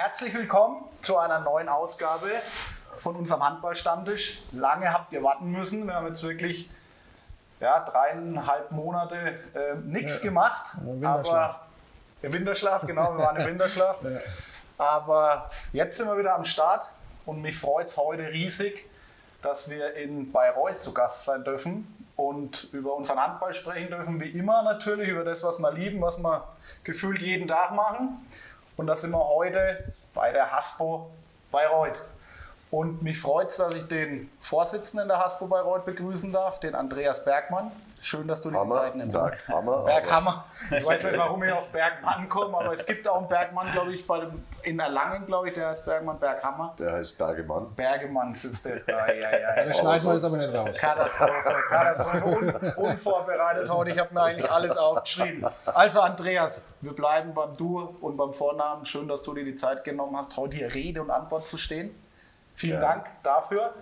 herzlich willkommen zu einer neuen Ausgabe von unserem Handballstammtisch. Lange habt ihr warten müssen. Wir haben jetzt wirklich ja, dreieinhalb Monate äh, nichts Ja. gemacht. Aber im Winterschlaf, genau, wir waren im Winterschlaf. Aber jetzt sind wir wieder am Start und mich freut es heute riesig, dass wir in Bayreuth zu Gast sein dürfen und über unseren Handball sprechen dürfen. Wie immer natürlich über das, was wir lieben, was wir gefühlt jeden Tag machen. Und da sind wir heute bei der Haspo Bayreuth. Und mich freut es, dass ich den Vorsitzenden der Haspo Bayreuth begrüßen darf, den Andreas Bergmann. Schön, dass du dir die Zeit nimmst. Berghammer, Berghammer. Ich weiß nicht, warum ich auf Bergmann komme, aber es gibt auch einen Bergmann, glaube ich, bei dem, in Erlangen, glaube ich, der heißt Bergmann, Berghammer. Der heißt Bergemann. Bergemann ist der. Ja, ja, ja. Da schneiden wir das aber nicht raus. Katastrophe, Katastrophe. Un, unvorbereitet heute. Ich habe mir eigentlich alles aufgeschrieben. Also, Andreas, wir bleiben beim Du und beim Vornamen. Schön, dass du dir die Zeit genommen hast, heute hier Rede und Antwort zu stehen. Vielen Ja. Dank dafür.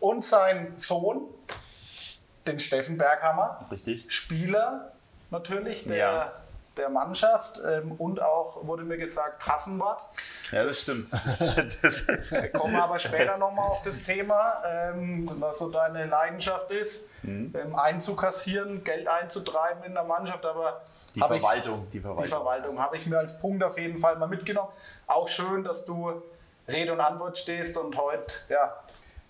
Und sein Sohn, den Steffen Berghammer, Richtig. Spieler natürlich der, Ja. der Mannschaft ähm, und auch, wurde mir gesagt, Kassenwart. Ja, das stimmt. Wir kommen aber später nochmal auf das Thema, ähm, was so deine Leidenschaft ist, Mhm. ähm, einzukassieren, Geld einzutreiben in der Mannschaft. Aber die hab ich- Verwaltung, die die Verwaltung. Verwaltung habe ich mir als Punkt auf jeden Fall mal mitgenommen. Auch schön, dass du Rede und Antwort stehst und heute ja,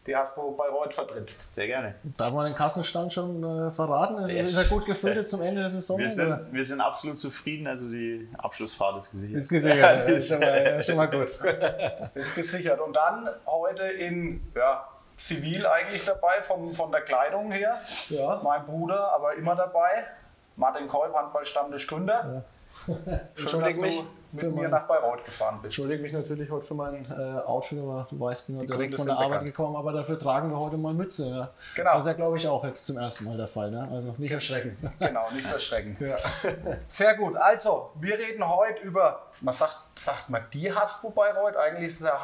die Hasbro Bayreuth vertrittst. Sehr gerne. Darf man den Kassenstand schon äh, verraten? Also, Yes. Ist er gut gefüllt jetzt zum Ende der Saison? Wir oder? sind, wir sind absolut zufrieden, also die Abschlussfahrt ist gesichert. Ist gesichert. das ist schon mal, schon mal gut. Ist gesichert. Und dann heute in ja, Zivil eigentlich dabei, vom, von der Kleidung her. Ja. Mein Bruder, aber immer dabei. Martin Kolb, Handballstammtisch Gründer. Entschuldige mich mit für mir mein- nach Bayreuth gefahren bist. Entschuldige mich natürlich heute für mein äh, Outfit, aber du weißt, ich bin heute direkt von der Arbeit bekannt. gekommen, aber dafür tragen wir heute mal Mütze. Ja. Genau. Das ist ja, glaube ich, auch jetzt zum ersten Mal der Fall. Ne? Also nicht erschrecken. Genau, nicht erschrecken. Sehr gut. Also, wir reden heute über, man sagt, sagt man die Hasbro Bayreuth? Eigentlich ist es der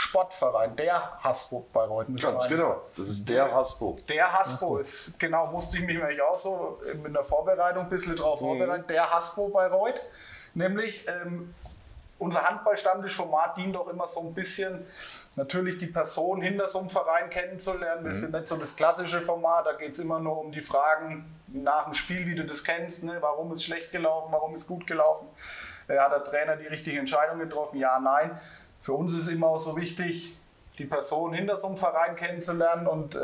Handball-Sportverein, der Hasbro Bayreuth. Ganz genau. Das ist der Haspo. Der Hasbro ist, genau, musste ich mich nämlich auch so in der Vorbereitung ein bisschen drauf vorbereiten. Der Hasbro Bayreuth, nämlich ähm, unser Handballstammtischformat dient auch immer so ein bisschen, natürlich die Person hinter so einem Verein kennenzulernen. Wir sind nicht so das klassische Format, da geht es immer nur um die Fragen nach dem Spiel, wie du das kennst. Ne? Warum ist schlecht gelaufen, warum ist gut gelaufen? Äh, hat der Trainer die richtige Entscheidung getroffen? Ja, nein. Für uns ist immer auch so wichtig, die Person hinter so einem Verein kennenzulernen. Und äh,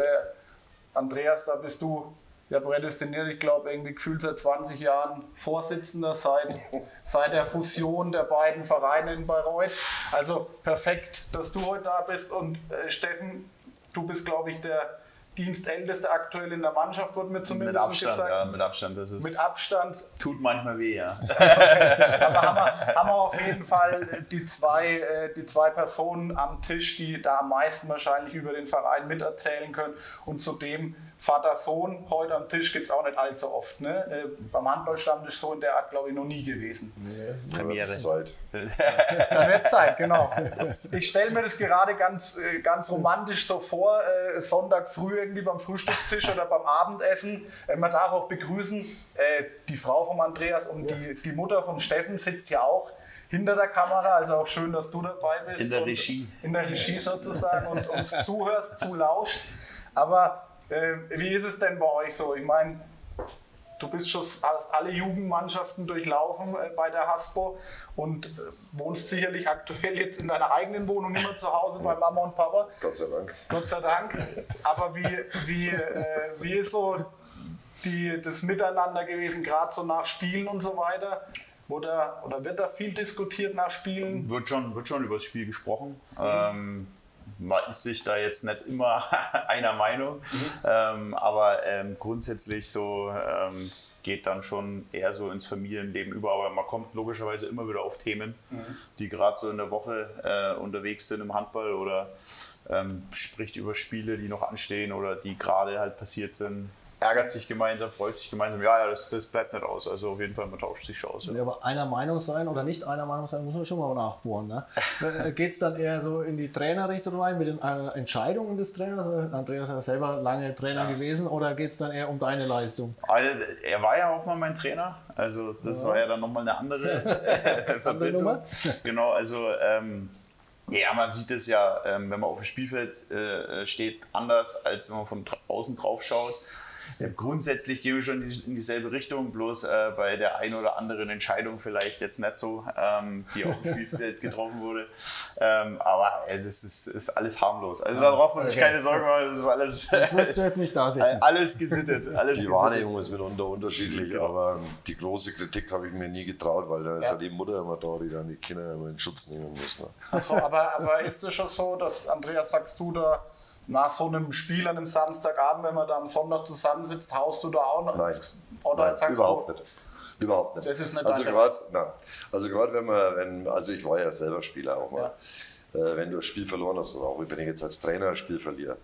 Andreas, da bist du ja prädestiniert, ich glaube, irgendwie gefühlt seit 20 Jahren Vorsitzender seit, seit der Fusion der beiden Vereine in Bayreuth. Also perfekt, dass du heute da bist. Und äh, Steffen, du bist, glaube ich, der Dienstälteste aktuell in der Mannschaft, wurde mir mit zumindest Abstand, gesagt. ja, mit Abstand. Das ist, Mit Abstand tut manchmal weh, ja. aber haben wir, haben wir auf jeden Fall die zwei, äh, die zwei Personen am Tisch, die da am meisten wahrscheinlich über den Verein miterzählen können. Und zudem Vater-Sohn heute am Tisch gibt es auch nicht allzu oft. Ne? Äh, Beim Handballstammtisch so in der Art, glaube ich, noch nie gewesen. Premiere. Zeit. Dann wird Zeit, genau. Ich stelle mir das gerade ganz, äh, ganz romantisch so vor, äh, Sonntag früh irgendwie beim Frühstückstisch oder beim Abendessen. Äh, Man darf auch begrüßen, äh, die Frau von Andreas und die, die Mutter von Steffen sitzt ja auch hinter der Kamera, also auch schön, dass du dabei bist. In der Regie. In der Regie sozusagen und uns zuhörst, zulauscht. Aber äh, wie ist es denn bei euch so? Ich meine, Du bist schon hast alle Jugendmannschaften durchlaufen äh, bei der Haspo und äh, wohnst sicherlich aktuell jetzt in deiner eigenen Wohnung, nicht mehr zu Hause bei Mama und Papa. Gott sei Dank. Gott sei Dank. Aber wie, wie, äh, wie ist so die, das Miteinander gewesen, gerade so nach Spielen und so weiter? Oder, oder wird da viel diskutiert nach Spielen? Wird schon, wird schon über das Spiel gesprochen. Ähm, man ist sich da jetzt nicht immer einer Meinung, ähm, aber ähm, grundsätzlich so ähm, geht dann schon eher so ins Familienleben über. Aber man kommt logischerweise immer wieder auf Themen, die gerade so in der Woche äh, unterwegs sind im Handball oder ähm, spricht über Spiele, die noch anstehen oder die gerade halt passiert sind. Ärgert sich gemeinsam, freut sich gemeinsam. Ja, ja, das, das bleibt nicht aus. Also auf jeden Fall, man tauscht sich schon aus. Ja. Aber einer Meinung sein oder nicht einer Meinung sein, muss man schon mal nachbohren. Ne? Geht es dann eher so in die Trainerrichtung rein mit den äh, Entscheidungen des Trainers? Andreas ist ja selber lange Trainer gewesen oder geht es dann eher um deine Leistung? Also, er war ja auch mal mein Trainer. Also das war ja dann nochmal eine andere äh, Verbindung. Nummer? genau, also ähm, ja, man sieht es ja, ähm, wenn man auf dem Spielfeld äh, steht, anders, als wenn man von draußen drauf schaut. Ja, grundsätzlich gehen wir schon in, die, in dieselbe Richtung, bloß äh, bei der einen oder anderen Entscheidung vielleicht jetzt nicht so, ähm, die auf dem Spielfeld getroffen wurde. Ähm, aber äh, das ist, ist, alles harmlos. Also da braucht man sich keine Sorgen machen, das ist alles. Das würdest du jetzt nicht da sitzen. Alles gesittet. Alles die Wahrnehmung ist mitunter unterschiedlich, aber die große Kritik habe ich mir nie getraut, weil da ist ja die Mutter immer da, die dann die Kinder immer in Schutz nehmen muss. Ne? Also, aber, aber ist es schon so, dass, Andreas, sagst du da, nach so einem Spiel an einem Samstagabend, wenn man da am Sonntag zusammensitzt, haust du da auch noch? Nein, Oder Nein sagst überhaupt du, nicht. Überhaupt nicht. Das ist nicht also gerade, also gerade wenn man, wenn, also ich war ja selber Spieler auch mal. Äh, wenn du ein Spiel verloren hast, oder auch wenn ich jetzt als Trainer ein Spiel verliere,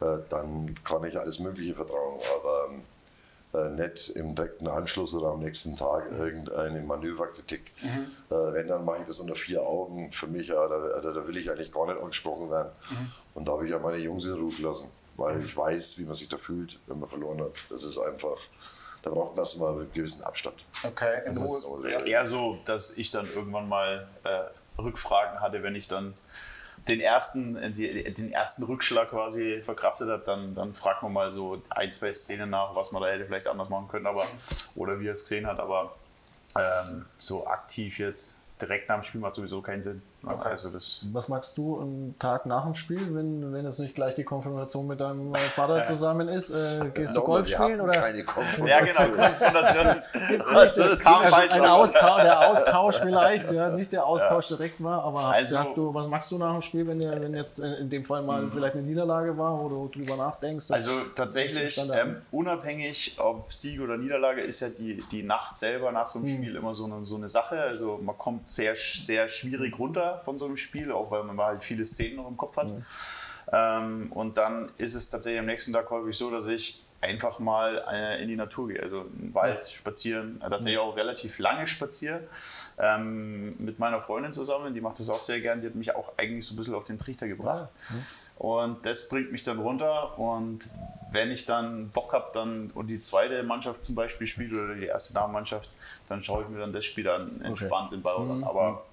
äh, dann kann ich alles Mögliche vertrauen, aber äh, nicht im direkten Anschluss oder am nächsten Tag irgendeine Manöverkritik. Äh, wenn, dann mache ich das unter vier Augen. Für mich, äh, da, da, da will ich eigentlich gar nicht angesprochen werden. Und da habe ich ja meine Jungs in Ruhe gelassen, weil ich weiß, wie man sich da fühlt, wenn man verloren hat. Das ist einfach, da braucht man erstmal einen gewissen Abstand. Okay, in Das Ruhe. ist so, eher so, dass ich dann irgendwann mal äh, Rückfragen hatte, wenn ich dann den ersten, den ersten Rückschlag quasi verkraftet habe, dann, dann fragt man mal so ein, zwei Szenen nach, was man da hätte vielleicht anders machen können, aber oder wie er es gesehen hat, aber ähm, so aktiv jetzt direkt nach dem Spiel macht sowieso keinen Sinn. Also das Was magst du einen Tag nach dem Spiel, wenn, wenn es nicht gleich die Konfrontation mit deinem äh, Vater zusammen ist? Äh, gehst du Nochmal, Golf wir spielen oder? keine Konfrontation. ja, genau. Konfrontation. Das, Das das kam also ein. Austausch, der Austausch vielleicht, ja, nicht der Austausch direkt war, aber Also- hast du, was machst du nach dem Spiel, wenn, der, wenn jetzt äh, in dem Fall mal vielleicht eine Niederlage war, wo du drüber nachdenkst? Also tatsächlich, ähm, unabhängig ob Sieg oder Niederlage, ist ja die, die Nacht selber nach so einem Hm. Spiel immer so eine, so eine Sache. Also man kommt sehr, sehr schwierig runter von so einem Spiel, auch weil man halt viele Szenen noch im Kopf hat. Ähm, und dann ist es tatsächlich am nächsten Tag häufig so, dass ich einfach mal äh, in die Natur gehe, also im Wald spazieren, äh, tatsächlich auch relativ lange spaziere, ähm, mit meiner Freundin zusammen, die macht das auch sehr gern, die hat mich auch eigentlich so ein bisschen auf den Trichter gebracht. Und das bringt mich dann runter. Und wenn ich dann Bock habe dann und die zweite Mannschaft zum Beispiel spielt oder die erste Damenmannschaft, dann schaue ich mir dann das Spiel dann entspannt in Ball an. Aber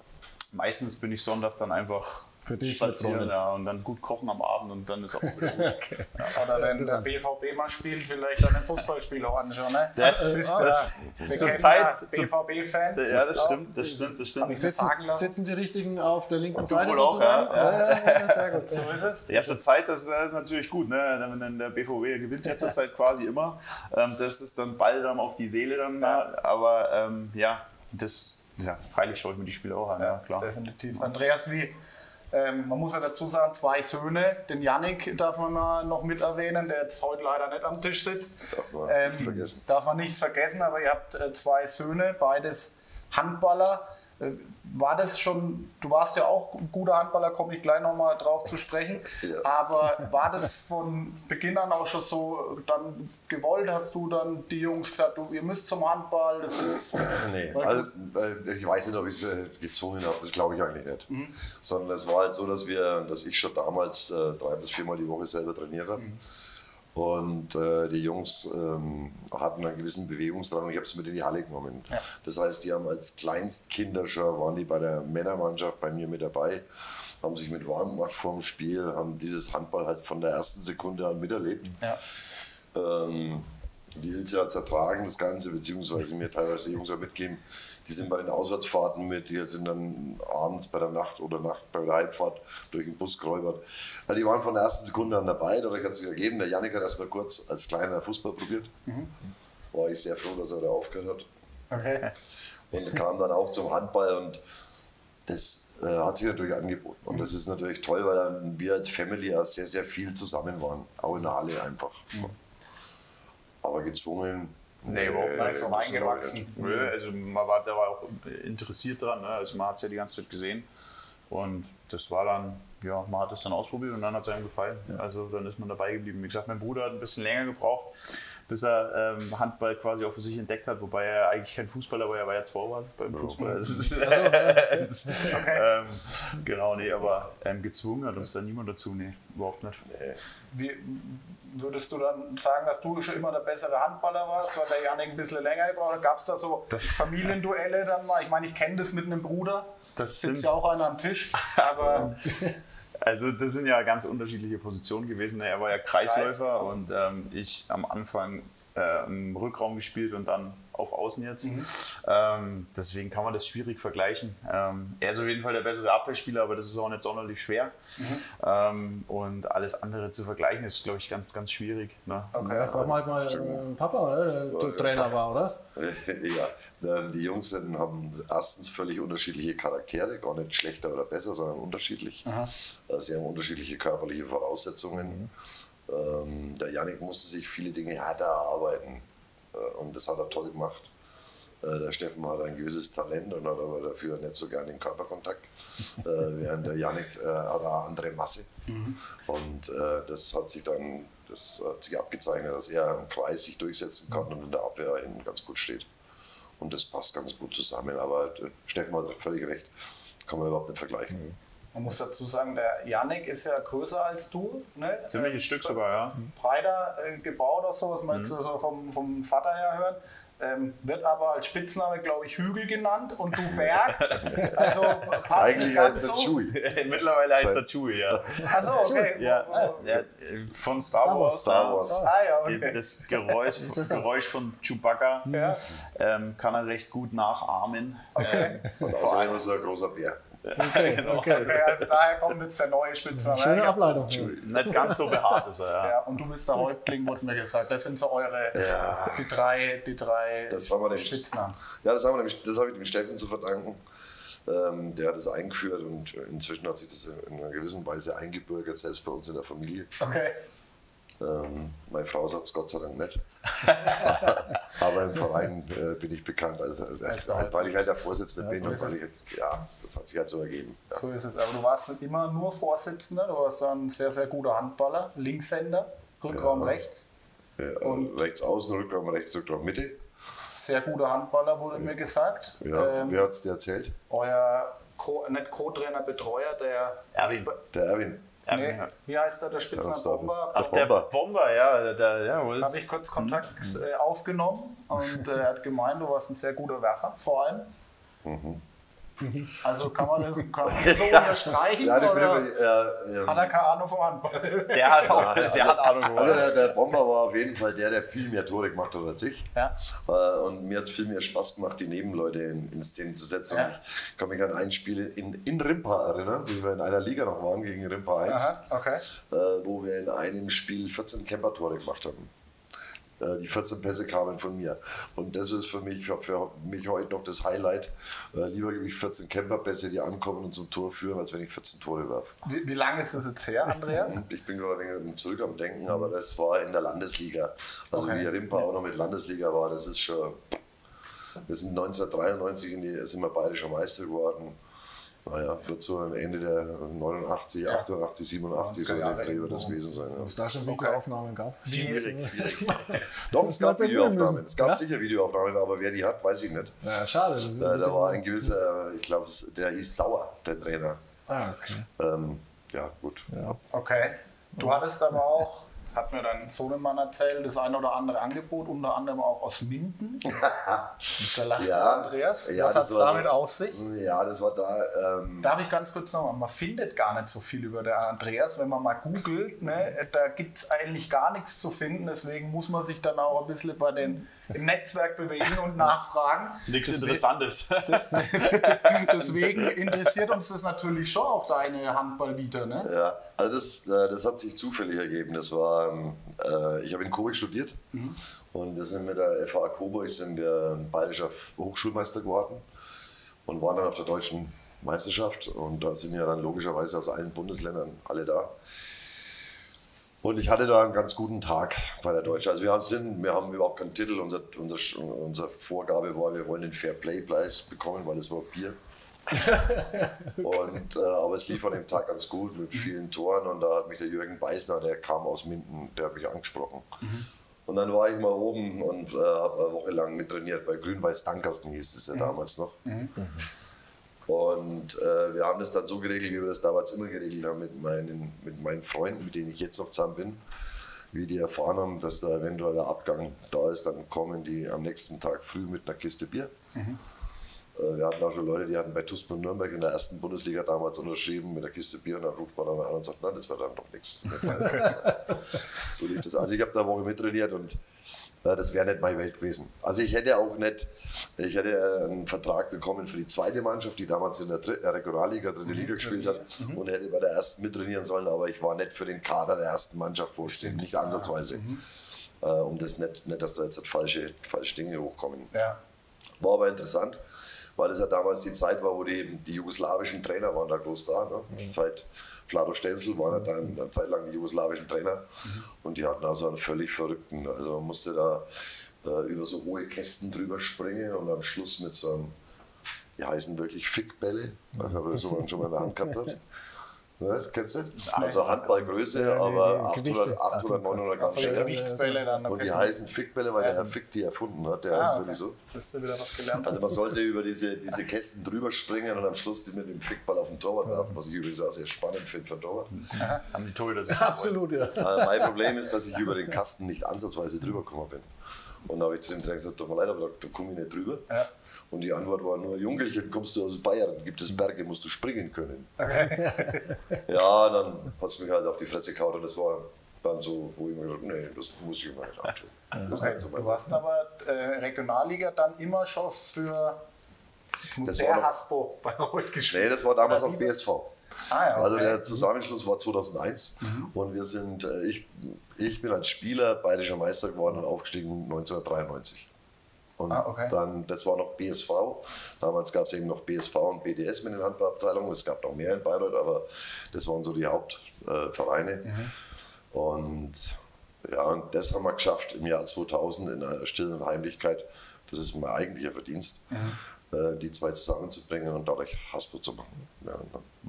meistens bin ich Sonntag dann einfach Für dich spazieren ja, und dann gut kochen am Abend und dann ist auch wieder gut. Oder wenn der BVB mal spielt, vielleicht dann ein Fußballspiel auch anschauen. Ne? Das- Bist das- zur kennen Zeit- ja zur- BVB-Fan. Ja, das stimmt, das stimmt, das Hab stimmt. ich mir Sitzen, sagen lassen. sitzen die Richtigen auf der linken Seite wohl auch, ja, ja, ja, sehr gut. So ist es. Ja, zur Zeit, das ist, das ist natürlich gut, ne? Wenn dann der BVB gewinnt ja zur Zeit quasi immer. Ähm, das ist dann balsam auf die Seele dann, Ja. aber ähm, ja, das, ja, freilich schaue ich mir die Spiele auch an, ja, klar. Definitiv. Andreas, wie, ähm, man muss ja dazu sagen, zwei Söhne. Den Yannick darf man mal noch mit erwähnen, der jetzt heute leider nicht am Tisch sitzt. Darf man Ähm, nicht vergessen. Darf man nicht vergessen, aber ihr habt äh, zwei Söhne, beides Handballer. Äh, War das schon, du warst ja auch ein guter Handballer, komme ich gleich nochmal drauf zu sprechen. Ja. Aber war das von Beginn an auch schon so dann gewollt? Hast du dann die Jungs gesagt, du, ihr müsst zum Handball? Das ist. Nee, also, äh, ich weiß nicht, ob ich es äh, gezwungen habe, das glaube ich eigentlich nicht. Mhm. Sondern es war halt so, dass wir, dass ich schon damals äh, drei bis viermal die Woche selber trainiert habe. Mhm. Und äh, die Jungs ähm, hatten einen gewissen Bewegungsdrang und ich habe sie mit in die Halle genommen. Ja. Das heißt, die haben als Kleinstkinder schon, waren die bei der Männermannschaft bei mir mit dabei, haben sich mit warm gemacht vor dem Spiel, haben dieses Handball halt von der ersten Sekunde an miterlebt. Ja. Ähm, die Ilse hat es ertragen, das Ganze, beziehungsweise mir teilweise die Jungs auch mitgeben. Die sind bei den Auswärtsfahrten mit, die sind dann abends bei der Nacht oder Nacht bei der Heimfahrt durch den Bus geräubert. Weil die waren von der ersten Sekunde an dabei, dadurch hat sich ergeben. Der Janik hat erst mal kurz als kleiner Fußball probiert. War ich sehr froh, dass er da aufgehört hat Okay. und kam dann auch zum Handball und das äh, hat sich natürlich angeboten. Und das ist natürlich toll, weil dann wir als Family ja sehr, sehr viel zusammen waren. Auch in der Halle einfach. Aber gezwungen. Nee, überhaupt Da ist man eingewachsen. nicht. Nö, also man war, da war auch interessiert dran, ne? also man hat es ja die ganze Zeit gesehen und das war dann, ja, man hat es dann ausprobiert und dann hat es einem gefallen. Also dann ist man dabei geblieben. Wie gesagt, mein Bruder hat ein bisschen länger gebraucht, bis er ähm, Handball quasi auch für sich entdeckt hat, wobei er eigentlich kein Fußballer war, er war ja Torwart beim Fußball. Das ist, ähm, genau, nee, aber ähm, gezwungen hat uns da niemand dazu, nee, überhaupt nicht. Wie, würdest du dann sagen, dass du schon immer der bessere Handballer warst, weil der Janik ein bisschen länger gebraucht hat? Gab es da so Familienduelle dann mal? Ich meine, ich kenne das mit einem Bruder. Das sitzt sind- ja auch einer am Tisch. Aber Also das sind ja ganz unterschiedliche Positionen gewesen. Er war ja Kreisläufer und ähm, ich am Anfang äh, im Rückraum gespielt und dann auf Außen jetzt. Ähm, deswegen kann man das schwierig vergleichen. Ähm, er ist auf jeden Fall der bessere Abwehrspieler, aber das ist auch nicht sonderlich schwer. Ähm, und alles andere zu vergleichen ist, glaube ich, ganz, ganz schwierig. Ne? Ja, frag mal halt mal äh, Papa, oder? der der Trainer war, oder? ja, ähm, die Jungs sind, haben erstens völlig unterschiedliche Charaktere, gar nicht schlechter oder besser, sondern unterschiedlich. Äh, Sie haben unterschiedliche körperliche Voraussetzungen. Ähm, der Yannick musste sich viele Dinge hart erarbeiten und das hat er toll gemacht. Äh, Der Steffen hat ein gewisses Talent und hat aber dafür nicht so gerne den Körperkontakt. äh, während der äh, hat eine andere Masse. Und äh, das hat sich dann das hat sich abgezeichnet, dass er im Kreis sich durchsetzen kann und in der Abwehr eben ganz gut steht. Und das passt ganz gut zusammen. Aber äh, Steffen hat völlig recht, kann man überhaupt nicht vergleichen. Man muss dazu sagen, der Janik ist ja größer als du. Ne? Ziemliches Äh, Stück sogar, ja. breiter äh, gebaut oder so, was Mhm. man jetzt so vom, vom Vater her hört. Ähm, wird aber als Spitzname, glaube ich, Hügel genannt und du Berg. Also passt Eigentlich nicht ganz heißt er so. Chewie. Mittlerweile heißt er Chewie, ja. Achso, okay. ja, ja äh, von Star Wars. Star Wars. Ah ja, okay. Das Geräusch. Geräusch von Chewbacca Ja. ähm, kann er recht gut nachahmen. Ähm, Und außerdem ist er ein großer Bär. Okay, okay. Okay, also daher kommt jetzt der neue Spitzname. Schöne Ja, Ableitung. nicht ganz so behaart ist er. Ja. Ja, und du bist der Häuptling, wurde mir gesagt. Das sind so eure, die drei, die drei Das haben wir dem, Spitznamen. Ja, das, haben wir dem, das habe ich dem Steffen zu verdanken. Ähm, der hat es eingeführt und inzwischen hat sich das in einer gewissen Weise eingebürgert, selbst bei uns in der Familie. Okay. Ähm, meine Frau sagt es Gott sei Dank nicht. Aber im Verein äh, bin ich bekannt, als, als, Als halt, weil ich halt der Vorsitzende bin so und weil ich jetzt, ja, das hat sich halt so ergeben. Ja. So ist es. Aber du warst nicht immer nur Vorsitzender, du warst ein sehr, sehr guter Handballer, Linkshänder, Rückraum rechts. Ja, Und- rechts außen, Rückraum rechts, Rückraum Mitte. Sehr guter Handballer, wurde mir gesagt. Ja, Ähm, wer hat es dir erzählt? euer Co nicht Co-Trainer, Betreuer, der. Erwin. Der Erwin. Nee, wie heißt er, der Spitzname darf Bomber? Ach, der Bomber. Bomber, ja. Der, jawohl. habe ich kurz Kontakt äh, aufgenommen und äh, er hat gemeint, du warst ein sehr guter Werfer, vor allem. Also kann man das, kann man das so unterstreichen Ja, oder äh, ähm, hat er keine Ahnung vom Handball? Der hat, auch, der hat Ahnung Also gewonnen. der, der Bomber war auf jeden Fall der, der viel mehr Tore gemacht hat als ich. Ja. Äh, Und mir hat es viel mehr Spaß gemacht, die Nebenleute in, in Szene zu setzen. Ja. Ich kann mich an ein Spiel in, in Rimpa erinnern, wie wir in einer Liga noch waren gegen Rimpa 1, Aha, okay. äh, wo wir in einem Spiel 14 Camper-Tore gemacht haben. Äh, Die 14 Pässe kamen von mir. Und das ist für mich, für mich heute noch das Highlight. Äh, Lieber gebe ich 14 Camper-Pässe, die ankommen und zum Tor führen, als wenn ich 14 Tore werfe. Wie, wie lange ist das jetzt her, Andreas? Ich bin gerade zurück am Denken, aber das war in der Landesliga. Also Okay. wie Rimpa auch noch mit Landesliga war, das ist schon. Wir sind 1993 in die, sind wir bayerischer Meister geworden. Naja, wird so am Ende der 89, 88, 87 so 90er der Dreh das gewesen sein. Ja. Ob es da schon Videoaufnahmen gab? Schwierig. Doch, es gab Videoaufnahmen. Es gab Ja? sicher Videoaufnahmen, aber wer die hat, weiß ich nicht. Ja, schade. Da dem- war ein gewisser, ich glaube, der hieß Sauer, der Trainer. Ah, okay. Ähm, ja, gut. Ja. Okay. Du hattest aber auch, hat mir dein Sohnemann erzählt, das ein oder andere Angebot, unter anderem auch aus Minden. Da lacht Ja. Andreas. Ja, Was das hat es damit auf sich? Ja, das war da. Ähm, Darf ich ganz kurz nochmal, man findet gar nicht so viel über den Andreas, wenn man mal googelt, ne, da gibt es eigentlich gar nichts zu finden, deswegen muss man sich dann auch ein bisschen bei den, im Netzwerk bewegen und nachfragen. Nichts Interessantes. Deswegen interessiert uns das natürlich schon auch deine Handball-Vita, ne? Ja, also das, äh, das hat sich zufällig ergeben. Das war, ähm, äh, ich habe in Coburg studiert und wir sind mit der FH Coburg sind wir bayerischer Hochschulmeister geworden und waren dann auf der deutschen Meisterschaft und da sind ja dann logischerweise aus allen Bundesländern alle da. Und ich hatte da einen ganz guten Tag bei der Deutschen. Also wir haben, sind, wir haben überhaupt keinen Titel. Unser, unser, unsere Vorgabe war, wir wollen den Fair Play Preis bekommen, weil es war Bier. und, äh, aber es lief an dem Tag ganz gut mit vielen Toren und da hat mich der Jürgen Beißner, der kam aus Minden, der hat mich angesprochen. Und dann war ich mal oben und äh, habe eine Woche lang mittrainiert bei Grün-Weiß Dankersten hieß es ja damals noch. Und äh, wir haben das dann so geregelt, wie wir das damals immer geregelt haben mit meinen, mit meinen Freunden, mit denen ich jetzt noch zusammen bin. Wie die erfahren haben, dass da eventuell der Abgang da ist, dann kommen die am nächsten Tag früh mit einer Kiste Bier. Äh, Wir hatten auch schon Leute, die hatten bei TuS von Nürnberg in der ersten Bundesliga damals unterschrieben mit der Kiste Bier und dann ruft man dann an und sagt, nein, das war dann doch nichts. Das heißt, so lief das. Also ich habe da eine Woche mittrainiert und äh, das wäre nicht meine Welt gewesen. Also ich hätte auch nicht, ich hätte äh, einen Vertrag bekommen für die zweite Mannschaft, die damals in der Dr- äh, Regionalliga, dritte Liga gespielt hat und hätte bei der ersten mittrainieren sollen, aber ich war nicht für den Kader der ersten Mannschaft vorstehen, nicht ansatzweise. Äh, um das nicht, nicht, dass da jetzt falsche, falsche Dinge hochkommen. Ja. War aber interessant, weil es ja damals die Zeit war, wo die, die jugoslawischen Trainer waren da groß da. Ne? Seit Vlado Stenzel waren ja da eine Zeit lang die jugoslawischen Trainer und die hatten also einen völlig verrückten, also man musste da äh, über so hohe Kästen drüber springen und am Schluss mit so einem, die heißen wirklich Fickbälle, also ob ihr so einen schon mal in der Hand gehabt habt. Ne, kennst du? Also Handballgröße, aber die Gewichte. 800, 800 900 Gramm Also. Gewichtsbälle dann. Und die heißen Fickbälle, weil der Herr Fick die erfunden hat. Der heißt Ah, wirklich okay. so. Das hast du wieder was gelernt. Also man sollte über diese, diese Kästen drüber springen und am Schluss die mit dem Fickball auf den Torwart werfen, was ich übrigens auch sehr spannend finde für den Torwart. Haben die Torhüter sich Absolut, ja. Mein Problem ist, dass ich über den Kasten nicht ansatzweise drüber gekommen bin. Und da habe ich zu dem Trainer gesagt, tut mir leid, aber da, da komme ich nicht drüber. Ja. Und die Antwort war nur, Jungelchen, kommst du aus Bayern, gibt es Berge, musst du springen können. ja, dann hat es mich halt auf die Fresse gehauen und das war dann so, wo ich mir gedacht nee, das muss ich mir nicht antun. Das ist Okay. nicht so Du warst aber äh, Regionalliga dann immer schon für Das der Haspo bei Rot gespielt. Nee, das war damals noch BSV. Ah, ja, Also okay. der Zusammenschluss war 2001 und wir sind, äh, ich, ich bin als Spieler bayerischer Meister geworden und aufgestiegen 1993. Und Ah, okay. dann, das war noch BSV. Damals gab es eben noch BSV und BDS mit den Handballabteilungen. Es gab noch mehr in Bayreuth, aber das waren so die Hauptvereine. Mhm. Und ja, und das haben wir geschafft im Jahr 2000 in einer stillen Heimlichkeit. Das ist mein eigentlicher Verdienst, Mhm. die zwei zusammenzubringen und dadurch Hasbro zu machen. Ja,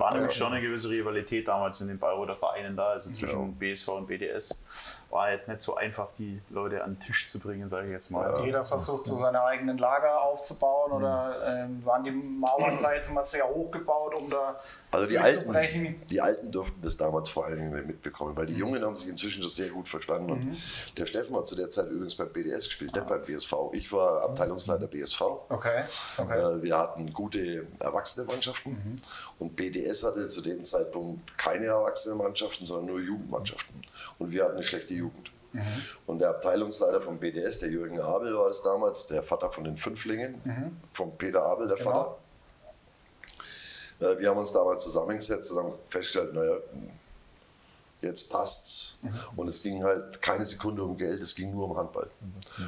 War nämlich schon eine gewisse Rivalität damals in den Bayreuther Vereinen da, also zwischen BSV und BDS. War jetzt nicht so einfach, die Leute an den Tisch zu bringen, sage ich jetzt mal. Jeder versucht so seine eigenen Lager aufzubauen oder ähm, waren die Mauern, sag ich jetzt mal, sehr hochgebaut, um da Also die Alten, die Alten durften das damals vor allen Dingen nicht mitbekommen, weil die Jungen haben sich inzwischen schon sehr gut verstanden. Und der Steffen hat zu der Zeit übrigens beim BDS gespielt, nicht beim BSV. Ich war Abteilungsleiter BSV. Okay, okay. Äh, Wir hatten gute erwachsene Mannschaften und BDS hatte zu dem Zeitpunkt keine erwachsenen Mannschaften, sondern nur Jugendmannschaften. Und wir hatten eine schlechte Jugend. Und der Abteilungsleiter vom BDS, der Jürgen Abel war es damals, der Vater von den Fünflingen, von Peter Abel, der Genau. Vater. Äh, Wir haben uns damals zusammengesetzt und haben festgestellt, naja, jetzt passt's. Und es ging halt keine Sekunde um Geld, es ging nur um Handball.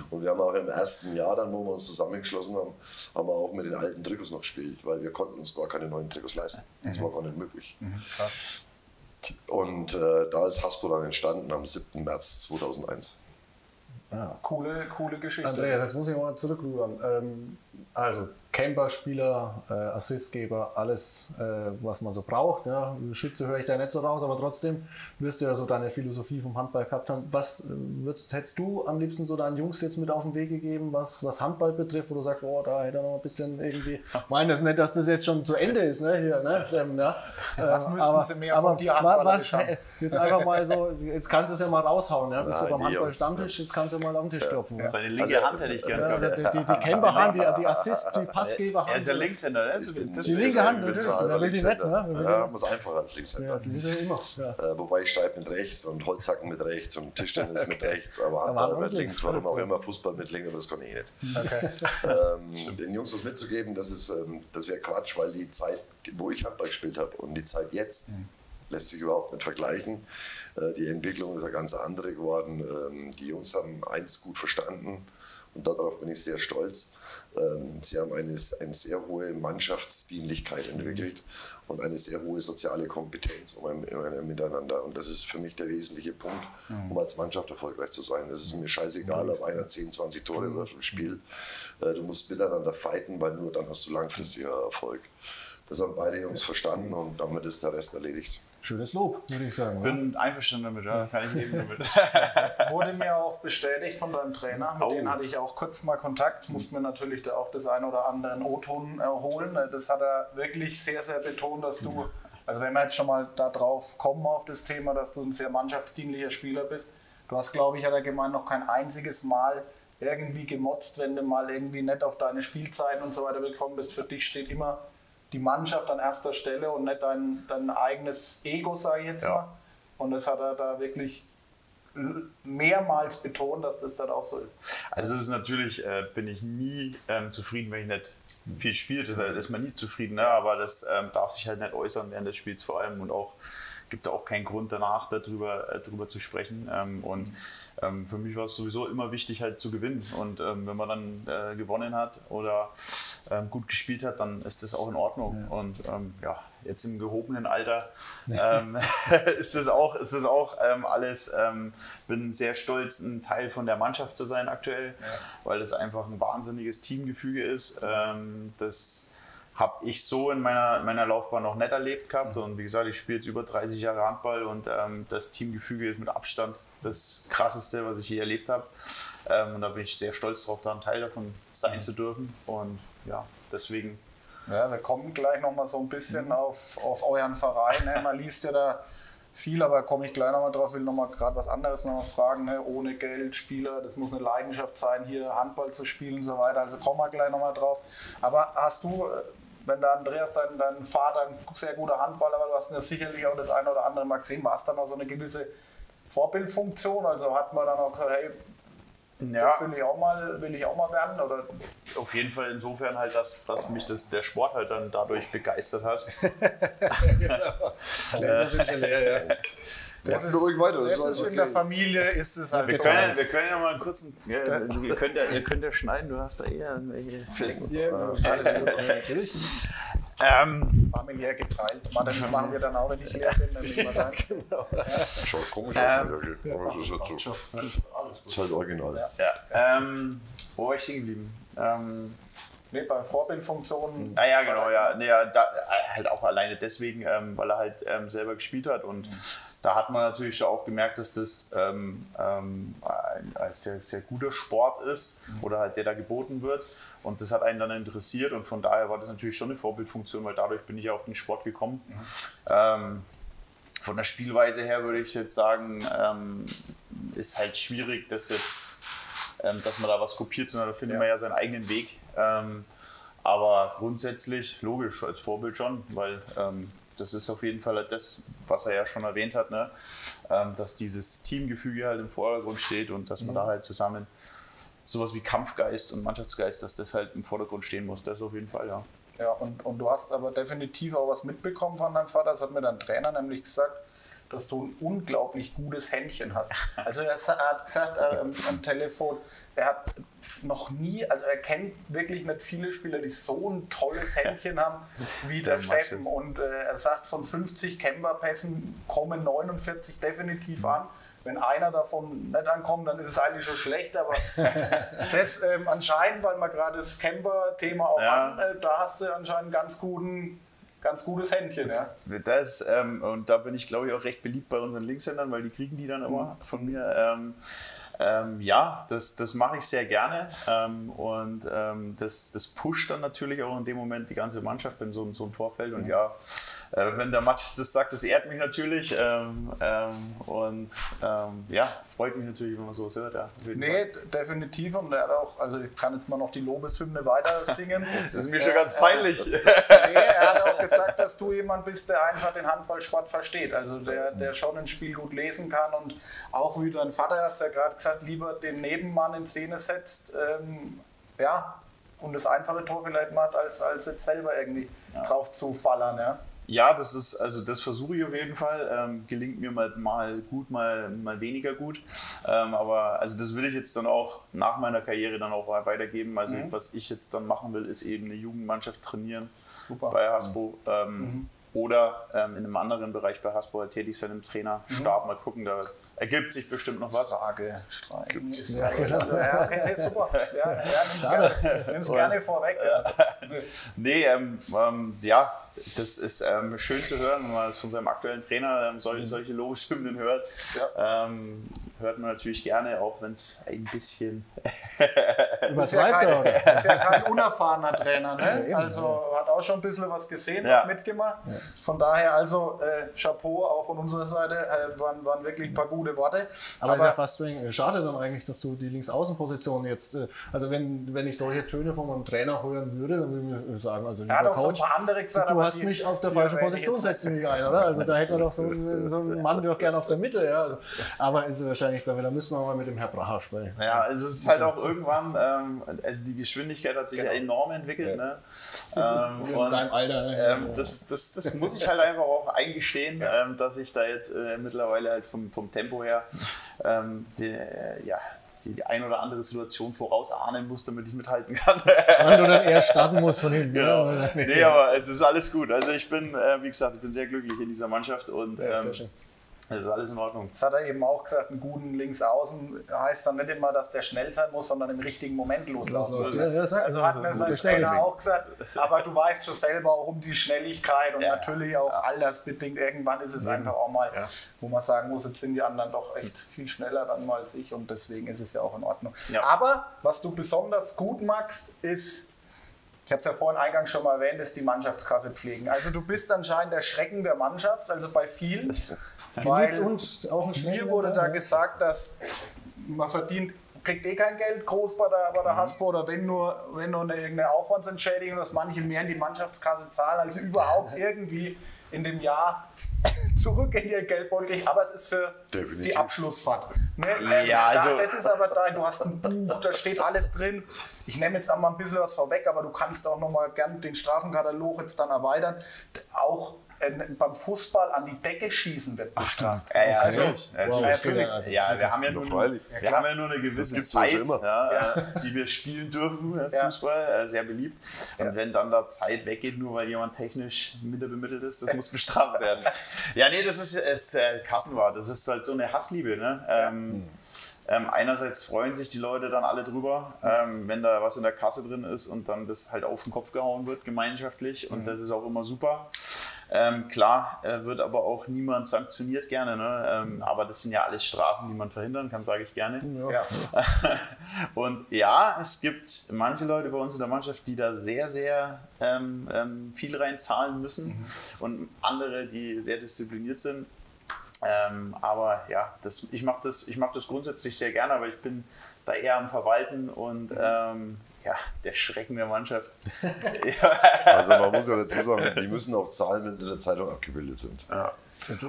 Und wir haben auch im ersten Jahr dann, wo wir uns zusammengeschlossen haben, haben wir auch mit den alten Trikots noch gespielt, weil wir konnten uns gar keine neuen Trikots leisten. Das war gar nicht möglich. Krass. Und äh, da ist Hasbro dann entstanden am 7. März 2001. Coole, coole Geschichte. Andreas, jetzt muss ich mal zurückrudern. Ähm, also Camper-Spieler, äh, Assistgeber, alles, äh, was man so braucht. Ja. Schütze höre ich da nicht so raus, aber trotzdem wirst du ja so deine Philosophie vom Handball gehabt haben. Was äh, würdest, hättest du am liebsten so deinen Jungs jetzt mit auf den Weg gegeben, was, was Handball betrifft, wo du sagst, oh, da hätte er noch ein bisschen irgendwie. Ich meine das nicht, dass das jetzt schon zu Ende ist, ne? Hier, ne? Steffen, ja. Was Äh, müssten sie mehr von dir was, haben? Jetzt einfach mal so, jetzt kannst du es ja mal raushauen, ja? Bist Ja, du beim Handball-Stammtisch, jetzt kannst du mal auf den Tisch klopfen. Ja. Seine linke Also, Hand hätte ich gern Ja, gehabt. die, die, die Camperhand, die, die Assist, die Passgeberhand. Er ist ja Linkshänder, ne? Also, das Die linke Hand, natürlich, wer will die nicht, ne? Ja, die- muss einfacher als Linkshänder. Ja, das ist ja immer. Ja. Äh, wobei ich schreibe mit rechts und Holzhacken mit rechts und Tischtennis mit rechts, aber Handball mit links, warum auch immer Fußball mit links, das kann ich nicht. Okay. ähm, den Jungs was mitzugeben, das, ist, ähm, das wäre Quatsch, weil die Zeit, wo ich Handball gespielt habe und die Zeit jetzt lässt sich überhaupt nicht vergleichen. Äh, die Entwicklung ist eine ganz andere geworden. Ähm, die Jungs haben eins gut verstanden und darauf bin ich sehr stolz. Ähm, sie haben eine, eine sehr hohe Mannschaftsdienlichkeit entwickelt und eine sehr hohe soziale Kompetenz um ein, um ein Miteinander. Und das ist für mich der wesentliche Punkt, um als Mannschaft erfolgreich zu sein. Es ist mir scheißegal, ob einer 10, 20 Tore wirft im Spiel. Äh, Du musst miteinander fighten, weil nur dann hast du langfristiger Erfolg. Das haben beide Jungs verstanden und damit ist der Rest erledigt. Schönes Lob, würde ich sagen. Bin einverstanden damit, ja. Kann ich leben damit. Wurde mir auch bestätigt von deinem Trainer. Mit Oh. denen hatte ich auch kurz mal Kontakt. Musste mir natürlich da auch das ein oder andere O-Ton erholen. Das hat er wirklich sehr, sehr betont, dass du, also wenn wir jetzt schon mal da drauf kommen auf das Thema, dass du ein sehr mannschaftsdienlicher Spieler bist. Du hast, glaube ich, hat er gemeint, noch kein einziges Mal irgendwie gemotzt, wenn du mal irgendwie nicht auf deine Spielzeiten und so weiter gekommen bist. Für dich steht immer die Mannschaft an erster Stelle und nicht dein, dein eigenes Ego, sage ich jetzt Ja. mal. Und das hat er da wirklich mehrmals betont, dass das dann auch so ist. Also es ist natürlich, äh, bin ich nie ähm, zufrieden, wenn ich nicht viel spiele. Das ist man nie zufrieden, ne? aber das ähm, darf sich halt nicht äußern während des Spiels vor allem und auch gibt auch keinen Grund danach darüber, äh, darüber zu sprechen. Ähm, und ähm, für mich war es sowieso immer wichtig halt zu gewinnen und ähm, wenn man dann äh, gewonnen hat oder gut gespielt hat, dann ist das auch in Ordnung. Und ähm, ja, jetzt im gehobenen Alter ähm, ist es auch, ist es auch ähm, alles, ähm, bin sehr stolz, ein Teil von der Mannschaft zu sein aktuell, weil es einfach ein wahnsinniges Teamgefüge ist. Das habe ich so in meiner, meiner Laufbahn noch nicht erlebt gehabt. Und wie gesagt, ich spiele jetzt über 30 Jahre Handball und ähm, das Teamgefüge ist mit Abstand das krasseste, was ich je erlebt habe. Ähm, und da bin ich sehr stolz drauf, da ein Teil davon sein zu dürfen. Und ja, deswegen Ja, wir kommen gleich nochmal so ein bisschen auf, auf euren Verein. Ne? Man liest ja da viel, aber komme ich gleich nochmal drauf, will nochmal gerade was anderes noch mal fragen. Ne? Ohne Geld, Spieler, das muss eine Leidenschaft sein, hier Handball zu spielen und so weiter. Also kommen wir gleich nochmal drauf. Aber hast du, äh, wenn der Andreas, dein, dein Vater, ein sehr guter Handballer war, du hast ja sicherlich auch das eine oder andere mal gesehen, war es dann auch so eine gewisse Vorbildfunktion? Also hat man dann auch gesagt, hey, ja, das will ich auch mal, will ich auch mal werden? Oder auf jeden Fall insofern halt, dass, dass mich das, der Sport halt dann dadurch begeistert hat. Gläser sind schon leer, ja. Das ist ruhig weiter. das Das ist ist alles in der okay. Familie, ist es halt Wir so. können, ja, wir können ja mal einen kurzen. Ja, ihr, könnt ja, ihr könnt ja schneiden, du hast da eher irgendwelche Flecken. Alles gut. Natürlich. Ähm, familiär geteilt. Das machen wir dann auch, wenn ich leer bin. Dann nehmen wir dein. Schaut komisch Ähm, aus, wirklich. Aber das ist halt so. Das ist halt original. ja, ähm, wo war ich stehen geblieben? Ähm, Nee, bei Vorbildfunktionen. Ah ja, genau, ja. Nee, ja da, halt auch alleine deswegen, ähm, weil er halt ähm, selber gespielt hat. Und da hat man natürlich auch gemerkt, dass das ähm, ähm, ein, ein sehr, sehr guter Sport ist oder halt der da geboten wird. Und das hat einen dann interessiert und von daher war das natürlich schon eine Vorbildfunktion, weil dadurch bin ich ja auf den Sport gekommen. Ähm, von der Spielweise her würde ich jetzt sagen, ähm, ist halt schwierig, dass jetzt, ähm, dass man da was kopiert, sondern da findet man ja seinen eigenen Weg. Ähm, aber grundsätzlich, logisch, als Vorbild schon, weil das ist auf jeden Fall das, was er ja schon erwähnt hat, ne? ähm, dass dieses Teamgefüge halt im Vordergrund steht und dass man da halt zusammen sowas wie Kampfgeist und Mannschaftsgeist, dass das halt im Vordergrund stehen muss, das auf jeden Fall, ja. Ja, und, und du hast aber definitiv auch was mitbekommen von deinem Vater. Das hat mir dein Trainer nämlich gesagt, dass du ein unglaublich gutes Händchen hast. Also er hat gesagt äh, am, am Telefon, er hat noch nie, also er kennt wirklich nicht viele Spieler, die so ein tolles Händchen haben wie der, Der Steffen. Und äh, er sagt, von 50 Camberpässen kommen 49 definitiv an. Wenn einer davon nicht ankommt, dann ist es eigentlich schon schlecht. Aber das ähm, anscheinend, weil wir gerade das Camber-Thema auch Ja. hatten, äh, da hast du anscheinend ganz guten, ganz gutes Händchen. Ja. Das, ähm, und da bin ich, glaube ich, auch recht beliebt bei unseren Linkshändern, weil die kriegen die dann immer von mir. Ähm, ähm, ja, das, das mache ich sehr gerne. Ähm, und ähm, das, das pusht dann natürlich auch in dem Moment die ganze Mannschaft, wenn so, so ein Tor fällt. Und ja, äh, wenn der Matsch das sagt, das ehrt mich natürlich. Ähm, ähm, und ähm, ja, freut mich natürlich, wenn man sowas hört. Ja, Nee, definitiv. Und er hat auch, also ich kann jetzt mal noch die Lobeshymne weiter singen. Das ist mir schon ganz peinlich. Nee, er hat auch gesagt, dass du jemand bist, der einfach den Handballsport versteht. Also der, der schon ein Spiel gut lesen kann und auch wie dein Vater hat es ja gerade gesagt, lieber den Nebenmann in Szene setzt, ähm, ja, und das einfache Tor vielleicht macht, als, als jetzt selber irgendwie drauf zu ballern. Ja. Ja, das ist, also das versuche ich auf jeden Fall. Ähm, gelingt mir mal, mal gut, mal, mal weniger gut. Ähm, aber also das will ich jetzt dann auch nach meiner Karriere dann auch weitergeben. Also was ich jetzt dann machen will, ist eben eine Jugendmannschaft trainieren Super. bei Hasbro. Ähm, oder ähm, in einem anderen Bereich bei Hasbro tätig sein, im Trainerstab. Mal gucken, da ergibt sich bestimmt noch was. Frage streichen. Ja, ja, okay, nee, super. Ja, ja, nimm's gerne, nimm's gerne vorweg. Ja. Nee, ähm, ähm, ja, das ist ähm, schön zu hören, wenn man das von seinem aktuellen Trainer ähm, solche, solche Lobeshymnen hört. Ähm, hört man natürlich gerne, auch wenn es ein bisschen. ist, ja kein, ist ja kein unerfahrener Trainer, ne? also hat auch schon ein bisschen was gesehen, was mitgemacht. Von daher also äh, Chapeau auch von unserer Seite, äh, waren, waren wirklich ein paar gute Worte. Aber, Aber ist ja fast schade dann eigentlich, dass du die Linksaußenposition jetzt, äh, also wenn, wenn ich solche Töne von meinem Trainer hören würde, dann würde ich mir sagen, also ja, doch Coach, so ein paar andere gesagt, du hast die, mich auf der falschen Position setzen gegangen, oder? Also da hätte man doch so, so einen Mann doch gerne auf der Mitte, ja. Also, aber ist es wahrscheinlich, da müssen wir mal mit dem Herr Bracher sprechen. Ja, es ist halt auch irgendwann, ähm, also die Geschwindigkeit hat sich genau. ja enorm entwickelt, ja. ne? Ähm, In deinem Alter, ne? Ähm, das, das, das muss ich halt einfach auch eingestehen, ja. ähm, dass ich da jetzt äh, mittlerweile halt vom, vom Tempo her ähm, die, äh, ja, die, die ein oder andere Situation vorausahnen muss, damit ich mithalten kann. Du dann eher starten musst von hinten. Genau. Ja. Nee, aber es ist alles gut. Also ich bin, äh, wie gesagt, ich bin sehr glücklich in dieser Mannschaft und ja, ähm, das ist alles in Ordnung. Das hat er eben auch gesagt, einen guten Linksaußen heißt dann nicht immer, dass der schnell sein muss, sondern im richtigen Moment loslaufen muss. Ja, also hat mir sein Trainer auch gesagt, aber du weißt schon selber auch um die Schnelligkeit und ja, natürlich auch ja. altersbedingt. Irgendwann ist es einfach auch mal, wo man sagen muss, jetzt sind die anderen doch echt viel schneller dann mal als ich und deswegen ist es ja auch in Ordnung. Aber was du besonders gut magst, ist ich habe es ja vorhin eingangs schon mal erwähnt, ist die Mannschaftskasse pflegen. Also du bist anscheinend der Schrecken der Mannschaft, also bei vielen. weil uns auch ein mir wurde da gesagt, dass man verdient, kriegt eh kein Geld groß bei der, bei der mhm. Hasbro oder wenn nur, wenn nur eine, irgendeine Aufwandsentschädigung, dass manche mehr in die Mannschaftskasse zahlen, also überhaupt irgendwie in dem Jahr zurück in ihr Geldbeutel, aber es ist für Definitiv. die Abschlussfahrt. Ne? Ähm, ja, also da, das ist aber da, du hast ein Buch, da steht alles drin. Ich nehme jetzt einmal ein bisschen was vorweg, aber du kannst auch noch mal gern den Strafenkatalog jetzt dann erweitern. Auch beim Fußball an die Decke schießen wird bestraft. Ja, ja, also, natürlich. Wow, natürlich. Also, ja, wir haben ja, nur, wir haben ja nur eine gewisse Zeit, ja, die wir spielen dürfen, Fußball, äh, sehr beliebt. Und wenn dann da Zeit weggeht, nur weil jemand technisch minder bemittelt ist, das muss bestraft werden. ja, nee, das ist, ist äh, Kassenwart. Das ist halt so eine Hassliebe. Ne? Ähm, ähm, einerseits freuen sich die Leute dann alle drüber, ähm, wenn da was in der Kasse drin ist und dann das halt auf den Kopf gehauen wird, gemeinschaftlich. Und mhm. das ist auch immer super. Ähm, klar, äh, wird aber auch niemand sanktioniert gerne. Ne? Ähm, aber das sind ja alles Strafen, die man verhindern kann, sage ich gerne. Ja. und ja, es gibt manche Leute bei uns in der Mannschaft, die da sehr, sehr ähm, ähm viel reinzahlen müssen mhm. und andere, die sehr diszipliniert sind. Ähm, aber ja, das, ich mache das, mach das grundsätzlich sehr gerne, aber ich bin da eher am Verwalten und mhm. Ja, der Schrecken der Mannschaft. also man muss ja dazu sagen, die müssen auch zahlen, wenn sie in der Zeitung abgebildet sind. Ja.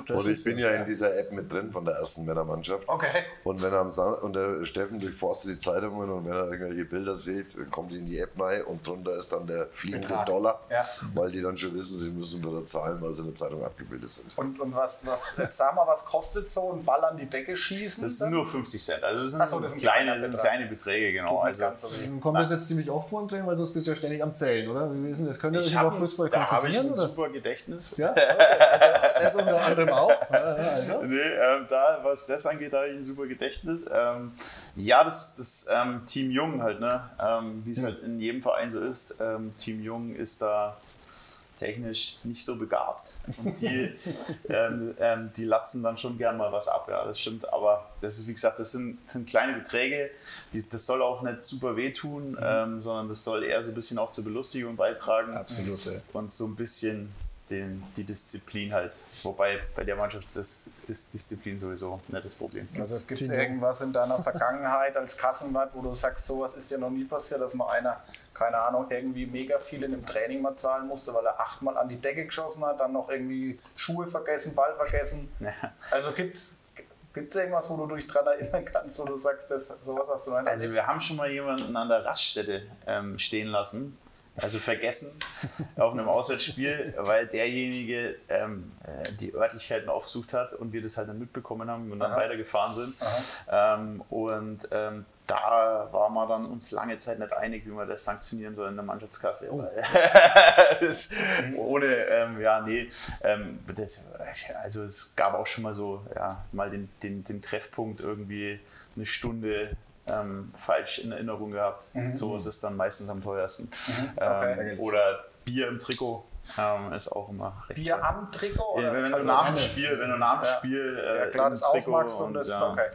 Und ich bin ja in dieser App mit drin von der ersten Männermannschaft. Okay. Und wenn er am Sam und der Steffen durchforstet die Zeitungen und wenn er irgendwelche Bilder sieht, dann kommt die in die App rein und drunter ist dann der fliegende Betrag. Dollar, ja. weil die dann schon wissen, sie müssen wieder zahlen, weil sie in der Zeitung abgebildet sind. Und, und was, was, sag mal, was kostet so ein Ball an die Decke schießen? Das sind nur 50 Cent. Also das sind, so, das sind kleine, sind kleine Beträge, genau. Also, so kommt das jetzt ziemlich oft vor und weil du bist ja ständig am Zählen, oder? Wie ist denn das? Könnt ihr euch über Fußball Da habe ich ein oder? super Gedächtnis. Ja, okay. also, das unter anderem auch. also. Nee, ähm, da, was das angeht, da habe ich ein super Gedächtnis. Ähm, ja, das, das ähm, Team Jung halt, ne? Ähm, wie es mhm. halt in jedem Verein so ist. Ähm, Team Jung ist da technisch nicht so begabt. Und die, ähm, ähm, die latzen dann schon gern mal was ab, ja, das stimmt. Aber das ist, wie gesagt, das sind, sind kleine Beträge. Die, das soll auch nicht super wehtun, mhm. ähm, sondern das soll eher so ein bisschen auch zur Belustigung beitragen. Absolut. Und so ein bisschen den, die Disziplin halt. Wobei bei der Mannschaft das ist Disziplin sowieso nicht das Problem. Also gibt es irgendwas in deiner Vergangenheit als Kassenwart, wo du sagst, sowas ist ja noch nie passiert, dass mal einer, keine Ahnung, irgendwie mega viel in einem Training mal zahlen musste, weil er achtmal an die Decke geschossen hat, dann noch irgendwie Schuhe vergessen, Ball vergessen. Ja. Also gibt es Gibt es irgendwas, wo du dich daran erinnern kannst, wo du sagst, das, sowas hast du noch Also wir haben schon mal jemanden an der Raststätte ähm, stehen lassen also vergessen auf einem Auswärtsspiel, weil derjenige ähm, äh, die Örtlichkeiten aufgesucht hat und wir das halt dann mitbekommen haben und dann Aha. weitergefahren sind. Ähm, und ähm, da war man dann uns lange Zeit nicht einig, wie man das sanktionieren soll in der Mannschaftskasse. Oh. das, ohne, ähm, ja, nee, ähm, das, also es gab auch schon mal so, ja, mal den, den, den Treffpunkt irgendwie eine Stunde ähm, falsch in Erinnerung gehabt. Mhm. So ist es dann meistens am teuersten. Mhm. Okay. Ähm, oder Bier im Trikot. Ähm, ist auch immer recht. Bier toll. am Trikot? Ja, wenn, wenn, also du nach dem Spiel, wenn du nach dem Spiel. Äh, ja, klar, das ausmachst und, und das. Ja. Okay.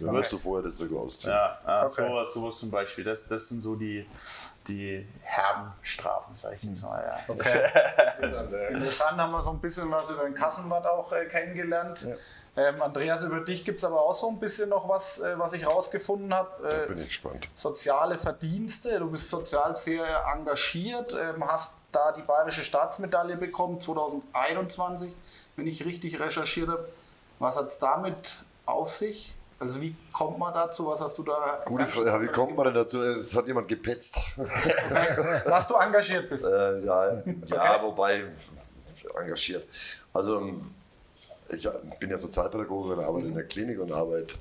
Dann wirst du vorher das Trikot ausziehen. Ja, äh, okay. sowas, sowas zum Beispiel. Das, das sind so die, die herben Strafen, sag ich jetzt mal. Ja. Okay. Interessant, haben wir so ein bisschen was über den Kassenwart auch äh, kennengelernt. Ähm, Andreas, über dich gibt es aber auch so ein bisschen noch was, äh, was ich rausgefunden habe. Äh, bin ich gespannt. Soziale Verdienste. Du bist sozial sehr engagiert, ähm, hast da die Bayerische Staatsmedaille bekommen 2021, wenn ich richtig recherchiert habe. Was hat es damit auf sich? Also wie kommt man dazu? Was hast du da? Gute Frage. Wie kommt man denn dazu? Es hat jemand gepetzt. Dass du engagiert bist. Äh, ja, ja okay. wobei engagiert. Also ich bin ja Sozialpädagoge und arbeite in der Klinik und arbeite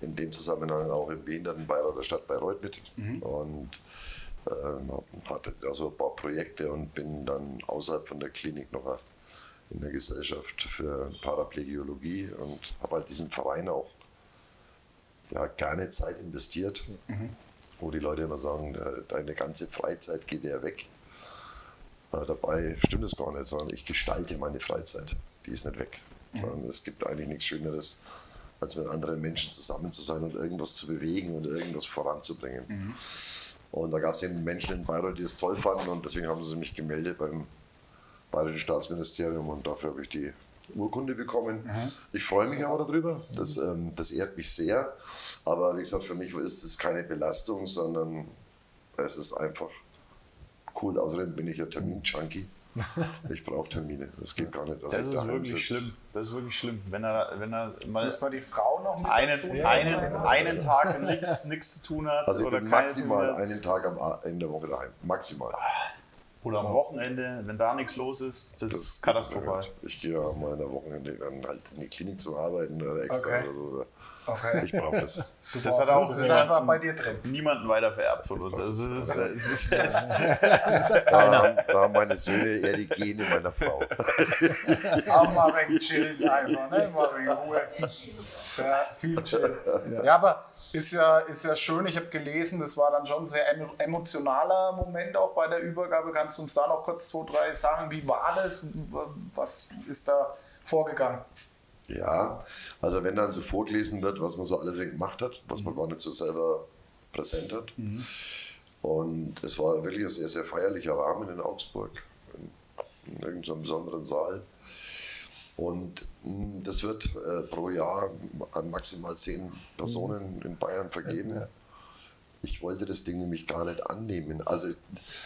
in dem Zusammenhang auch im Behindertenbeirat der Stadt Bayreuth mit. Mhm. Und äh, hatte also ein paar Projekte und bin dann außerhalb von der Klinik noch in der Gesellschaft für Paraplegiologie und habe halt diesen Verein auch ja, gerne Zeit investiert, mhm. wo die Leute immer sagen, äh, deine ganze Freizeit geht ja weg. Äh, dabei stimmt es gar nicht, sondern ich gestalte meine Freizeit. Die ist nicht weg. Mhm. Es gibt eigentlich nichts Schöneres, als mit anderen Menschen zusammen zu sein und irgendwas zu bewegen und irgendwas voranzubringen. Mhm. Und da gab es eben Menschen in Bayreuth, die es toll fanden und deswegen haben sie mich gemeldet beim Bayerischen Staatsministerium und dafür habe ich die Urkunde bekommen. Mhm. Ich freue mich aber darüber, das, ähm, das ehrt mich sehr. Aber wie gesagt, für mich ist es keine Belastung, sondern es ist einfach cool. Außerdem bin ich ja Termin-Junkie. Ich brauche Termine. Das geht gar nicht. Also das ist wirklich sitzt. schlimm. Das ist wirklich schlimm. Wenn er, wenn er mal, mal die Frau noch mit einen, dazu einen, einen Tag nichts zu tun hat. Also oder maximal einen Tag am, in der Woche daheim. Maximal. Oder am Wochenende, wenn da nichts los ist, das, das ist katastrophal. Ich gehe ja mal in der Wochenende dann halt in die Klinik zu arbeiten oder extra okay. oder so. Okay. Ich brauche das. Du das hat auch das ist einfach bei dir drin. Niemanden weiter vererbt von uns. Also das ist, das ist, das ist, da, haben, da haben meine Söhne eher die Gene meiner Frau. auch mal ein wenig chillen einfach, ne? Mal wenig Ruhe. Ja, viel chillen. Ja, aber ist ja, ist ja schön. Ich habe gelesen, das war dann schon ein sehr emotionaler Moment auch bei der Übergabe. Kannst du uns da noch kurz zwei, drei sagen? Wie war das? Was ist da vorgegangen? Ja, also wenn dann so vorgelesen wird, was man so alles gemacht hat, was man gar nicht so selber präsent hat. Mhm. Und es war wirklich ein sehr, sehr feierlicher Rahmen in Augsburg, in, in irgendeinem besonderen Saal. Und das wird äh, pro Jahr an maximal zehn Personen in Bayern vergeben. Ich wollte das Ding nämlich gar nicht annehmen. Also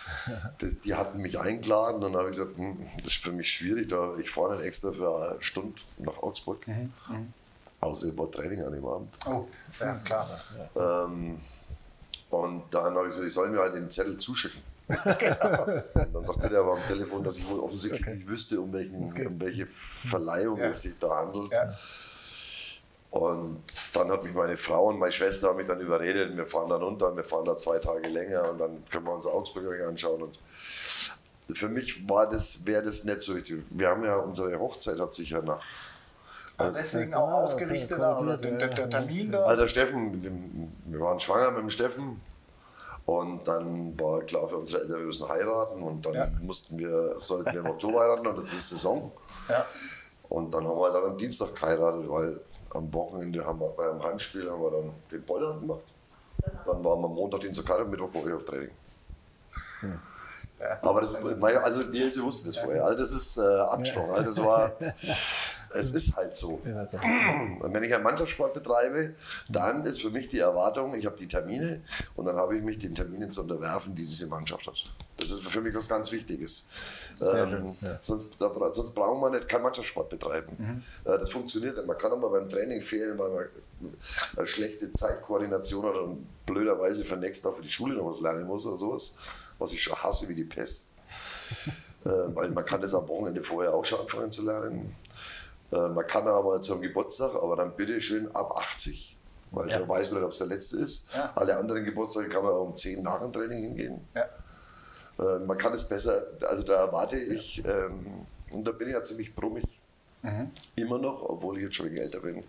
das, die hatten mich eingeladen und dann habe ich gesagt, hm, das ist für mich schwierig, da ich fahre nicht extra für eine Stunde nach Augsburg. Mhm. Mhm. Außer ich war Training an dem Abend. Oh, ja klar. Ähm, und dann habe ich gesagt, ich soll mir halt den Zettel zuschicken genau. Und dann sagte der aber am Telefon, dass ich wohl offensichtlich okay. nicht wüsste, um, welchen, um welche Verleihung ja. es sich da handelt. Ja. Und dann hat mich meine Frau und meine Schwester mich dann überredet, wir fahren dann runter, wir fahren da zwei Tage länger und dann können wir uns Augsburg anschauen. Und für mich war das, wäre das nicht so richtig. Wir haben ja, unsere Hochzeit hat sich ja nach ja, deswegen auch ausgerichtet oder der, der, Termin da. Also der Steffen, wir waren schwanger mit dem Steffen und dann war klar für unsere Eltern, wir müssen heiraten und dann ja. mussten wir, sollten wir im Oktober heiraten und das ist Saison. Ja. Und dann haben wir dann am Dienstag geheiratet, weil am Wochenende haben wir beim Heimspiel haben wir dann den Boiler gemacht. Dann waren wir Montag, Dienstag geheiratet, Mittwoch war ich auf Training. Hm. Ja. Aber das, also die Eltern wussten das vorher. Also das ist äh, abgesprochen. Also das war, es ist halt so. Ist halt so. Und wenn ich einen Mannschaftssport betreibe, dann ist für mich die Erwartung, ich habe die Termine und dann habe ich mich den Terminen zu unterwerfen, die diese Mannschaft hat. Das ist für mich was ganz Wichtiges. Sehr Ähm, schön, ja. sonst, da, sonst braucht man nicht keinen Mannschaftssport betreiben. Mhm. Äh, das funktioniert nicht. Man kann aber beim Training fehlen, weil man eine schlechte Zeitkoordination hat und blöderweise für nächsten Tag für die Schule noch was lernen muss oder sowas, was ich schon hasse wie die Pest. äh, weil man kann das am Wochenende vorher auch schon anfangen zu lernen. Äh, man kann aber zum Geburtstag, aber dann bitte schön ab 80. Weil Ja. da weiß man nicht, ob es der letzte ist. Ja. Alle anderen Geburtstage kann man um 10 nach dem Training hingehen. Ja. Äh, man kann es besser, also da erwarte ich, ähm, und da bin ich ja ziemlich brummig. Mhm. Immer noch, obwohl ich jetzt schon älter bin.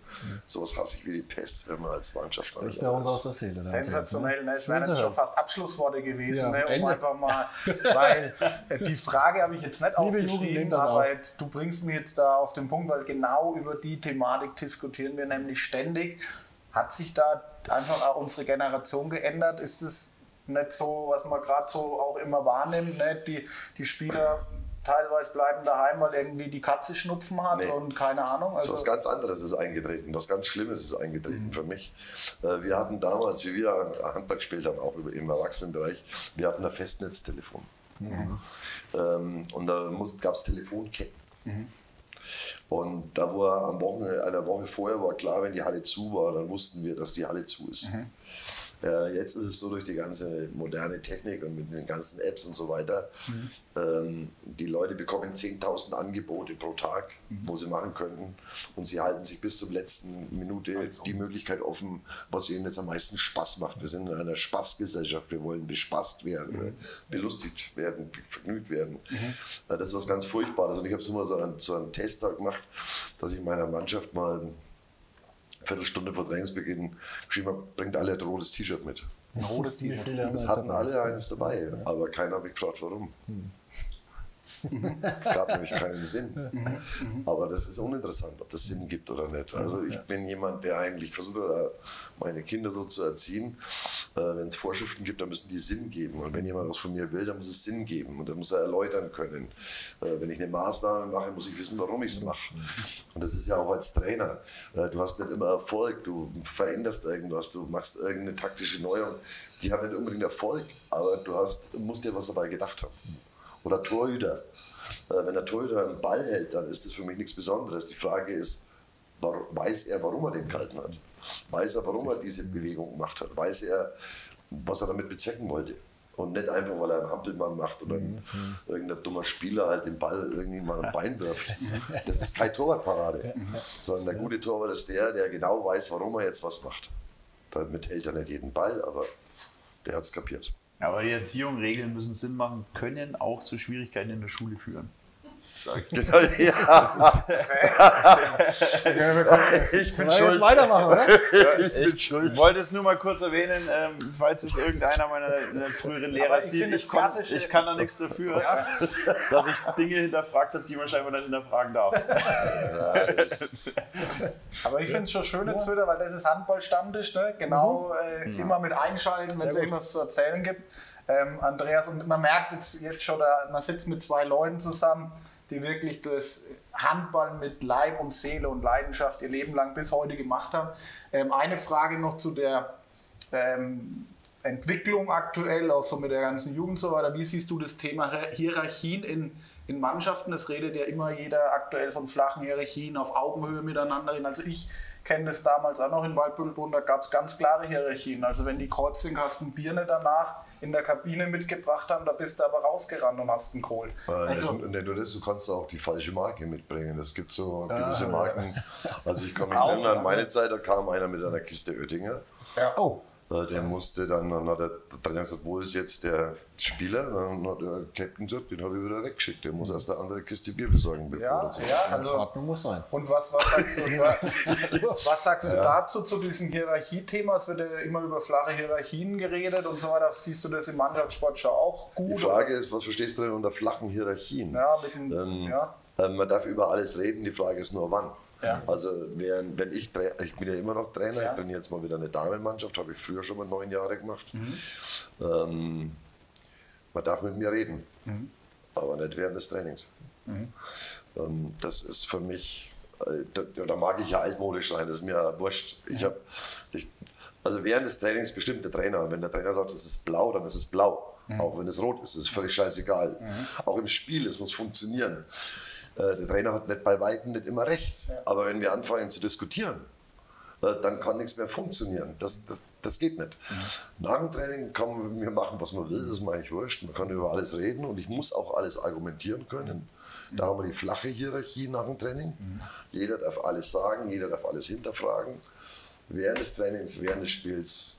Sowas hasse ich wie die Pest, wenn man als Mannschaft Spricht bei uns aus der Seele. Sensationell, ne? Es wären jetzt schon fast Abschlussworte gewesen, Ja, ne? um einfach mal, weil äh, die Frage habe ich jetzt nicht Jugend aufgeschrieben, das aber auf. jetzt, du bringst mir jetzt da auf den Punkt, weil genau über die Thematik diskutieren wir nämlich ständig. Hat sich da einfach auch unsere Generation geändert? Ist es nicht so, was man gerade so auch immer wahrnimmt, ne? die, die Spieler teilweise bleiben daheim, weil irgendwie die Katze Schnupfen hat Nee. und keine Ahnung. Also was ganz anderes ist eingetreten, was ganz Schlimmes ist eingetreten für mich. Äh, Wir hatten damals, wie wir Handball gespielt haben, auch im Erwachsenenbereich, wir hatten ein Festnetztelefon. Ähm, Und da gab es Telefonketten. Und da war am Wochenende, einer Woche vorher war klar, wenn die Halle zu war, dann wussten wir, dass die Halle zu ist. Äh, jetzt ist es so durch die ganze moderne Technik und mit den ganzen Apps und so weiter, ähm, die Leute bekommen 10.000 Angebote pro Tag, wo sie machen könnten. Und sie halten sich bis zur letzten Minute die Möglichkeit offen, was ihnen jetzt am meisten Spaß macht. Wir sind in einer Spaßgesellschaft, wir wollen bespaßt werden, belustigt werden, vergnügt werden. Äh, Das ist was ganz Furchtbares. Und ich habe so mal so einen, so einen Testtag gemacht, dass ich meiner Mannschaft mal Viertelstunde vor Trainingsbeginn geschrieben habe, bringt alle ein rotes T-Shirt mit. ein rotes T-Shirt. Das hatten alle eines dabei, aber keiner hat mich gefragt, warum. Es gab nämlich keinen Sinn. Aber das ist uninteressant, ob das Sinn gibt oder nicht. Also ich bin jemand, der eigentlich versucht, hat, meine Kinder so zu erziehen. Äh, Wenn es Vorschriften gibt, dann müssen die Sinn geben. Und wenn jemand was von mir will, dann muss es Sinn geben. Und dann muss er erläutern können. Äh, Wenn ich eine Maßnahme mache, muss ich wissen, warum ich es mache. Und das ist ja auch als Trainer. Äh, Du hast nicht immer Erfolg, du veränderst irgendwas, du machst irgendeine taktische Neuerung. Die hat nicht unbedingt Erfolg, aber du hast, musst dir was dabei gedacht haben. Oder Torhüter. Äh, Wenn der Torhüter einen Ball hält, dann ist das für mich nichts Besonderes. Die Frage ist, weiß er, warum er den gehalten hat? Weiß er, warum er diese Bewegung gemacht hat? Weiß er, was er damit bezwecken wollte? Und nicht einfach, weil er einen Hampelmann macht oder ein, irgendein dummer Spieler halt den Ball irgendwie mal am Bein wirft. Das ist keine Torwartparade. Sondern der gute Torwart ist der, der genau weiß, warum er jetzt was macht. Damit hält er nicht jeden Ball, aber der hat es kapiert. Aber die Erziehung, Regeln müssen Sinn machen, können auch zu Schwierigkeiten in der Schule führen. Sagt Genau, ja. ich bin schuld. weitermachen, oder? Ich wollte es nur mal kurz erwähnen, ähm, falls es irgendeiner meiner früheren Lehrer ich sieht. Ich, kon- klassisch, ich kann da nichts dafür, dass ich Dinge hinterfragt habe, die man scheinbar nicht hinterfragen darf. Aber ich finde es schon schön jetzt wieder, weil das ist Handballstammtisch, ne? genau äh, immer mit einschalten, wenn es irgendwas zu erzählen gibt. Ähm, Andreas, und man merkt jetzt, jetzt schon, da, man sitzt mit zwei Leuten zusammen, die wirklich das Handball mit Leib und Seele und Leidenschaft ihr Leben lang bis heute gemacht haben. Ähm, eine Frage noch zu der ähm, Entwicklung aktuell, auch so mit der ganzen Jugend und so weiter. Wie siehst du das Thema Hierarchien in, in Mannschaften? Es redet ja immer jeder aktuell von flachen Hierarchien auf Augenhöhe miteinander. hin. Also ich kenne das damals auch noch in Waldbüttelbund, da gab es ganz klare Hierarchien. Also wenn die Kreuzingkasten Birne danach in der Kabine mitgebracht haben, da bist du aber rausgerannt und hast ihn geholt. Äh, Also, nicht, nur das, du kannst auch die falsche Marke mitbringen. Es gibt so gewisse Marken. Also ich kann mich erinnern, ja. meine Zeit, da kam einer mit einer Kiste Oettinger. ja. Oh, Der musste dann, dann hat der Trainer gesagt, wo ist jetzt der Spieler? Dann hat der Captain gesagt, den habe ich wieder weggeschickt. Der muss erst eine andere Kiste Bier besorgen, bevor Ja, er zu ja, also Ordnung muss sein. Und was, was sagst du, was sagst du dazu, zu diesem Hierarchiethema? Es wird ja immer über flache Hierarchien geredet und so weiter. Siehst du das im Mannschaftssport schon auch gut? Die Frage ist, was verstehst du denn unter flachen Hierarchien? Ja, mit dem, Ähm, ja. ähm, Man darf über alles reden, die Frage ist nur wann. Ja. Also wenn, wenn ich, ich bin ja immer noch Trainer, Ja. ich bin jetzt mal wieder eine Damenmannschaft, habe ich früher schon mal neun Jahre gemacht. Mhm. Ähm, man darf mit mir reden, Mhm. aber nicht während des Trainings. Ähm, das ist für mich, äh, da, da mag ich ja altmodisch sein, das ist mir wurscht. Ich habe, Also während des Trainings bestimmt der Trainer. Und wenn der Trainer sagt, es ist blau, dann ist es blau. Mhm. Auch wenn es rot ist, ist völlig scheißegal. Mhm. Auch im Spiel, es muss funktionieren. Äh, der Trainer hat nicht bei Weitem nicht immer recht. Ja. Aber wenn wir anfangen zu diskutieren, äh, dann kann nichts mehr funktionieren. Das, das, das geht nicht. Mhm. Nach dem Training kann man mir machen, was man will, das ist mir eigentlich wurscht. Man kann über alles reden und ich muss auch alles argumentieren können. Da haben wir die flache Hierarchie nach dem Training. Mhm. Jeder darf alles sagen, jeder darf alles hinterfragen. Während des Trainings, während des Spiels.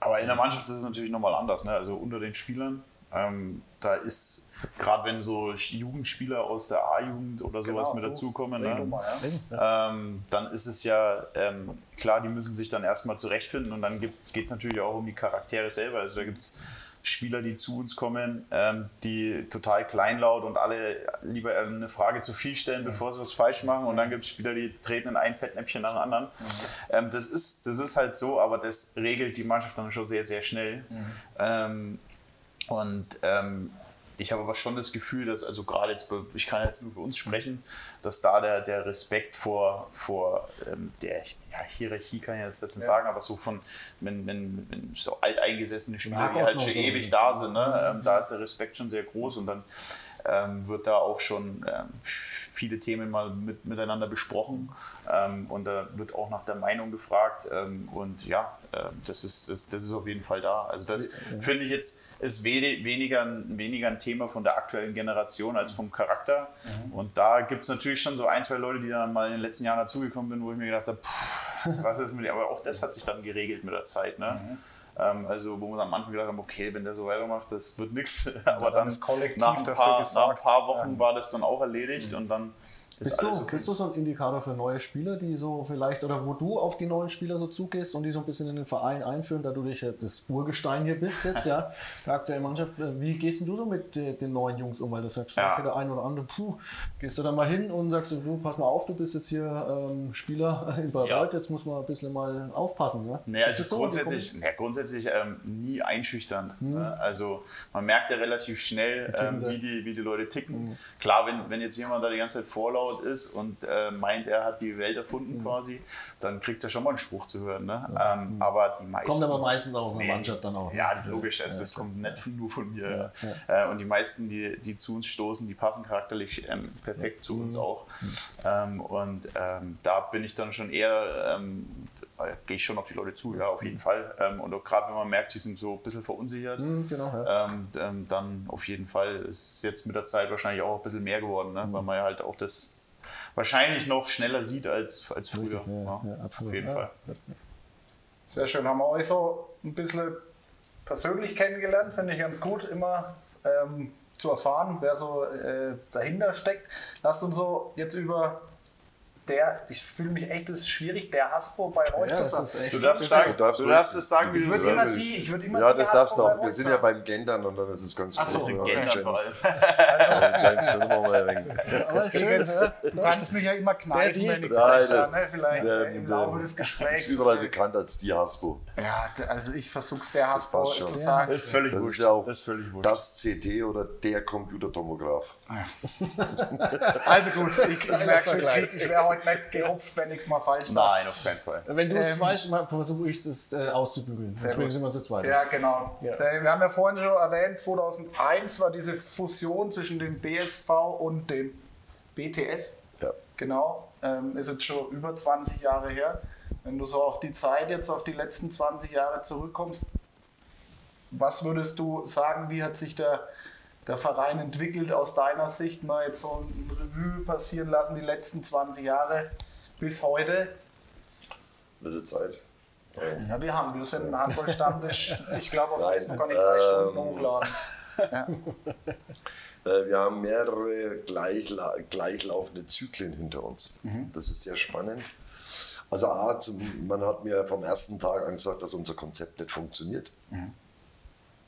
Aber in der Mannschaft ist es natürlich nochmal anders. Ne? Also unter den Spielern, ähm, da ist, gerade wenn so Jugendspieler aus der A-Jugend oder sowas genau, mit dazukommen, ne? ja. ähm, dann ist es ja ähm, klar, die müssen sich dann erstmal zurechtfinden und dann geht es natürlich auch um die Charaktere selber. Also da gibt es Spieler, die zu uns kommen, ähm, die total kleinlaut und alle lieber eine Frage zu viel stellen, bevor sie was falsch machen. Und dann gibt es Spieler, die treten in ein Fettnäpfchen nach dem anderen. Mhm. Ähm, das, ist, das ist halt so, aber das regelt die Mannschaft dann schon sehr, sehr schnell. Mhm. Ähm, und ähm, ich habe aber schon das Gefühl, dass, also gerade jetzt, ich kann jetzt nur für uns sprechen, dass da der, der Respekt vor, vor ähm, der ja, Hierarchie, kann ich jetzt nicht ja. sagen, aber so von, wenn, wenn, wenn so alteingesessene Spieler, die halt schon so ewig da sind, ne, ähm, da ist der Respekt schon sehr groß und dann ähm, wird da auch schon ähm, viele Themen mal mit, miteinander besprochen ähm, und da wird auch nach der Meinung gefragt ähm, und ja, äh, das, ist, das, das, ist auf jeden Fall da. Also das ja. finde ich jetzt ist weniger, weniger ein Thema von der aktuellen Generation als vom Charakter mhm. und da gibt es natürlich schon so ein, zwei Leute, die dann mal in den letzten Jahren dazugekommen sind, wo ich mir gedacht habe, was ist mit dir, aber auch das hat sich dann geregelt mit der Zeit. Ne? Mhm ähm, also wo wir am Anfang gedacht haben, okay, wenn der so weitermacht, das wird nichts. Aber dann, dann nach, ein paar, nach, ein paar, Wochen ja. war das dann auch erledigt mhm. und dann bist du, okay. bist du so ein Indikator für neue Spieler, die so vielleicht, oder wo du auf die neuen Spieler so zugehst und die so ein bisschen in den Verein einführen, da du dich das Urgestein hier bist jetzt, ja, der aktuellen Mannschaft. Wie gehst du so mit den neuen Jungs um? Weil du sagst, ja. okay, der ein oder andere, puh, gehst du da mal hin und sagst, du, pass mal auf, du bist jetzt hier ähm, Spieler in Bayreuth, ja. jetzt muss man ein bisschen mal aufpassen. Ne? Nee, also so, grundsätzlich, ja, grundsätzlich ähm, nie einschüchternd. Mhm. Ne? Also man merkt ja relativ schnell, ähm, wie, die, wie die Leute ticken. Mhm. Klar, wenn, wenn jetzt jemand da die ganze Zeit vorlaut, aufgebaut ist und äh, meint, er hat die Welt erfunden mhm. quasi, dann kriegt er schon mal einen Spruch zu hören. Ne? Ja. Ähm, mhm. aber die meisten. Kommt aber meistens auch aus der nee, Mannschaft dann auch. Ne? Ja, das ist logisch. Also, das kommt nicht nur von mir. Äh, und die meisten, die, die zu uns stoßen, die passen charakterlich ähm, perfekt zu uns mhm. auch. Ähm, und ähm, da bin ich dann schon eher ähm, äh, gehe ich schon auf die Leute zu, ja, auf jeden Fall. Ähm, und gerade wenn man merkt, die sind so ein bisschen verunsichert, mhm, genau, ja. ähm, ähm, dann auf jeden Fall ist es jetzt mit der Zeit wahrscheinlich auch ein bisschen mehr geworden, ne? Mhm. weil man ja halt auch das wahrscheinlich noch schneller sieht als, als früher. Ja, ja, absolut. Auf jeden Fall. Sehr schön. Haben wir euch so ein bisschen persönlich kennengelernt, finde ich ganz gut, immer ähm, zu erfahren, wer so äh, dahinter steckt. Lasst uns so jetzt über der, ich fühle mich echt, das ist schwierig, der Hasbro bei heute ja, zu sagen. Du darfst, sagen, du darfst, du darfst es sagen, wie du es willst. Ich würde immer Ja, das darfst du auch. Wir sind ja beim Gendern und dann ist es ganz gut. Achso, okay. Gendern vor allem. Also, du kannst mich ja immer kneifen, wenn ich falsch sage, ne? vielleicht der, äh, im Laufe des Gesprächs. Ist überall bekannt als die Hasbro. Ja, also ich versuche es der Hasbro zu sagen. Das ist völlig das wurscht. Ist ja auch das, das CT oder der Computertomograph. also gut, ich, ich merke schon, ich wäre heute nicht gerupft, wenn ich es mal falsch sage. Nein, auf keinen Fall. Wenn du es ähm, falsch machst, versuche ich es äh, auszubügeln. Deswegen sind wir zu zweit. Ja, genau. Ja. Äh, wir haben ja vorhin schon erwähnt, 2001 war diese Fusion zwischen dem BSV und dem BTS. Ja. Genau. Ähm, ist jetzt schon über 20 Jahre her. Wenn du so auf die Zeit jetzt, auf die letzten 20 Jahre zurückkommst, was würdest du sagen, wie hat sich der, der Verein entwickelt aus deiner Sicht? Mal jetzt so ein Revue passieren lassen, die letzten 20 Jahre bis heute. Wilde Zeit. Ja, wir haben, wir sind ein Handball-Stammtisch. Ich glaube, auf Facebook kann ich drei ähm, Stunden hochladen. Ja. Äh, wir haben mehrere gleichla gleichlaufende Zyklen hinter uns. Mhm. Das ist sehr spannend. Also A, zum, man hat mir vom ersten Tag an gesagt, dass unser Konzept nicht funktioniert. Mhm.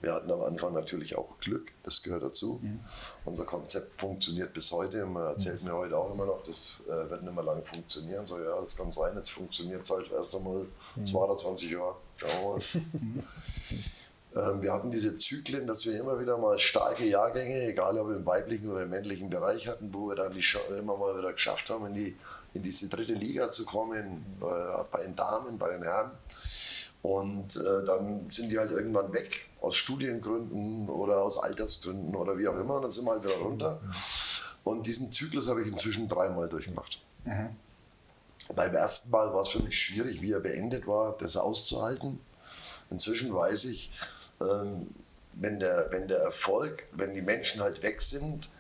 Wir hatten am Anfang natürlich auch Glück, das gehört dazu. Mhm. Unser Konzept funktioniert bis heute. Man erzählt mhm. mir heute auch immer noch, das äh, wird nicht mehr lange funktionieren. So, ja, das kann sein, jetzt funktioniert es halt erst einmal mhm. 22 Jahre. Schauen wir mal. Ähm, wir hatten diese Zyklen, dass wir immer wieder mal starke Jahrgänge, egal ob im weiblichen oder im männlichen Bereich hatten, wo wir dann die Sch- immer mal wieder geschafft haben, in, die, in diese dritte Liga zu kommen, äh, bei den Damen, bei den Herren. Und äh, dann sind die halt irgendwann weg, aus Studiengründen oder aus Altersgründen oder wie auch immer. Und dann sind wir halt wieder runter. Und diesen Zyklus habe ich inzwischen dreimal durchgemacht. Beim ersten Mal war es für mich schwierig, wie er beendet war, das auszuhalten. Inzwischen weiß ich, ähm, wenn, der, wenn der Erfolg, wenn die Menschen halt weg sind,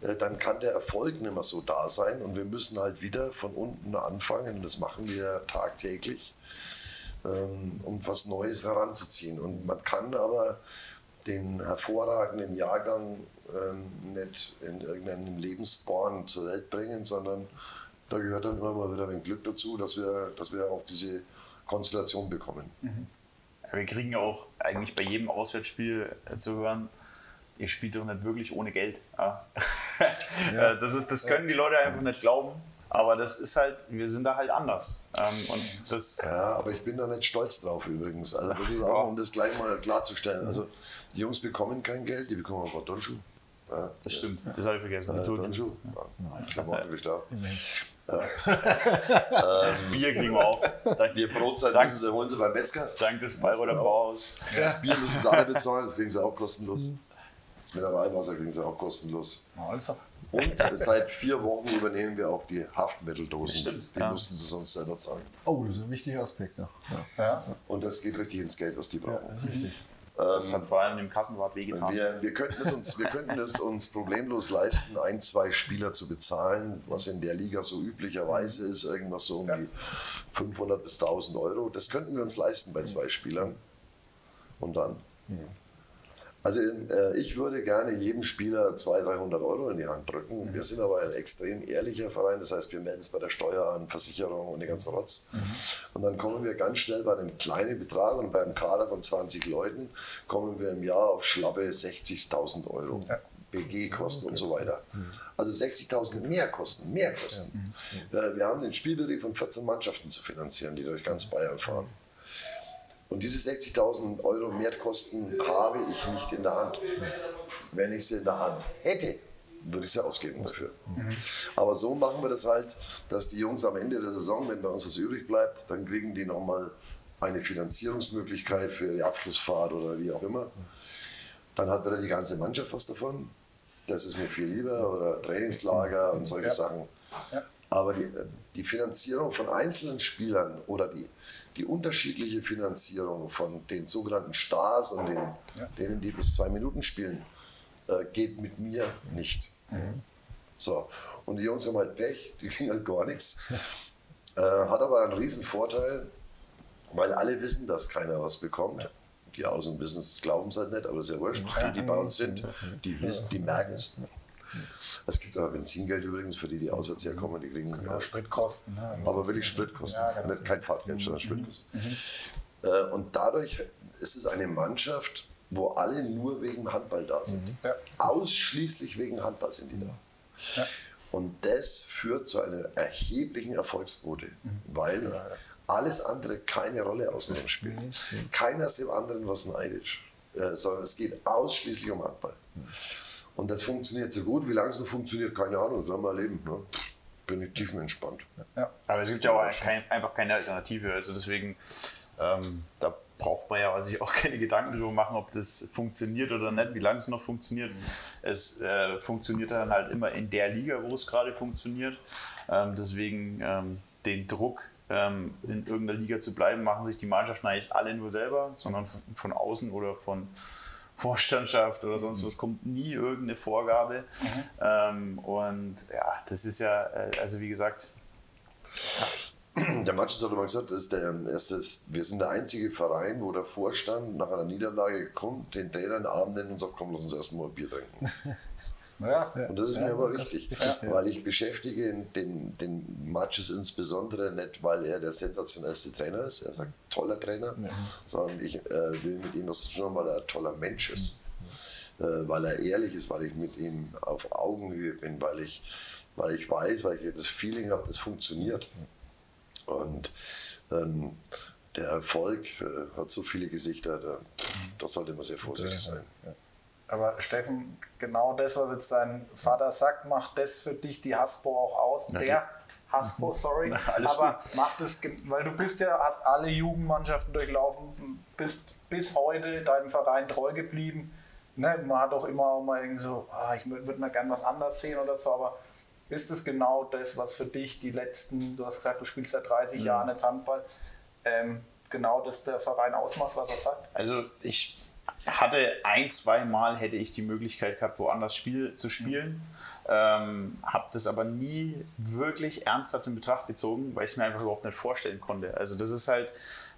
äh, dann kann der Erfolg nicht mehr so da sein und wir müssen halt wieder von unten anfangen. Und das machen wir tagtäglich, um was Neues heranzuziehen. Und man kann aber den hervorragenden Jahrgang ähm, nicht in irgendeinen Lebensborn zur Welt bringen, sondern da gehört dann immer mal wieder ein Glück dazu, dass wir, dass wir auch diese Konstellation bekommen. Ja, wir kriegen ja auch eigentlich bei jedem Auswärtsspiel äh, zu hören, ihr spielt doch nicht wirklich ohne Geld. Ja. Äh, das, ist, das können die Leute einfach nicht glauben. Aber das ist halt, wir sind da halt anders. Ähm, und das, Ja, aber ich bin da nicht stolz drauf übrigens. Also das ist auch, um das gleich mal klarzustellen. Also die Jungs bekommen kein Geld, die bekommen aber Turnschuh. Ja, das stimmt, das habe ich vergessen. äh, Turnschuhe. Turnschuh. Ja, Klamotten kriegt auch. Bier kriegen wir auch. Dank, Die Brotzeit Dank- müssen sie, holen sie beim Metzger. dank des Bayreuther Brauhaus. Das Bier müssen sie alle bezahlen, das kriegen sie auch kostenlos. Das Mineralwasser kriegen sie auch kostenlos. Also, Und seit vier Wochen übernehmen wir auch die Haftmitteldosen. Stimmt, Die ja. mussten sie sonst selber zahlen. Oh, das ist ein wichtiger Aspekt. Ja, ja ja. Und das geht richtig ins Geld, was die brauchen. das ist richtig. Das hat vor allem dem Kassenwart wehgetan. Wir, wir, könnten es uns, wir könnten es uns problemlos leisten, ein, zwei Spieler zu bezahlen, was in der Liga so üblicherweise ist, irgendwas so um die 500 bis 1000 Euro. Das könnten wir uns leisten bei zwei Spielern. Und dann? Also äh, ich würde gerne jedem Spieler 200, 300 Euro in die Hand drücken. Wir sind aber ein extrem ehrlicher Verein, das heißt, wir melden es bei der Steuer an, Versicherung und den ganzen Rotz. Und dann kommen wir ganz schnell bei einem kleinen Betrag und beim Kader von 20 Leuten kommen wir im Jahr auf schlappe 60.000 Euro. BG-Kosten und so weiter. Also 60.000 Mehrkosten, Mehrkosten. Äh, Wir haben den Spielbetrieb von 14 Mannschaften zu finanzieren, die durch ganz Bayern fahren. Und diese 60.000 Euro Mehrkosten habe ich nicht in der Hand. Wenn ich sie in der Hand hätte, würde ich sie ausgeben dafür. Aber so machen wir das halt, dass die Jungs am Ende der Saison, wenn bei uns was übrig bleibt, dann kriegen die nochmal eine Finanzierungsmöglichkeit für die Abschlussfahrt oder wie auch immer. Dann hat wieder die ganze Mannschaft was davon. Das ist mir viel lieber. Oder Trainingslager und solche Sachen. Aber die, die Finanzierung von einzelnen Spielern oder die, die unterschiedliche Finanzierung von den sogenannten Stars und den, denen, die bis zwei Minuten spielen, äh, geht mit mir nicht. So. Und die Jungs haben halt Pech, die kriegen halt gar nichts. Äh, hat aber einen riesen Vorteil, weil alle wissen, dass keiner was bekommt. Die Außen wissen es, glauben es halt nicht, aber ja wurscht. Die, die bei uns sind, die wissen, die merken es. Es gibt aber Benzingeld übrigens für die, die auswärts herkommen, die kriegen Ja, Spritkosten. Ne? aber wirklich Spritkosten. Ja, genau. Nicht kein Fahrtgeld, sondern Spritkosten. Äh, Und dadurch ist es eine Mannschaft, wo alle nur wegen Handball da sind. Ja. Ausschließlich wegen Handball sind die da. Ja. Und das führt zu einer erheblichen Erfolgsquote, weil alles andere keine Rolle aus dem Spiel. Keiner ist dem anderen was neidisch, äh, sondern es geht ausschließlich um Handball. Und das funktioniert so gut. Wie lange es noch funktioniert, keine Ahnung, das werden wir erleben. Ne? Bin ich tiefenentspannt. Ja. Aber es gibt ja auch kein, einfach keine Alternative. Also deswegen, ähm, da braucht man ja sich auch keine Gedanken drüber machen, ob das funktioniert oder nicht, wie lange es noch funktioniert. Es äh, funktioniert dann halt immer in der Liga, wo es gerade funktioniert. Ähm, deswegen ähm, den Druck, ähm, in irgendeiner Liga zu bleiben, machen sich die Mannschaften eigentlich alle nur selber, sondern von, von außen oder von Vorstandschaft oder sonst was kommt nie irgendeine Vorgabe. Ähm, und ja, das ist ja, äh, also wie gesagt, Der Matsch hat immer gesagt, ist der, erste, wir sind der einzige Verein, wo der Vorstand nach einer Niederlage kommt, den Trainer in den Arm nimmt und sagt, komm, lass uns erstmal ein Bier trinken. Ja. Und das ist mir aber wichtig, weil ich beschäftige den, den Matches insbesondere nicht, weil er der sensationellste Trainer ist, er ist ein toller Trainer, sondern ich äh, will mit ihm was schon weil er ein toller Mensch ist. Äh, weil er ehrlich ist, weil ich mit ihm auf Augenhöhe bin, weil ich, weil ich weiß, weil ich das Feeling habe, das funktioniert. Und ähm, der Erfolg äh, hat so viele Gesichter, da da sollte man sehr vorsichtig sein. Aber Steffen, genau das, was jetzt dein Vater sagt, macht das für dich die Haspo auch aus. Na, der Haspo, sorry. alles aber macht es, weil du bist ja, hast alle Jugendmannschaften durchlaufen, bist bis heute deinem Verein treu geblieben. Ne, man hat auch immer mal irgendwie so, ah, ich würde mal gern was anderes sehen oder so, aber ist es genau das, was für dich die letzten, du hast gesagt, du spielst seit 30 Mhm. Jahren jetzt Handball, ähm, genau das der Verein ausmacht, was er sagt? Also ich hatte ein, zwei Mal hätte ich die Möglichkeit gehabt, woanders Spiel zu spielen. Ähm, habe das aber nie wirklich ernsthaft in Betracht gezogen, weil ich es mir einfach überhaupt nicht vorstellen konnte. Also das ist halt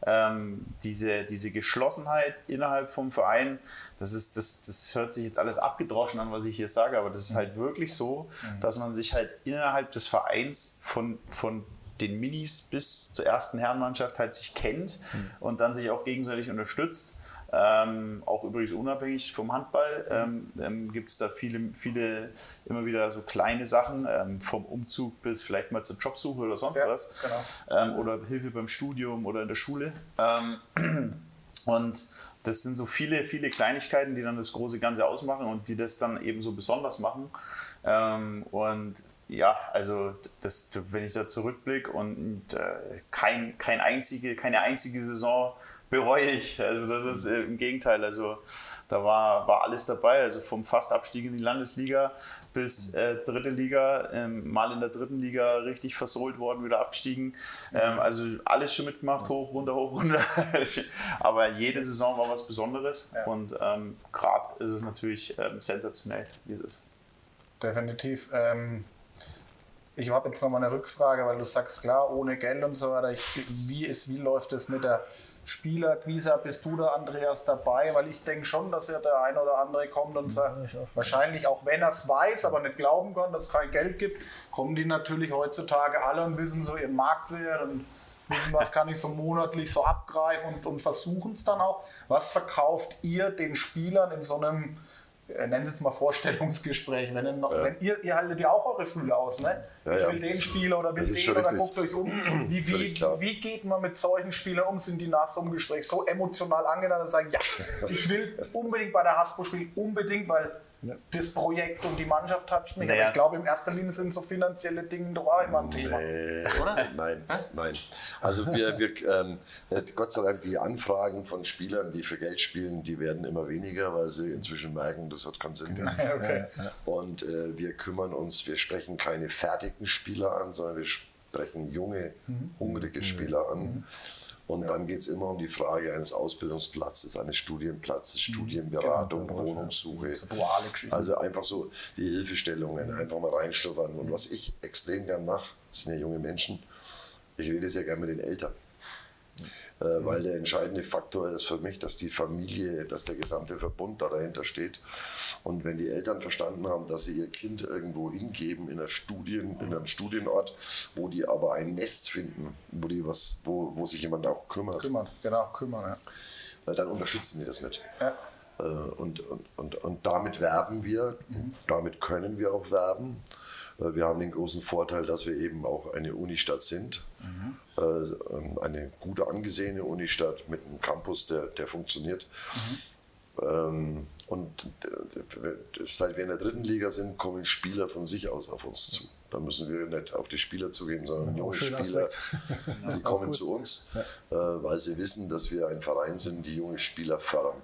ähm, diese, diese Geschlossenheit innerhalb vom Verein. Das, ist, das, das hört sich jetzt alles abgedroschen an, was ich hier sage, aber das ist halt wirklich so, dass man sich halt innerhalb des Vereins von, von den Minis bis zur ersten Herrenmannschaft halt sich kennt und dann sich auch gegenseitig unterstützt. Ähm, auch übrigens unabhängig vom Handball ähm, ähm, gibt es da viele, viele immer wieder so kleine Sachen, ähm, vom Umzug bis vielleicht mal zur Jobsuche oder sonst Ja, was. Ähm, oder Hilfe beim Studium oder in der Schule. Ähm, und das sind so viele, viele Kleinigkeiten, die dann das große Ganze ausmachen und die das dann eben so besonders machen. Und ja, also das, wenn ich da zurückblicke und äh, kein, kein einzige, keine einzige Saison bereue ich. Also das ist äh, im Gegenteil. Also da war, war alles dabei. Also vom Fastabstieg in die Landesliga bis äh, dritte Liga, ähm, mal in der dritten Liga richtig versohlt worden, wieder abgestiegen. Ähm, also alles schon mitgemacht, hoch, runter, hoch, runter. Aber jede Saison war was Besonderes Ja. und ähm, gerade ist es natürlich ähm, sensationell, wie es ist. Definitiv. Ähm, ich habe jetzt nochmal eine Rückfrage, weil du sagst, klar, ohne Geld und so weiter. Ich, wie, ist, wie läuft es mit der Spielerquise? Bist du da, Andreas, dabei? Weil ich denke schon, dass ja der ein oder andere kommt und sagt, wahrscheinlich auch wenn er es weiß, aber nicht glauben kann, dass es kein Geld gibt, kommen die natürlich heutzutage alle und wissen so ihren Marktwert und wissen, was kann ich so monatlich so abgreifen und, und versuchen es dann auch. Was verkauft ihr den Spielern in so einem nennen Sie es mal Vorstellungsgespräch, wenn, ihr noch, wenn ihr, ihr haltet ja auch eure Fühler aus, ne? Ja, ich ja. will den Spieler oder will den oder richtig. guckt euch um. Wie, wie, wie geht man mit solchen Spielern um? Sind die nach so einem Gespräch so emotional angetan, dass sie sagen, ja, ich will unbedingt bei der Hasbro spielen, unbedingt, weil das Projekt und die Mannschaft toucht mich. Naja. Aber ich glaube, in erster Linie sind so finanzielle Dinge doch auch immer ein Thema. Äh, Oder? Nein, nein. Also wir, wir ähm, äh, Gott sei Dank, die Anfragen von Spielern, die für Geld spielen, die werden immer weniger, weil sie inzwischen merken, das hat keinen Sinn. Okay. Und äh, wir kümmern uns, wir sprechen keine fertigen Spieler an, sondern wir sprechen junge, hungrige Spieler an. Und dann geht es immer um die Frage eines Ausbildungsplatzes, eines Studienplatzes, Studienberatung, Wohnungssuche. So duale. Also einfach so die Hilfestellungen, einfach mal reinschnuppern. Und was ich extrem gern mache, das sind ja junge Menschen, ich rede sehr gern mit den Eltern. Äh, weil der entscheidende Faktor ist für mich, dass die Familie, dass der gesamte Verbund da dahinter steht. Und wenn die Eltern verstanden haben, dass sie ihr Kind irgendwo hingeben in, einer Studien, in einem Studienort, wo die aber ein Nest finden, wo, die was, wo, wo sich jemand auch kümmert, Kümmern, genau, kümmern, ja. äh, dann unterstützen die das mit. ja. Äh, Und, und, und, und damit werben wir, damit können wir auch werben. Äh, Wir haben den großen Vorteil, dass wir eben auch eine Unistadt sind. Äh, Eine gute angesehene Unistadt mit einem Campus, der, der funktioniert. Ähm, Und äh, seit wir in der dritten Liga sind, kommen Spieler von sich aus auf uns zu. Da müssen wir nicht auf die Spieler zugehen, sondern junge Spieler, die kommen zu uns, weil sie wissen, dass wir ein Verein sind, die junge Spieler fördern.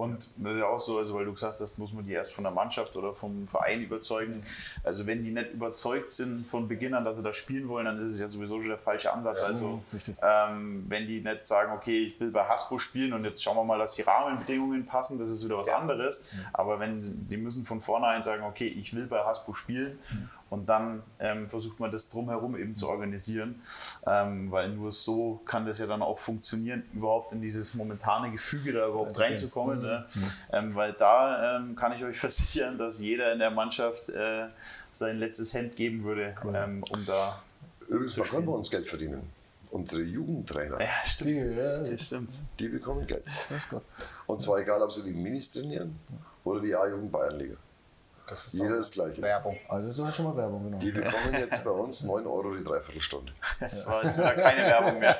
Und das ist ja auch so, also weil du gesagt hast, muss man die erst von der Mannschaft oder vom Verein überzeugen. Also wenn die nicht überzeugt sind von Beginn an, dass sie da spielen wollen, dann ist es ja sowieso schon der falsche Ansatz. Also ähm, wenn die nicht sagen, okay, ich will bei Hasbro spielen und jetzt schauen wir mal, dass die Rahmenbedingungen passen, das ist wieder was anderes. Aber wenn die müssen von vornherein sagen, okay, ich will bei Hasbro spielen und dann ähm, versucht man das drumherum eben zu organisieren, ähm, weil nur so kann das ja dann auch funktionieren, überhaupt in dieses momentane Gefüge da überhaupt reinzukommen. Ne? Ähm, weil da ähm, kann ich euch versichern, dass jeder in der Mannschaft äh, sein letztes Hemd geben würde, ähm, um da. Übrigens, da können wir uns Geld verdienen. Unsere Jugendtrainer, Ja, stimmt. Die, ja, Das stimmt. die bekommen Geld. das ist gut. Und zwar egal, ob sie die Minis trainieren oder die A-Jugend Bayernliga. Das ist Jeder das Gleiche. Werbung. Also das ist halt schon mal Werbung, genau. Die bekommen jetzt bei uns 9 Euro die Dreiviertelstunde. Das war jetzt keine Werbung mehr.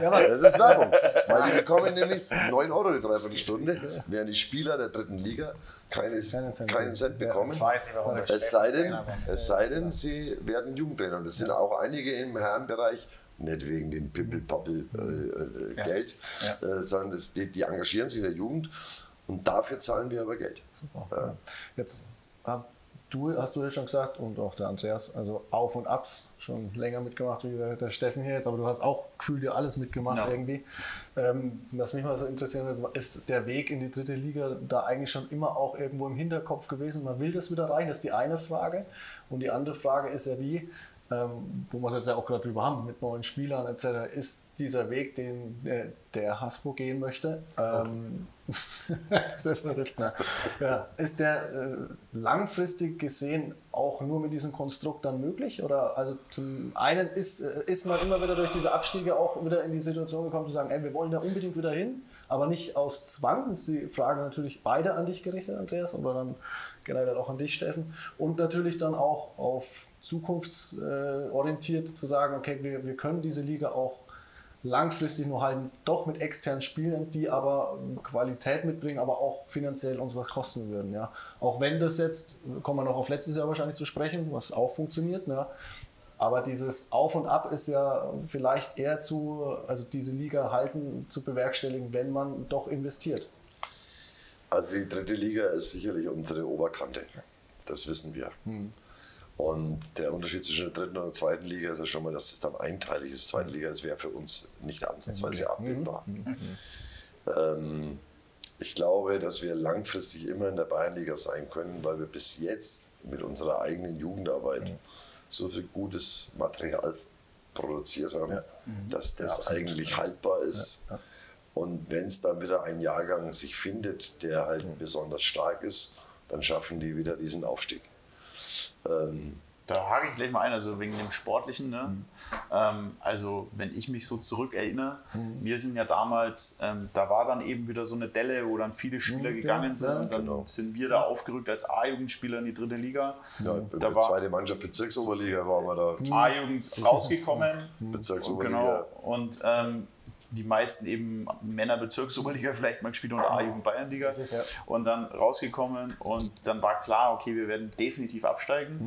Ja, Das ist Werbung. Weil die bekommen nämlich 9 Euro die Dreiviertelstunde, während die Spieler der dritten Liga keines, Keinen Cent. keinen Cent bekommen. Jetzt weiß ich, warum Es sei denn, es sei denn, sie werden Jugendtrainer. Und das sind auch einige im Herrenbereich, nicht wegen dem Pimpel-Pappel äh, äh, Geld, Äh, sondern das, die, die engagieren sich in der Jugend und dafür zahlen wir aber Geld. Ja. Jetzt hab du, hast du ja schon gesagt und auch der Andreas, also Auf und Abs schon länger mitgemacht wie der, der Steffen hier jetzt, aber du hast auch gefühlt ja alles mitgemacht Ja. irgendwie. Ähm, was mich mal so interessieren wird, ist der Weg in die dritte Liga da eigentlich schon immer auch irgendwo im Hinterkopf gewesen? Man will das wieder rein, das ist die eine Frage. Und die andere Frage ist ja die, ähm, wo wir es jetzt ja auch gerade drüber haben, mit neuen Spielern etc., ist dieser Weg, den der, der Hasbro gehen möchte, ähm, ne? ja, ist der äh, langfristig gesehen auch nur mit diesem Konstrukt dann möglich? Oder also zum einen ist, äh, ist man immer wieder durch diese Abstiege auch wieder in die Situation gekommen zu sagen, ey, wir wollen da unbedingt wieder hin, aber nicht aus Zwang. Das ist die Frage natürlich beide an dich gerichtet, Andreas, oder dann generell auch an dich, Steffen. Und natürlich dann auch auf zukunftsorientiert zu sagen, okay, wir, wir können diese Liga auch langfristig nur halten, doch mit externen Spielern, die aber Qualität mitbringen, aber auch finanziell uns was kosten würden. Ja. Auch wenn das jetzt, kommen wir noch auf letztes Jahr wahrscheinlich zu sprechen, was auch funktioniert, ne. aber dieses Auf und Ab ist ja vielleicht eher zu, also diese Liga halten, zu bewerkstelligen, wenn man doch investiert. Also die dritte Liga ist sicherlich unsere Oberkante. Das wissen wir. Und der Unterschied zwischen der dritten und der zweiten Liga ist ja schon mal, dass es dann einteilig ist. Zweite Liga, das wäre für uns nicht ansatzweise abbildbar. Ähm, ich glaube, dass wir langfristig immer in der Bayernliga sein können, weil wir bis jetzt mit unserer eigenen Jugendarbeit so viel gutes Material produziert haben, dass das eigentlich haltbar ist. Und wenn es dann wieder ein Jahrgang sich findet, der halt besonders stark ist, dann schaffen die wieder diesen Aufstieg. Ähm, Da hake ich gleich mal ein, also wegen dem Sportlichen. Ne? Mhm. Ähm, also, wenn ich mich so zurückerinnere, wir sind ja damals, ähm, da war dann eben wieder so eine Delle, wo dann viele Spieler gegangen sind. Mhm. ja, und dann genau. sind wir da aufgerückt als A-Jugendspieler in die dritte Liga. ja, da war zweite Mannschaft Bezirksoberliga waren wir da. A-Jugend rausgekommen. Bezirksoberliga. Genau. Und ähm, die meisten eben Männer Bezirksoberliga vielleicht mal gespielt und A-Jugend Bayernliga. Und dann rausgekommen und dann war klar, okay, wir werden definitiv absteigen.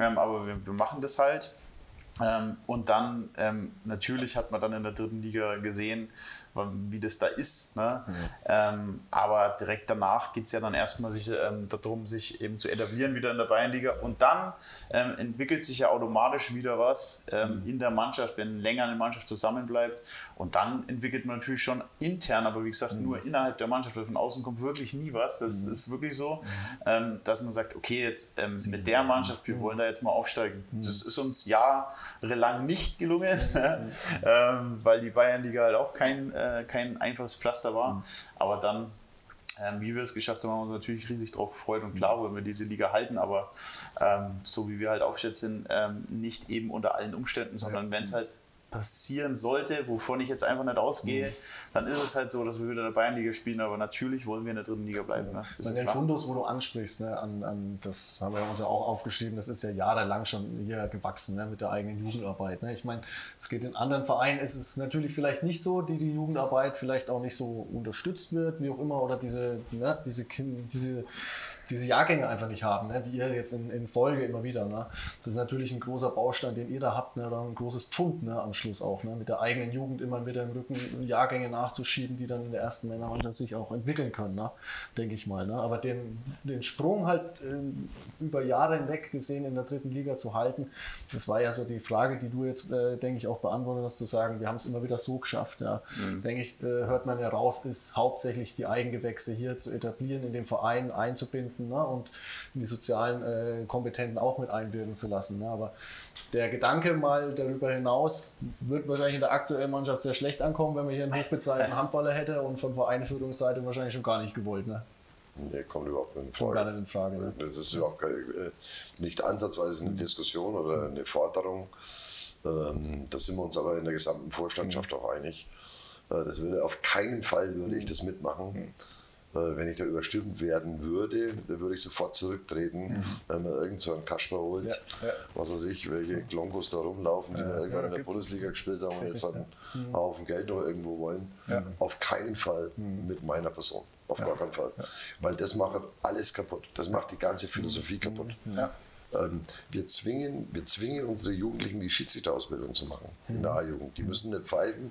Ähm, aber wir, wir machen das halt. Ähm, und dann, ähm, natürlich hat man dann in der dritten Liga gesehen, wie das da ist. Ne? Ähm, aber direkt danach geht es ja dann erstmal sich, ähm, darum, sich eben zu etablieren wieder in der Bayernliga. Und dann ähm, entwickelt sich ja automatisch wieder was ähm, in der Mannschaft, wenn länger eine Mannschaft zusammenbleibt. Und dann entwickelt man natürlich schon intern, aber wie gesagt, nur innerhalb der Mannschaft, weil von außen kommt wirklich nie was. Das ist wirklich so, ähm, dass man sagt, okay, jetzt ähm, mit der Mannschaft, wir wollen da jetzt mal aufsteigen. Das ist uns jahrelang nicht gelungen, ähm, weil die Bayernliga halt auch kein, äh, kein einfaches Pflaster war. Aber dann ähm, wie wir es geschafft haben, haben wir uns natürlich riesig drauf gefreut. Und klar wollen wir diese Liga halten, aber ähm, so wie wir halt aufgestellt sind, ähm, nicht eben unter allen Umständen, sondern wenn es halt passieren sollte, wovon ich jetzt einfach nicht ausgehe, dann ist es halt so, dass wir wieder in der Bayernliga spielen, aber natürlich wollen wir in der dritten Liga bleiben. Ne? Bei den. Fundus, wo du ansprichst, ne, an, an, das haben wir uns ja auch aufgeschrieben, das ist ja jahrelang schon hier gewachsen ne, mit der eigenen Jugendarbeit. Ne. Ich meine, es geht in anderen Vereinen, ist es natürlich vielleicht nicht so, die die Jugendarbeit vielleicht auch nicht so unterstützt wird, wie auch immer, oder diese, ne, diese, diese, diese Jahrgänge einfach nicht haben, ne, wie ihr jetzt in, in Folge immer wieder. Ne. Das ist natürlich ein großer Baustein, den ihr da habt, ne, oder ein großes Pfund ne, am Schluss auch, ne, mit der eigenen Jugend immer wieder im Rücken Jahrgänge nachzuschieben, die dann in der ersten Männermannschaft sich auch entwickeln können, ne, denke ich mal. Ne. Aber den, den Sprung halt ähm, über Jahre hinweg gesehen in der dritten Liga zu halten, das war ja so die Frage, die du jetzt, äh, denke ich, auch beantwortet hast, zu sagen, wir haben es immer wieder so geschafft. Ja. Denke ich, äh, hört man ja raus, ist hauptsächlich die Eigengewächse hier zu etablieren, in den Verein einzubinden ne, und die sozialen äh, Kompetenten auch mit einwirken zu lassen. Ne. Aber der Gedanke mal darüber hinaus wird wahrscheinlich in der aktuellen Mannschaft sehr schlecht ankommen, wenn man hier einen hochbezahlten Handballer hätte und von Vereinführungsseite wahrscheinlich schon gar nicht gewollt. Ne? Nee, kommt überhaupt nicht in Kommt Frage. gar nicht in Frage. Ne? Das ist überhaupt äh, nicht ansatzweise eine Diskussion oder eine Forderung. Ähm, Da sind wir uns aber in der gesamten Vorstandschaft auch einig. Äh, Das würde auf keinen Fall würde ich das mitmachen. Wenn ich da überstimmt werden würde, dann würde ich sofort zurücktreten, mhm. wenn man irgend so einen Kasper holt, ja, ja. was weiß ich, welche Klonkos da rumlaufen, die ja, wir irgendwann in der Bundesliga gespielt haben und jetzt einen mhm. Haufen Geld noch irgendwo wollen. Auf keinen Fall mhm. mit meiner Person. Auf gar keinen Fall. Weil das macht alles kaputt. Das macht die ganze Philosophie kaputt. Ähm, wir, zwingen, wir zwingen unsere Jugendlichen, die Schiedsrichterausbildung zu machen in der A-Jugend. Die müssen nicht pfeifen,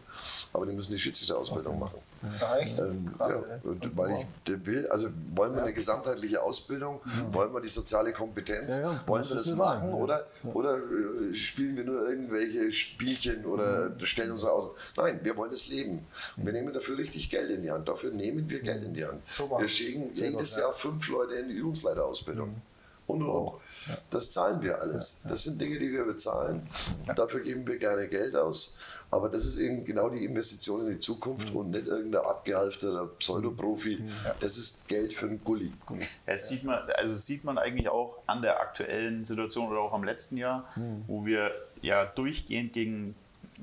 aber die müssen die Schiedsrichterausbildung machen. Ähm, ja, weil ich will, also wollen wir eine gesamtheitliche Ausbildung, wollen wir die soziale Kompetenz, wollen wir das machen oder, oder äh, spielen wir nur irgendwelche Spielchen oder stellen uns aus? Nein, wir wollen das leben. Und wir nehmen dafür richtig Geld in die Hand. Dafür nehmen wir Geld in die Hand. Wir schicken jedes Jahr fünf Leute in die Übungsleiterausbildung. Und und und. Das zahlen wir alles. Das sind Dinge, die wir bezahlen. Dafür geben wir gerne Geld aus. Aber das ist eben genau die Investition in die Zukunft mhm. und nicht irgendein abgehalfterter Pseudoprofi. Mhm. Das ist Geld für einen Gulli. Das sieht man, also sieht man eigentlich auch an der aktuellen Situation oder auch am letzten Jahr, mhm. wo wir ja durchgehend gegen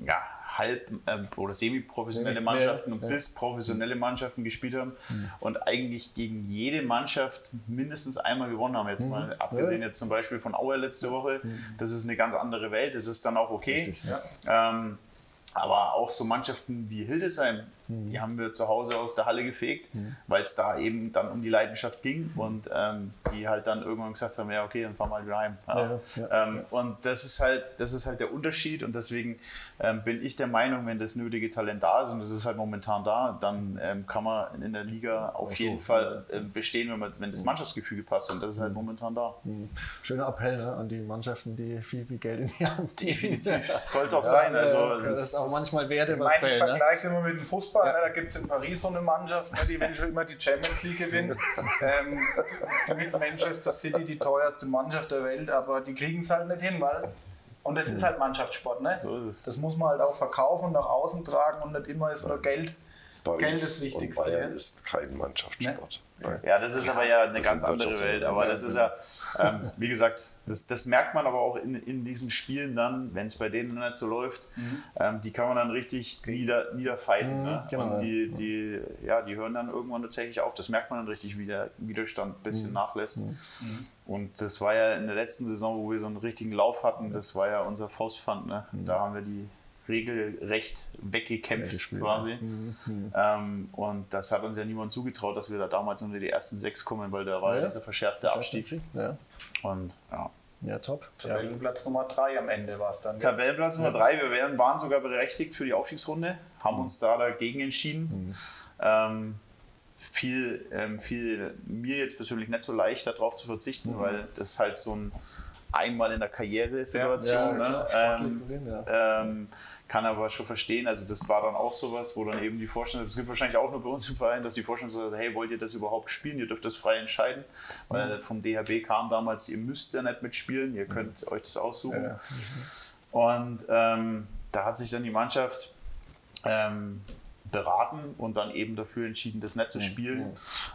ja, halb- ähm, oder semi-professionelle Mannschaften und bis professionelle Mannschaften gespielt haben mhm. und eigentlich gegen jede Mannschaft mindestens einmal gewonnen haben. Jetzt mhm. mal abgesehen jetzt zum Beispiel von Auer letzte Woche, mhm. das ist eine ganz andere Welt, das ist dann auch okay. Richtig, ja. ähm, aber auch so Mannschaften wie Hildesheim, Mhm. Die haben wir zu Hause aus der Halle gefegt, mhm. weil es da eben dann um die Leidenschaft ging und ähm, die halt dann irgendwann gesagt haben, ja okay, dann fahren wir halt wieder heim. Ja. Ja, ähm, und das ist halt, das ist halt der Unterschied und deswegen ähm, bin ich der Meinung, wenn das nötige Talent da ist und das ist halt momentan da, dann ähm, kann man in der Liga auf so, jeden Fall äh, bestehen, wenn, man, wenn das mhm. Mannschaftsgefüge passt und das ist halt mhm. momentan da. Mhm. Schöner Appell ne, an die Mannschaften, die viel, viel Geld in die Hand Definitiv, soll es auch sein. Also, das, ist auch manchmal Werte, was zählt. Ne? Vergleich immer mit dem Fußball Fußball, ja. ne, da gibt es in Paris so eine Mannschaft, ne, die will schon immer die Champions League gewinnen. ähm, mit Manchester City die teuerste Mannschaft der Welt, aber die kriegen es halt nicht hin, weil. Und das ist halt Mannschaftssport, ne? So ist es. Das muss man halt auch verkaufen und nach außen tragen und nicht immer ist nur Geld. Paris Geld das Wichtigste. Und Bayern ist kein Mannschaftssport. Ne? Ja, das ist aber ja eine das ganz andere Welt. Aber das ist ja, ähm, wie gesagt, das, das merkt man aber auch in, in diesen Spielen dann, wenn es bei denen nicht so läuft, mhm. ähm, die kann man dann richtig nieder, niederfighten. Mhm, ne? genau, Und die, die, ja, die hören dann irgendwann tatsächlich auf. Das merkt man dann richtig, wie der Widerstand ein bisschen mhm. nachlässt. Mhm. Und das war ja in der letzten Saison, wo wir so einen richtigen Lauf hatten, das war ja unser Faustpfand. Ne? Mhm. Da haben wir die regelrecht weggekämpft quasi. Mhm. Mhm. Ähm, und das hat uns ja niemand zugetraut, dass wir da damals unter die ersten sechs kommen, weil da war ja, dieser verschärfte Abstieg. Ja. Und ja. Ja, top. Tabellenplatz Nummer drei am Ende war es dann. Tabellenplatz Nummer drei, wir wären, waren sogar berechtigt für die Aufstiegsrunde, haben uns da dagegen entschieden. Mhm. Ähm, viel, ähm, viel mir jetzt persönlich nicht so leicht darauf zu verzichten, mhm. weil das halt so ein einmal in der Karriere-Situation. Ja, ja, ne? ähm, gesehen, ja. ähm, kann aber schon verstehen, also das war dann auch sowas, wo dann eben die Vorstellung, es gibt wahrscheinlich auch nur bei uns im Verein, dass die Vorstellung sagt, hey, wollt ihr das überhaupt spielen? Ihr dürft das frei entscheiden, weil mhm. vom DHB kam damals, ihr müsst ja nicht mitspielen, ihr könnt mhm. euch das aussuchen. Ja. Und ähm, da hat sich dann die Mannschaft ähm, beraten und dann eben dafür entschieden, das nicht zu spielen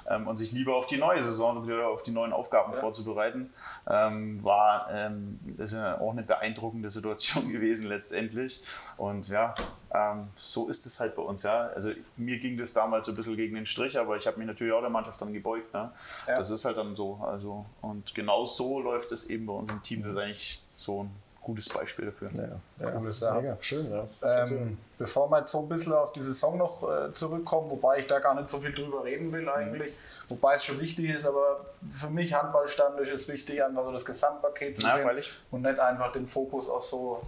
ähm, und sich lieber auf die neue Saison oder auf die neuen Aufgaben ja. vorzubereiten. Ähm, war ähm, das ist ja auch eine beeindruckende Situation gewesen letztendlich. Und ja, ähm, so ist es halt bei uns. Ja. Also mir ging das damals so ein bisschen gegen den Strich, aber ich habe mich natürlich auch der Mannschaft dann gebeugt. Ne? Ja. Das ist halt dann so. Also, und genau so läuft es eben bei uns im Team. Das ist eigentlich so ein gutes Beispiel dafür. Ja, ja. Cooles Sache. Mega, schön, ja. Ähm, bevor wir jetzt so ein bisschen auf die Saison noch äh, zurückkommen, wobei ich da gar nicht so viel drüber reden will eigentlich, mhm. wobei es schon wichtig ist, aber für mich Handballstandisch ist wichtig, einfach so das Gesamtpaket zu Na, sehen und nicht einfach den Fokus auf so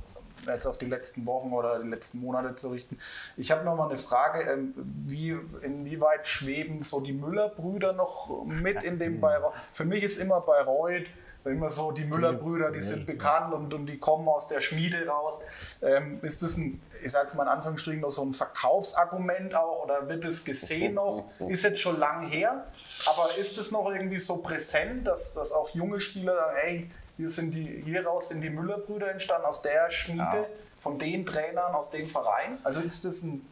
jetzt auf die letzten Wochen oder die letzten Monate zu richten. Ich habe noch mal eine Frage, ähm, wie, inwieweit schweben so die Müller-Brüder noch mit in dem Bayreuth? Für mich ist immer Bayreuth immer so, die Müller-Brüder, die sind bekannt und, und die kommen aus der Schmiede raus. Ähm, ist das ein, ich sage jetzt mal in Anführungsstrichen, noch so ein Verkaufsargument auch oder wird es gesehen noch? Ist jetzt schon lang her, aber ist es noch irgendwie so präsent, dass, dass auch junge Spieler sagen, hey, hier sind die, hieraus sind die Müller-Brüder entstanden, aus der Schmiede, ja. von den Trainern, aus dem Verein? Also ist das ein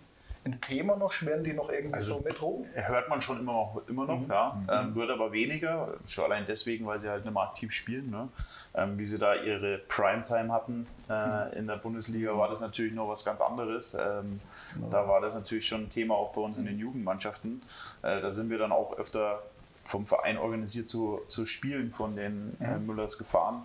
ein Thema noch? Schweren die noch irgendwie Also, so mit rum? Hört man schon immer noch, immer noch ja. Ähm, wird aber weniger, schon allein deswegen, weil sie halt nicht mehr aktiv spielen. Ne? Ähm, wie sie da ihre Primetime hatten äh, in der Bundesliga, war das natürlich noch was ganz anderes. Ähm, Da war das natürlich schon ein Thema auch bei uns in den Jugendmannschaften. Äh, da sind wir dann auch öfter vom Verein organisiert zu, zu Spielen von den äh, Müllers gefahren.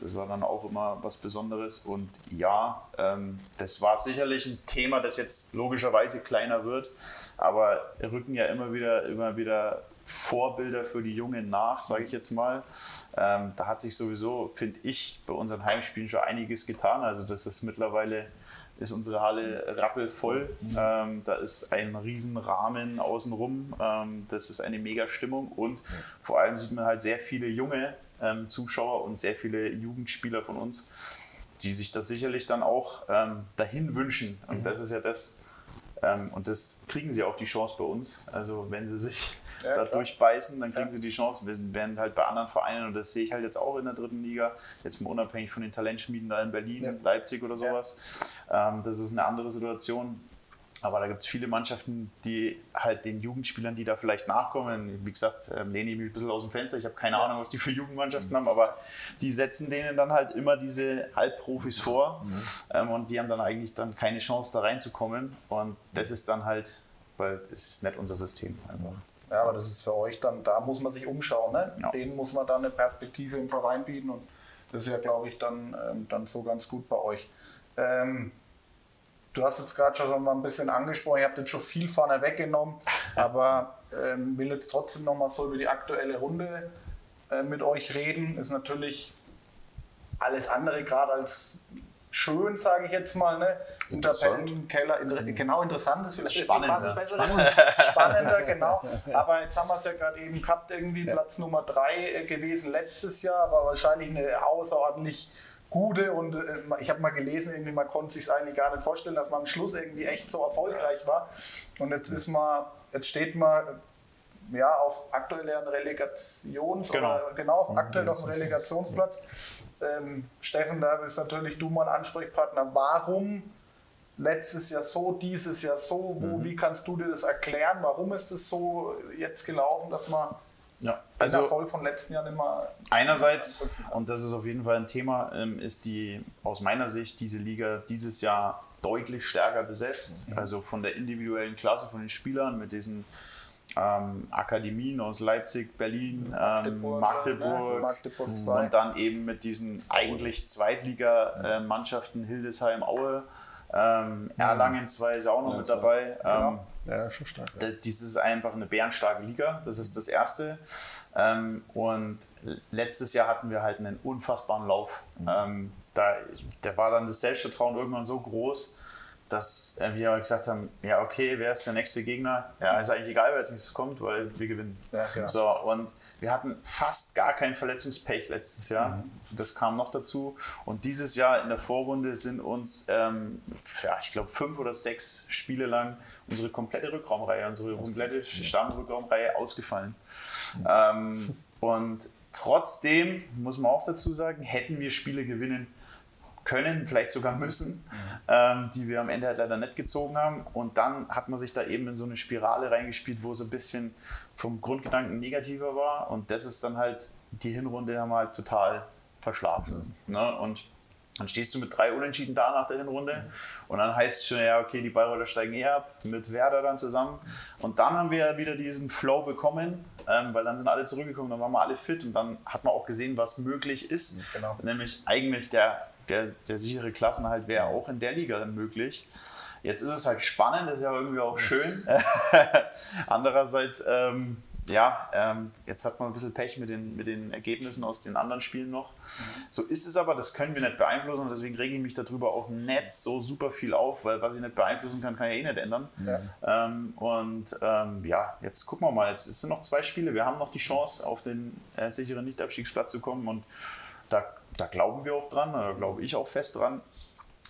Das war dann auch immer was Besonderes. Und ja, ähm, das war sicherlich ein Thema, das jetzt logischerweise kleiner wird, aber rücken ja immer wieder, immer wieder Vorbilder für die Jungen nach, sage ich jetzt mal. Ähm, da hat sich sowieso, finde ich, bei unseren Heimspielen schon einiges getan. Also das ist mittlerweile ist unsere Halle rappelvoll. Ähm, da ist ein riesen Rahmen außenrum. Ähm, das ist eine mega Stimmung und vor allem sieht man halt sehr viele junge ähm, Zuschauer und sehr viele Jugendspieler von uns, die sich das sicherlich dann auch ähm, dahin wünschen. Und das ist ja das, ähm, und das kriegen sie auch die Chance bei uns. Also wenn sie sich Ja, da klar. durchbeißen, dann kriegen sie die Chance. Wir werden halt bei anderen Vereinen, und das sehe ich halt jetzt auch in der dritten Liga, jetzt mal unabhängig von den Talentschmieden da in Berlin, Ja. Leipzig oder sowas. Ähm, das ist eine andere Situation. Aber da gibt es viele Mannschaften, die halt den Jugendspielern, die da vielleicht nachkommen, wie gesagt, ähm, lehne ich mich ein bisschen aus dem Fenster. Ich habe keine Ahnung, was die für Jugendmannschaften haben, aber die setzen denen dann halt immer diese Halbprofis vor ähm, und die haben dann eigentlich dann keine Chance, da reinzukommen. Und das ist dann halt, weil das ist nicht unser System einfach. Ja, aber das ist für euch dann, da muss man sich umschauen. Ne? Ja. Denen muss man dann eine Perspektive im Verein bieten und das ist ja, glaube ich, dann, ähm, dann so ganz gut bei euch. Ähm, du hast jetzt gerade schon mal ein bisschen angesprochen, ihr habt jetzt schon viel vorne weggenommen, aber ähm, will jetzt trotzdem noch mal so über die aktuelle Runde äh, mit euch reden. Ist natürlich alles andere gerade als schön, sage ich jetzt mal, ne? Interessant. Tabellenkeller. Inter genau, interessant ist vielleicht Spannender. ein besseres Spannender, genau. Aber jetzt haben wir es ja gerade eben gehabt, irgendwie Platz Nummer drei gewesen letztes Jahr, war wahrscheinlich eine außerordentlich gute und äh, ich habe mal gelesen, irgendwie man konnte sich eigentlich gar nicht vorstellen, dass man am Schluss irgendwie echt so erfolgreich war. Und jetzt ist man, jetzt steht man ja, auf aktuellen Relegations- Genau. genau auf aktuell auf dem Relegationsplatz. Ähm, Steffen, da bist natürlich du mal Ansprechpartner. Warum letztes Jahr so, dieses Jahr so? Wo, Mhm. Wie kannst du dir das erklären? Warum ist es so jetzt gelaufen, dass man Ja, den also Erfolg von letzten Jahren immer Einerseits, und das ist auf jeden Fall ein Thema, ähm, ist die aus meiner Sicht diese Liga dieses Jahr deutlich stärker besetzt. Also von der individuellen Klasse von den Spielern mit diesen ähm, Akademien aus Leipzig, Berlin, ähm, ne? Magdeburg, Magdeburg 2. und dann eben mit diesen eigentlich Zweitliga-Mannschaften Hildesheim, Aue, ähm, Erlangen 2 ist ja auch noch mit dabei. Ähm, Ja, schon stark. das, dies ist einfach eine bärenstarke Liga, das ist das Erste. Ähm, und letztes Jahr hatten wir halt einen unfassbaren Lauf. Ähm, da, da war dann das Selbstvertrauen irgendwann so groß, dass äh, wir gesagt haben, ja okay, wer ist der nächste Gegner? Ja, ist eigentlich egal, wer als nächstes kommt, weil wir gewinnen. Ja, genau. So, und wir hatten fast gar kein Verletzungspech letztes Jahr. Das kam noch dazu. Und dieses Jahr in der Vorrunde sind uns, ähm, ja, ich glaube, fünf oder sechs Spiele lang unsere komplette Rückraumreihe, unsere komplette Stammrückraumreihe ausgefallen. Ähm, und trotzdem, muss man auch dazu sagen, hätten wir Spiele gewinnen können, vielleicht sogar müssen, ähm, die wir am Ende halt leider nicht gezogen haben. Und dann hat man sich da eben in so eine Spirale reingespielt, wo es ein bisschen vom Grundgedanken negativer war. Und das ist dann halt, die Hinrunde haben wir halt total verschlafen. Ne? Und dann stehst du mit drei Unentschieden da nach der Hinrunde und dann heißt es schon, ja, okay, die Bayreuther steigen eh ab, mit Werder dann zusammen. Und dann haben wir ja wieder diesen Flow bekommen, ähm, weil dann sind alle zurückgekommen, dann waren wir alle fit und dann hat man auch gesehen, was möglich ist. Genau. Nämlich eigentlich der, der, der sichere Klassenhalt wäre auch in der Liga möglich. Jetzt ist es halt spannend, das ist ja irgendwie auch schön. Andererseits, ähm, ja, ähm, jetzt hat man ein bisschen Pech mit den, mit den Ergebnissen aus den anderen Spielen noch. So ist es aber, das können wir nicht beeinflussen und deswegen rege ich mich darüber auch nicht so super viel auf, weil was ich nicht beeinflussen kann, kann ich eh nicht ändern. Ähm, und ähm, ja, jetzt gucken wir mal, jetzt es sind noch zwei Spiele, wir haben noch die Chance, auf den äh, sicheren Nichtabstiegsplatz zu kommen und da, da glauben wir auch dran, da glaube ich auch fest dran.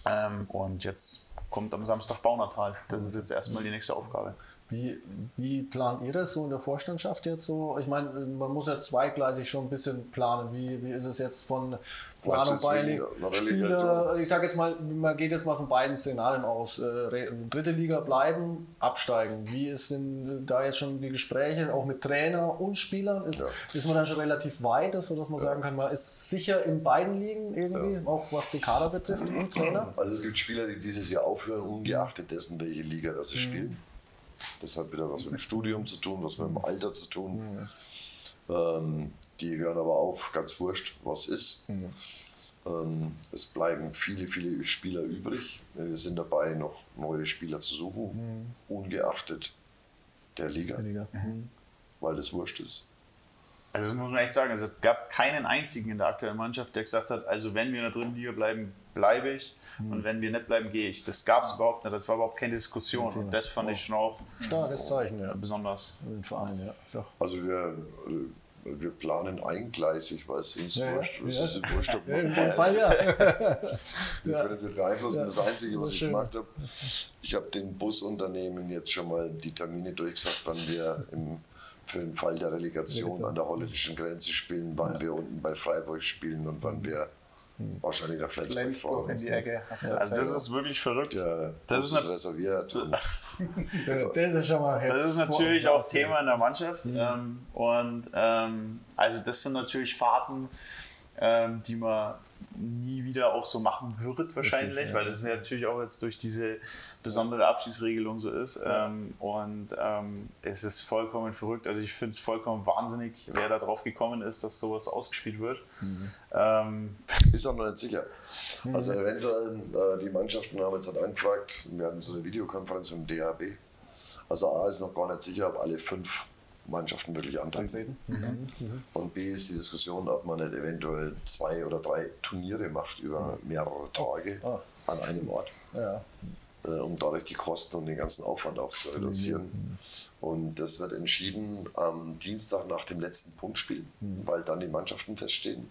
Ähm, und jetzt kommt am Samstag Baunatal. Das ist jetzt erstmal die nächste Aufgabe. Wie, wie plant ihr das so in der Vorstandschaft jetzt so? Ich meine, man muss ja zweigleisig schon ein bisschen planen. Wie, wie ist es jetzt von Planung bei Spieler? Ich sage jetzt mal, man geht jetzt mal von beiden Szenarien aus. Äh, dritte Liga bleiben, absteigen. Wie ist sind da jetzt schon die Gespräche, auch mit Trainer und Spielern? Ist, ist man dann schon relativ weit, sodass man sagen kann, man ist sicher in beiden Ligen irgendwie, auch was die Kader betrifft und Trainer? Also es gibt Spieler, die dieses Jahr aufhören, ungeachtet dessen, welche Liga das sie spielen. Das hat wieder was mit dem Studium zu tun, was mit dem Alter zu tun. Ähm, die hören aber auf, ganz wurscht, was ist. Ähm, es bleiben viele, viele Spieler übrig. Wir sind dabei, noch neue Spieler zu suchen, ungeachtet der Liga, Liga. weil das wurscht ist. Also das muss man echt sagen, also es gab keinen einzigen in der aktuellen Mannschaft, der gesagt hat, also wenn wir in der dritten Liga bleiben, bleibe ich und wenn wir nicht bleiben, gehe ich. Das gab es überhaupt nicht, das war überhaupt keine Diskussion und das fand ich schon auch Starkes Zeichen, ja. besonders. Den Verein, ja. Doch. Also wir, wir planen eingleisig, weil es uns Ja, ja. wurscht. Ja. ist wurscht, ob Ja, man in dem Fall ja. Wir können es nicht beeinflussen. Ja. Das Einzige, was Das ich gemacht habe, ich habe den Busunternehmen jetzt schon mal die Termine durchgesagt, wann wir im, für den Fall der Relegation an der holländischen Grenze spielen, wann wir unten bei Freiburg spielen und wann wir wahrscheinlich nach Flensburg Flensburg fahren. in die Ecke. Hast du Also das ist wirklich verrückt. Der Das ist reserviert. Das ist schon mal jetzt Das ist natürlich vor- auch Thema in der Mannschaft. Ähm, und ähm, also das sind natürlich Fahrten, ähm, die man nie wieder auch so machen wird wahrscheinlich, Richtig, ja. weil das ja natürlich auch jetzt durch diese besondere Abschiedsregelung so ist. Ähm, und ähm, es ist vollkommen verrückt. Also ich finde es vollkommen wahnsinnig, wer da drauf gekommen ist, dass sowas ausgespielt wird. Mhm. Ähm, ist auch noch nicht sicher. Also eventuell, äh, die Mannschaften haben jetzt halt angefragt, wir hatten so eine Videokonferenz mit dem DHB. Also A ist noch gar nicht sicher, ob alle fünf Mannschaften wirklich antreten. Und B ist die Diskussion, ob man nicht eventuell zwei oder drei Turniere macht über mehrere Tage Ah. an einem Ort, Ja. äh, um dadurch die Kosten und den ganzen Aufwand auch zu reduzieren. Und das wird entschieden am Dienstag nach dem letzten Punktspiel, weil dann die Mannschaften feststehen.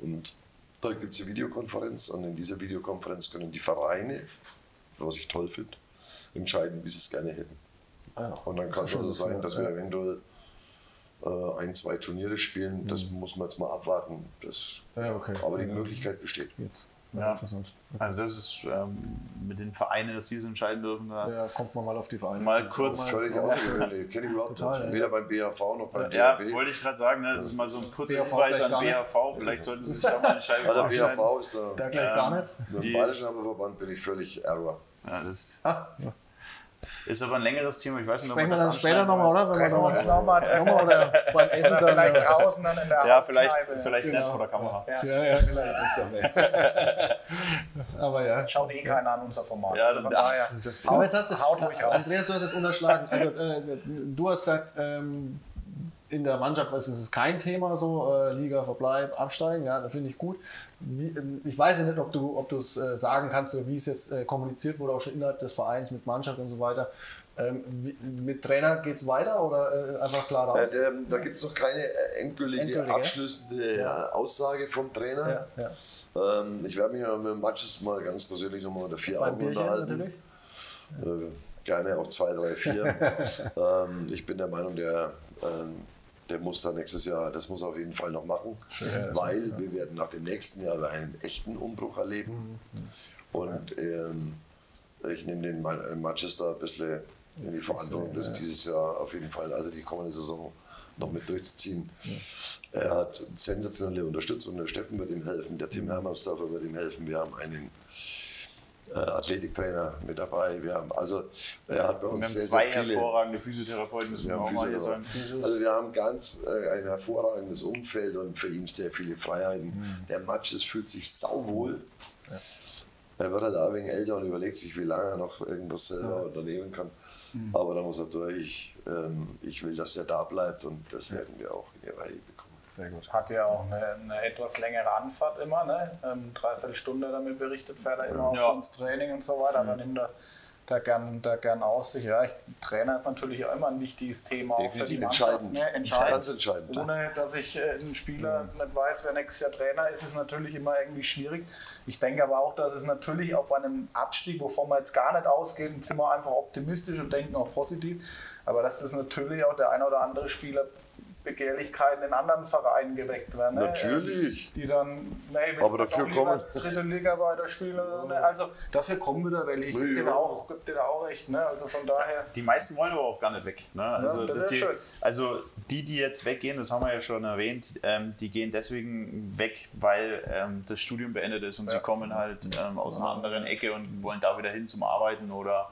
Und da gibt es eine Videokonferenz und in dieser Videokonferenz können die Vereine, was ich toll finde, entscheiden, wie sie es gerne hätten. Ah ja. Und dann kann es schon also sein, so, dass ja. wir eventuell äh, ein, zwei Turniere spielen. Das muss man jetzt mal abwarten. Das, Ja, okay. aber die Ja. Möglichkeit besteht. Jetzt. Ja. Ja, interessant. also das ist ähm, mit den Vereinen, dass die es entscheiden dürfen. Da. Ja, kommt man mal auf die Vereine. Mal kurz- Völlig außergewöhnlich. Kenne ich überhaupt Total, nicht. ja. Weder beim BHV noch beim Ja, DHB. wollte ich gerade sagen, ne? das ist mal so ein kurzer BHV Hinweis an. BHV. Vielleicht sollten Sie sich da mal eine Scheibe Bei der. BHV ist da. Da gleich gar nicht. Dem Bayerischen Hammerverband bin ich völlig error. Ja, das Ah, ja. Ist aber ein längeres Thema. Ich weiß nicht, ob Sprechen wir wir das dann später nochmal, oder? Wenn Treffen wir uns nochmal, uns oder beim Essen oder dann. vielleicht äh, draußen dann in der Ja, vielleicht, vielleicht Genau. nicht vor der Kamera. Ja. Ja, ja, vielleicht ist doch nicht. Aber ja. Schaut eh keiner an unser Format. Ja, also von daher, Aber haut, jetzt hast du, haut ruhig auf. Andreas, du hast es unterschlagen. Also, äh, du hast gesagt, ähm, in der Mannschaft ist es kein Thema so, äh, Liga, Verbleib, Absteigen, ja, das finde ich gut. Wie, äh, ich weiß ja nicht, ob du ob du es äh, sagen kannst, wie es jetzt äh, kommuniziert wurde, auch schon innerhalb des Vereins mit Mannschaft und so weiter. Ähm, wie, mit Trainer geht es weiter oder äh, einfach klar raus? der, da gibt es noch keine äh, endgültige, Endgültige? abschließende äh, Aussage vom Trainer. Ja, Ähm, ich werde mich ja mit Matches mal ganz persönlich nochmal unter vier Augen unterhalten. natürlich. Gerne auch zwei, drei, vier. ähm, ich bin der Meinung, der, ähm, der muss da nächstes Jahr, das muss er auf jeden Fall noch machen, weil wir werden nach dem nächsten Jahr einen echten Umbruch erleben. Und ähm, ich nehme den äh, Manchester ein bisschen in die Verantwortung, das dieses Jahr auf jeden Fall, also die kommende Saison noch mit durchzuziehen. Er hat sensationelle Unterstützung. Der Steffen wird ihm helfen, der Tim Hermannsdorfer wird ihm helfen. Wir haben einen äh, Athletiktrainer mit dabei. Wir haben also er hat bei uns sehr, zwei sehr viele. hervorragende Physiotherapeuten, das Wir haben auch mal hier sagen. Physio- also wir haben ganz äh, ein hervorragendes Umfeld und für ihn sehr viele Freiheiten. Mhm. Der Matches fühlt sich sauwohl. Er wird halt auch wenig älter und überlegt sich, wie lange er noch irgendwas selber unternehmen kann. Mhm. Aber da muss er durch. Ähm, ich will, dass er da bleibt und das werden wir auch in Reihe bekommen. Sehr gut. Hat ja auch eine, eine etwas längere Anfahrt immer, ne? Ähm, dreiviertel Stunde damit berichtet, fährt er immer auch Ja. so ins Training und so weiter. Dann nimmt er da gern, da gern aus sich. Ja, ich, Trainer ist natürlich auch immer ein wichtiges Thema. auch für die Mannschaft. Ne? entscheidend. Entscheidend. Ohne dass ich äh, ein Spieler nicht weiß, wer nächstes Jahr Trainer ist, ist es natürlich immer irgendwie schwierig. Ich denke aber auch, dass es natürlich auch bei einem Abstieg, wovon wir jetzt gar nicht ausgehen, sind wir einfach optimistisch und denken auch positiv. Aber dass das natürlich auch der eine oder andere Spieler Begehrlichkeiten in anderen Vereinen geweckt werden. Ne? Natürlich. Die dann, nee, willst Aber du dafür kommen- dritte Liga weiterspielen. Ne? Also dafür kommen wieder welche. Ich gebe dir, da auch, geb dir da auch recht. Ne? Also von daher. Die meisten wollen aber auch gar nicht weg. Ne? Also, das das ist die, ja schön. also die, die jetzt weggehen, das haben wir ja schon erwähnt, ähm, die gehen deswegen weg, weil ähm, das Studium beendet ist und sie kommen halt ähm, aus einer anderen Ecke und wollen da wieder hin zum Arbeiten oder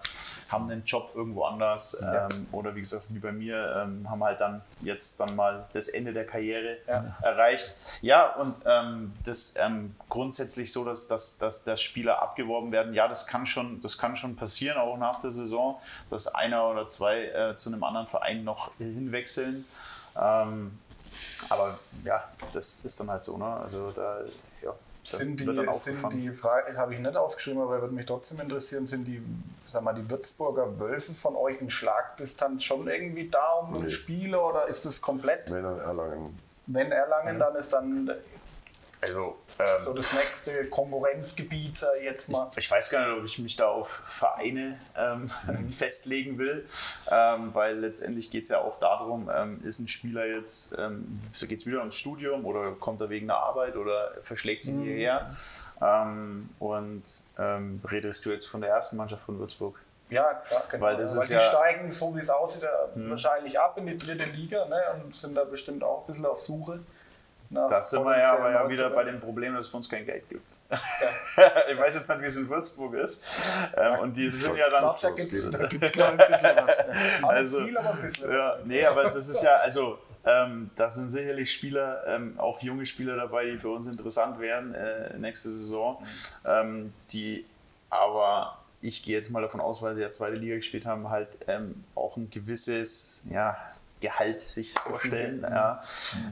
haben einen Job irgendwo anders ähm, oder wie gesagt, wie bei mir, ähm, haben halt dann jetzt dann mal das Ende der Karriere erreicht. Ja, und ähm, das ähm, grundsätzlich so, dass, dass, dass, dass Spieler abgeworben werden, ja, das kann schon, das kann schon passieren, auch nach der Saison, dass einer oder zwei äh, zu einem anderen Verein noch hinwechseln. Ähm, aber ja, das ist dann halt so, ne? Also da, ja, Sind die, dann sind die Frage, das habe ich nicht aufgeschrieben, aber würde mich trotzdem interessieren, sind die, sag mal, die Würzburger Wölfe von euch in Schlagdistanz schon irgendwie da um Nee. Spiele oder ist das komplett, Wenn er Erlangen. wenn Erlangen, dann ist dann also, ähm, so das nächste Konkurrenzgebiet, ich jetzt mal. Ich weiß gar nicht, ob ich mich da auf Vereine ähm, festlegen will, ähm, weil letztendlich geht es ja auch darum, ähm, ist ein Spieler jetzt, ähm, geht es wieder ums Studium oder kommt er wegen der Arbeit oder verschlägt sie hierher? Ähm, und redest du jetzt von der ersten Mannschaft von Würzburg? Ja, klar, genau. Weil ist die ja- steigen, so wie es aussieht, ja wahrscheinlich ab in die dritte Liga ne, und sind da bestimmt auch ein bisschen auf Suche. Nach Da sind wir ja aber ja wieder bei dem Problem, dass es bei uns kein Geld gibt. ich weiß jetzt nicht, wie es in Würzburg ist. Ähm, und die sind ja dann. Glaubst, da Das gibt es geht. da gibt's, glaub ich, ein bisschen was. Ja. Also, viel, aber ein bisschen. Ja, nee, aber das ist ja, also ähm, da sind sicherlich Spieler, ähm, auch junge Spieler dabei, die für uns interessant wären äh, nächste Saison, ähm, die aber ich gehe jetzt mal davon aus, weil sie ja zweite Liga gespielt haben, halt ähm, auch ein gewisses ja, Gehalt sich vorstellen. Ja.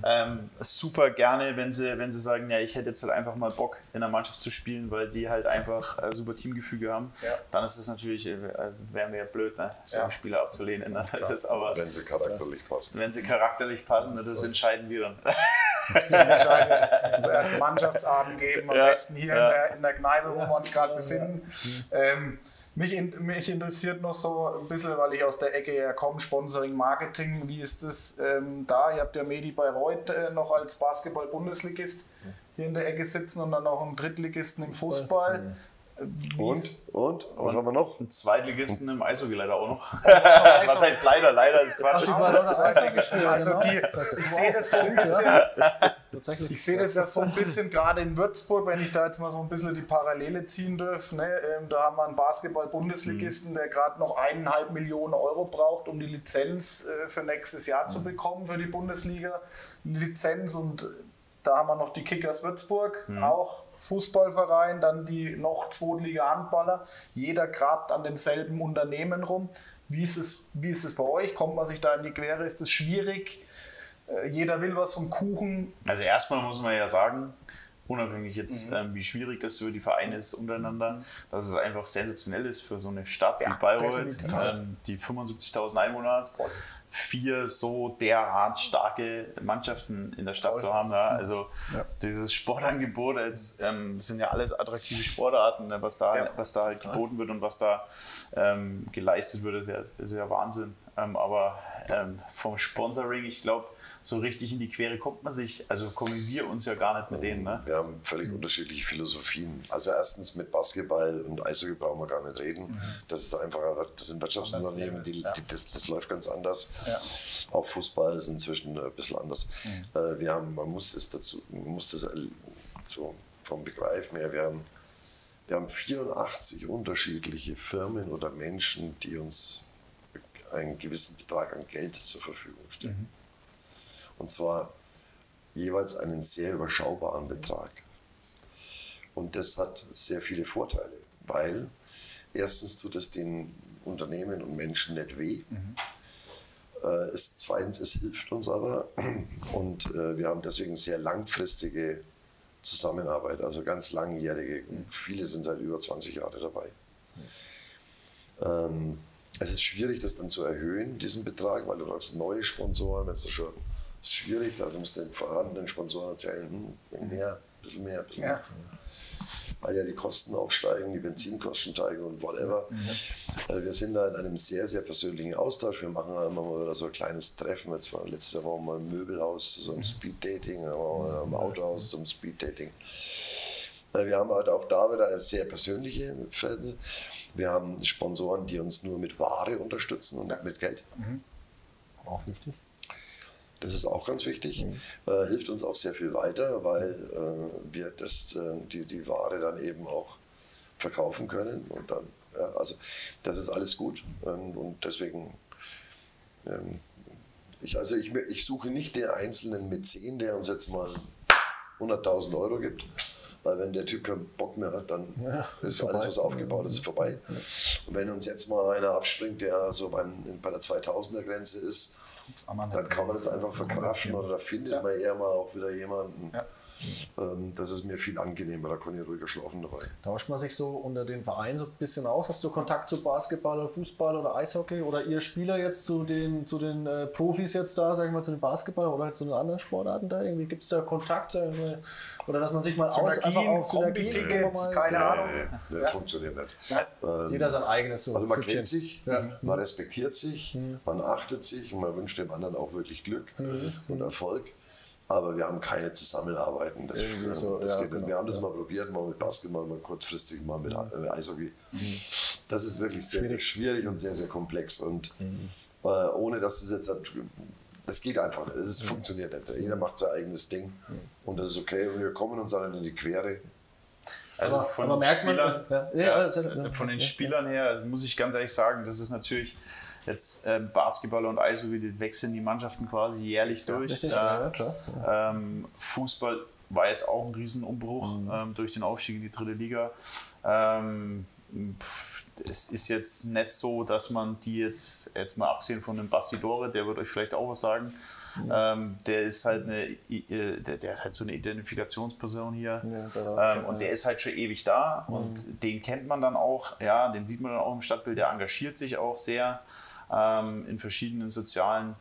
Ähm, super gerne, wenn sie, wenn sie sagen, ja, ich hätte jetzt halt einfach mal Bock in der Mannschaft zu spielen, weil die halt einfach äh, super Teamgefüge haben. Ja. Dann ist es natürlich, äh, wäre mir ja blöd, ne, so einen Spieler abzulehnen. Ne? Das ist aber, Wenn sie charakterlich passen. wenn sie charakterlich passen, ne, das entscheiden wir dann. Die entscheiden, muss erst einen Mannschaftsabend geben, am besten hier in, der, in der Kneipe, wo wir uns gerade befinden. Ähm, mich, in, mich interessiert noch so ein bisschen, weil ich aus der Ecke her komme, Sponsoring, Marketing. Wie ist das ähm, da? Ihr habt ja Medi Bayreuth äh, noch als Basketball-Bundesligist hier in der Ecke sitzen und dann noch einen Drittligisten im Fußball. Äh, wie Und? Und? Was haben wir noch? Einen Zweitligisten im Eishockey leider auch noch. Was heißt leider? Leider ist Quatsch. Die war doch Eishockey gespielt, Also genau. die, ich sehe das so ein bisschen, ja. Tatsächlich. Ich sehe das ja so ein bisschen gerade in Würzburg, wenn ich da jetzt mal so ein bisschen die Parallele ziehen darf. Ne? Ähm, da haben wir einen Basketball-Bundesligisten, der gerade noch eineinhalb Millionen Euro braucht, um die Lizenz äh, für nächstes Jahr zu bekommen, für die Bundesliga-Lizenz. Und äh, da haben wir noch die Kickers Würzburg, auch Fußballverein, dann die noch Zweitliga-Handballer. Jeder grabt an denselben Unternehmen rum. Wie ist, es, wie ist es bei euch? Kommt man sich da in die Quere? Ist es schwierig? Äh, Jeder will was vom Kuchen. Also erstmal muss man ja sagen, unabhängig jetzt, ähm, wie schwierig das für die Vereine ist untereinander, dass es einfach sensationell ist für so eine Stadt Ja, wie Bayreuth, ähm, die 75.000 Einwohner hat, vier so derart starke Mannschaften in der Stadt Voll. zu haben. Ja. Also dieses Sportangebot, jetzt ähm, sind ja alles attraktive Sportarten, ne, was, da, Ja. was da halt geboten wird und was da ähm, geleistet wird, ist ja, ist ja Wahnsinn. Ähm, aber ähm, vom Sponsoring, ich glaube, so richtig in die Quere kommt man sich, also kommen wir uns ja gar nicht mit denen. Ne? Wir haben völlig unterschiedliche Philosophien. Also erstens mit Basketball und Eishockey brauchen wir gar nicht reden. Das ist einfach, das sind Wirtschaftsunternehmen, die, die, das, das läuft ganz anders. Ja. Auch Fußball ist inzwischen ein bisschen anders. Äh, Wir haben, man muss es dazu, man muss das so vom Begreifen her, wir haben, wir haben 84 unterschiedliche Firmen oder Menschen, die uns einen gewissen Betrag an Geld zur Verfügung stellen. Und zwar jeweils einen sehr überschaubaren Betrag. Und das hat sehr viele Vorteile, weil erstens tut es den Unternehmen und Menschen nicht weh. Äh, es, zweitens, es hilft uns aber und äh, wir haben deswegen sehr langfristige Zusammenarbeit, also ganz langjährige. Viele sind seit über 20 Jahren dabei. Ähm, es ist schwierig, das dann zu erhöhen, diesen Betrag, weil du brauchst neue Sponsoren, wenn da schon ist schwierig, also musst du den vorhandenen Sponsoren erzählen, hm, mehr, ein bisschen mehr, ein bisschen Ja. mehr. Weil ja die Kosten auch steigen, die Benzinkosten steigen und whatever. Also wir sind da in einem sehr, sehr persönlichen Austausch. Wir machen immer mal wieder so ein kleines Treffen. Jetzt war letzte Woche mal im Möbelhaus, so ein Speed-Dating, waren im Autohaus zum Speed-Dating. Äh, Wir haben halt auch da wieder eine sehr persönliche Verhältnisse. Wir haben Sponsoren, die uns nur mit Ware unterstützen und nicht mit Geld. Auch wichtig. Das ist auch ganz wichtig. Äh, hilft uns auch sehr viel weiter, weil äh, wir das, äh, die, die Ware dann eben auch verkaufen können. Und dann, ja, also das ist alles gut. Ähm, und deswegen, ähm, ich, also ich, ich suche nicht den einzelnen Mäzen, der uns jetzt mal 100.000 Euro gibt. Weil wenn der Typ keinen Bock mehr hat, dann ist vorbei. alles, was aufgebaut ist, vorbei. Und wenn uns jetzt mal einer abspringt, der so beim, bei der 2000er Grenze ist, dann kann man das einfach verkraften oder da findet man eher mal auch wieder jemanden. Ja. Ähm, das ist mir viel angenehmer, da kann ich ruhiger schlafen dabei. Tauscht man sich so unter den Vereinen so ein bisschen aus? Hast du Kontakt zu Basketball oder Fußball oder Eishockey oder ihr Spieler jetzt zu den, zu den äh, Profis jetzt da, sag ich mal, zu den Basketball oder zu den anderen Sportarten da? Irgendwie gibt es da Kontakt? mal, Oder dass man sich mal aus, einfach Synergien, auch Synergien irgendwo Kombi-Tickets, mal- keine Ahnung. Nee, das funktioniert nicht. Ähm, Jeder sein eigenes so. also man Süppchen. kennt sich, Ja. man respektiert sich, man achtet sich und man wünscht dem anderen auch wirklich Glück und Erfolg. Aber wir haben keine Zusammenarbeiten. Das, äh, so, das ja, geht genau, wir haben das mal probiert, mal mit Basketball, mal kurzfristig, mal mit äh, Eishockey. Das ist wirklich sehr, sehr schwierig und sehr, sehr komplex. Und äh, ohne dass es jetzt, das geht einfach nicht. Es ist- funktioniert nicht. Jeder macht sein eigenes Ding und das ist okay. Und wir kommen uns dann in die Quere. Also von den merkt man- Spielern, ja, ja, ja, erzähl, ja, von den ja. Spielern her muss ich ganz ehrlich sagen, das ist natürlich jetzt ähm, Basketball und Eishockey, die wechseln die Mannschaften quasi jährlich durch. Richtig, Äh, ja, ja, ähm, Fußball war jetzt auch ein Riesenumbruch Mhm. ähm, durch den Aufstieg in die dritte Liga. Ähm, pff, es ist jetzt nicht so, dass man die jetzt, jetzt mal abgesehen von dem Bastidore, der wird euch vielleicht auch was sagen, Mhm. ähm, der ist halt eine, äh, der, der ist halt so eine Identifikationsperson hier. Ja, ähm, und der ist halt schon ewig da und den kennt man dann auch, ja, den sieht man dann auch im Stadtbild, der engagiert sich auch sehr ähm, in verschiedenen sozialen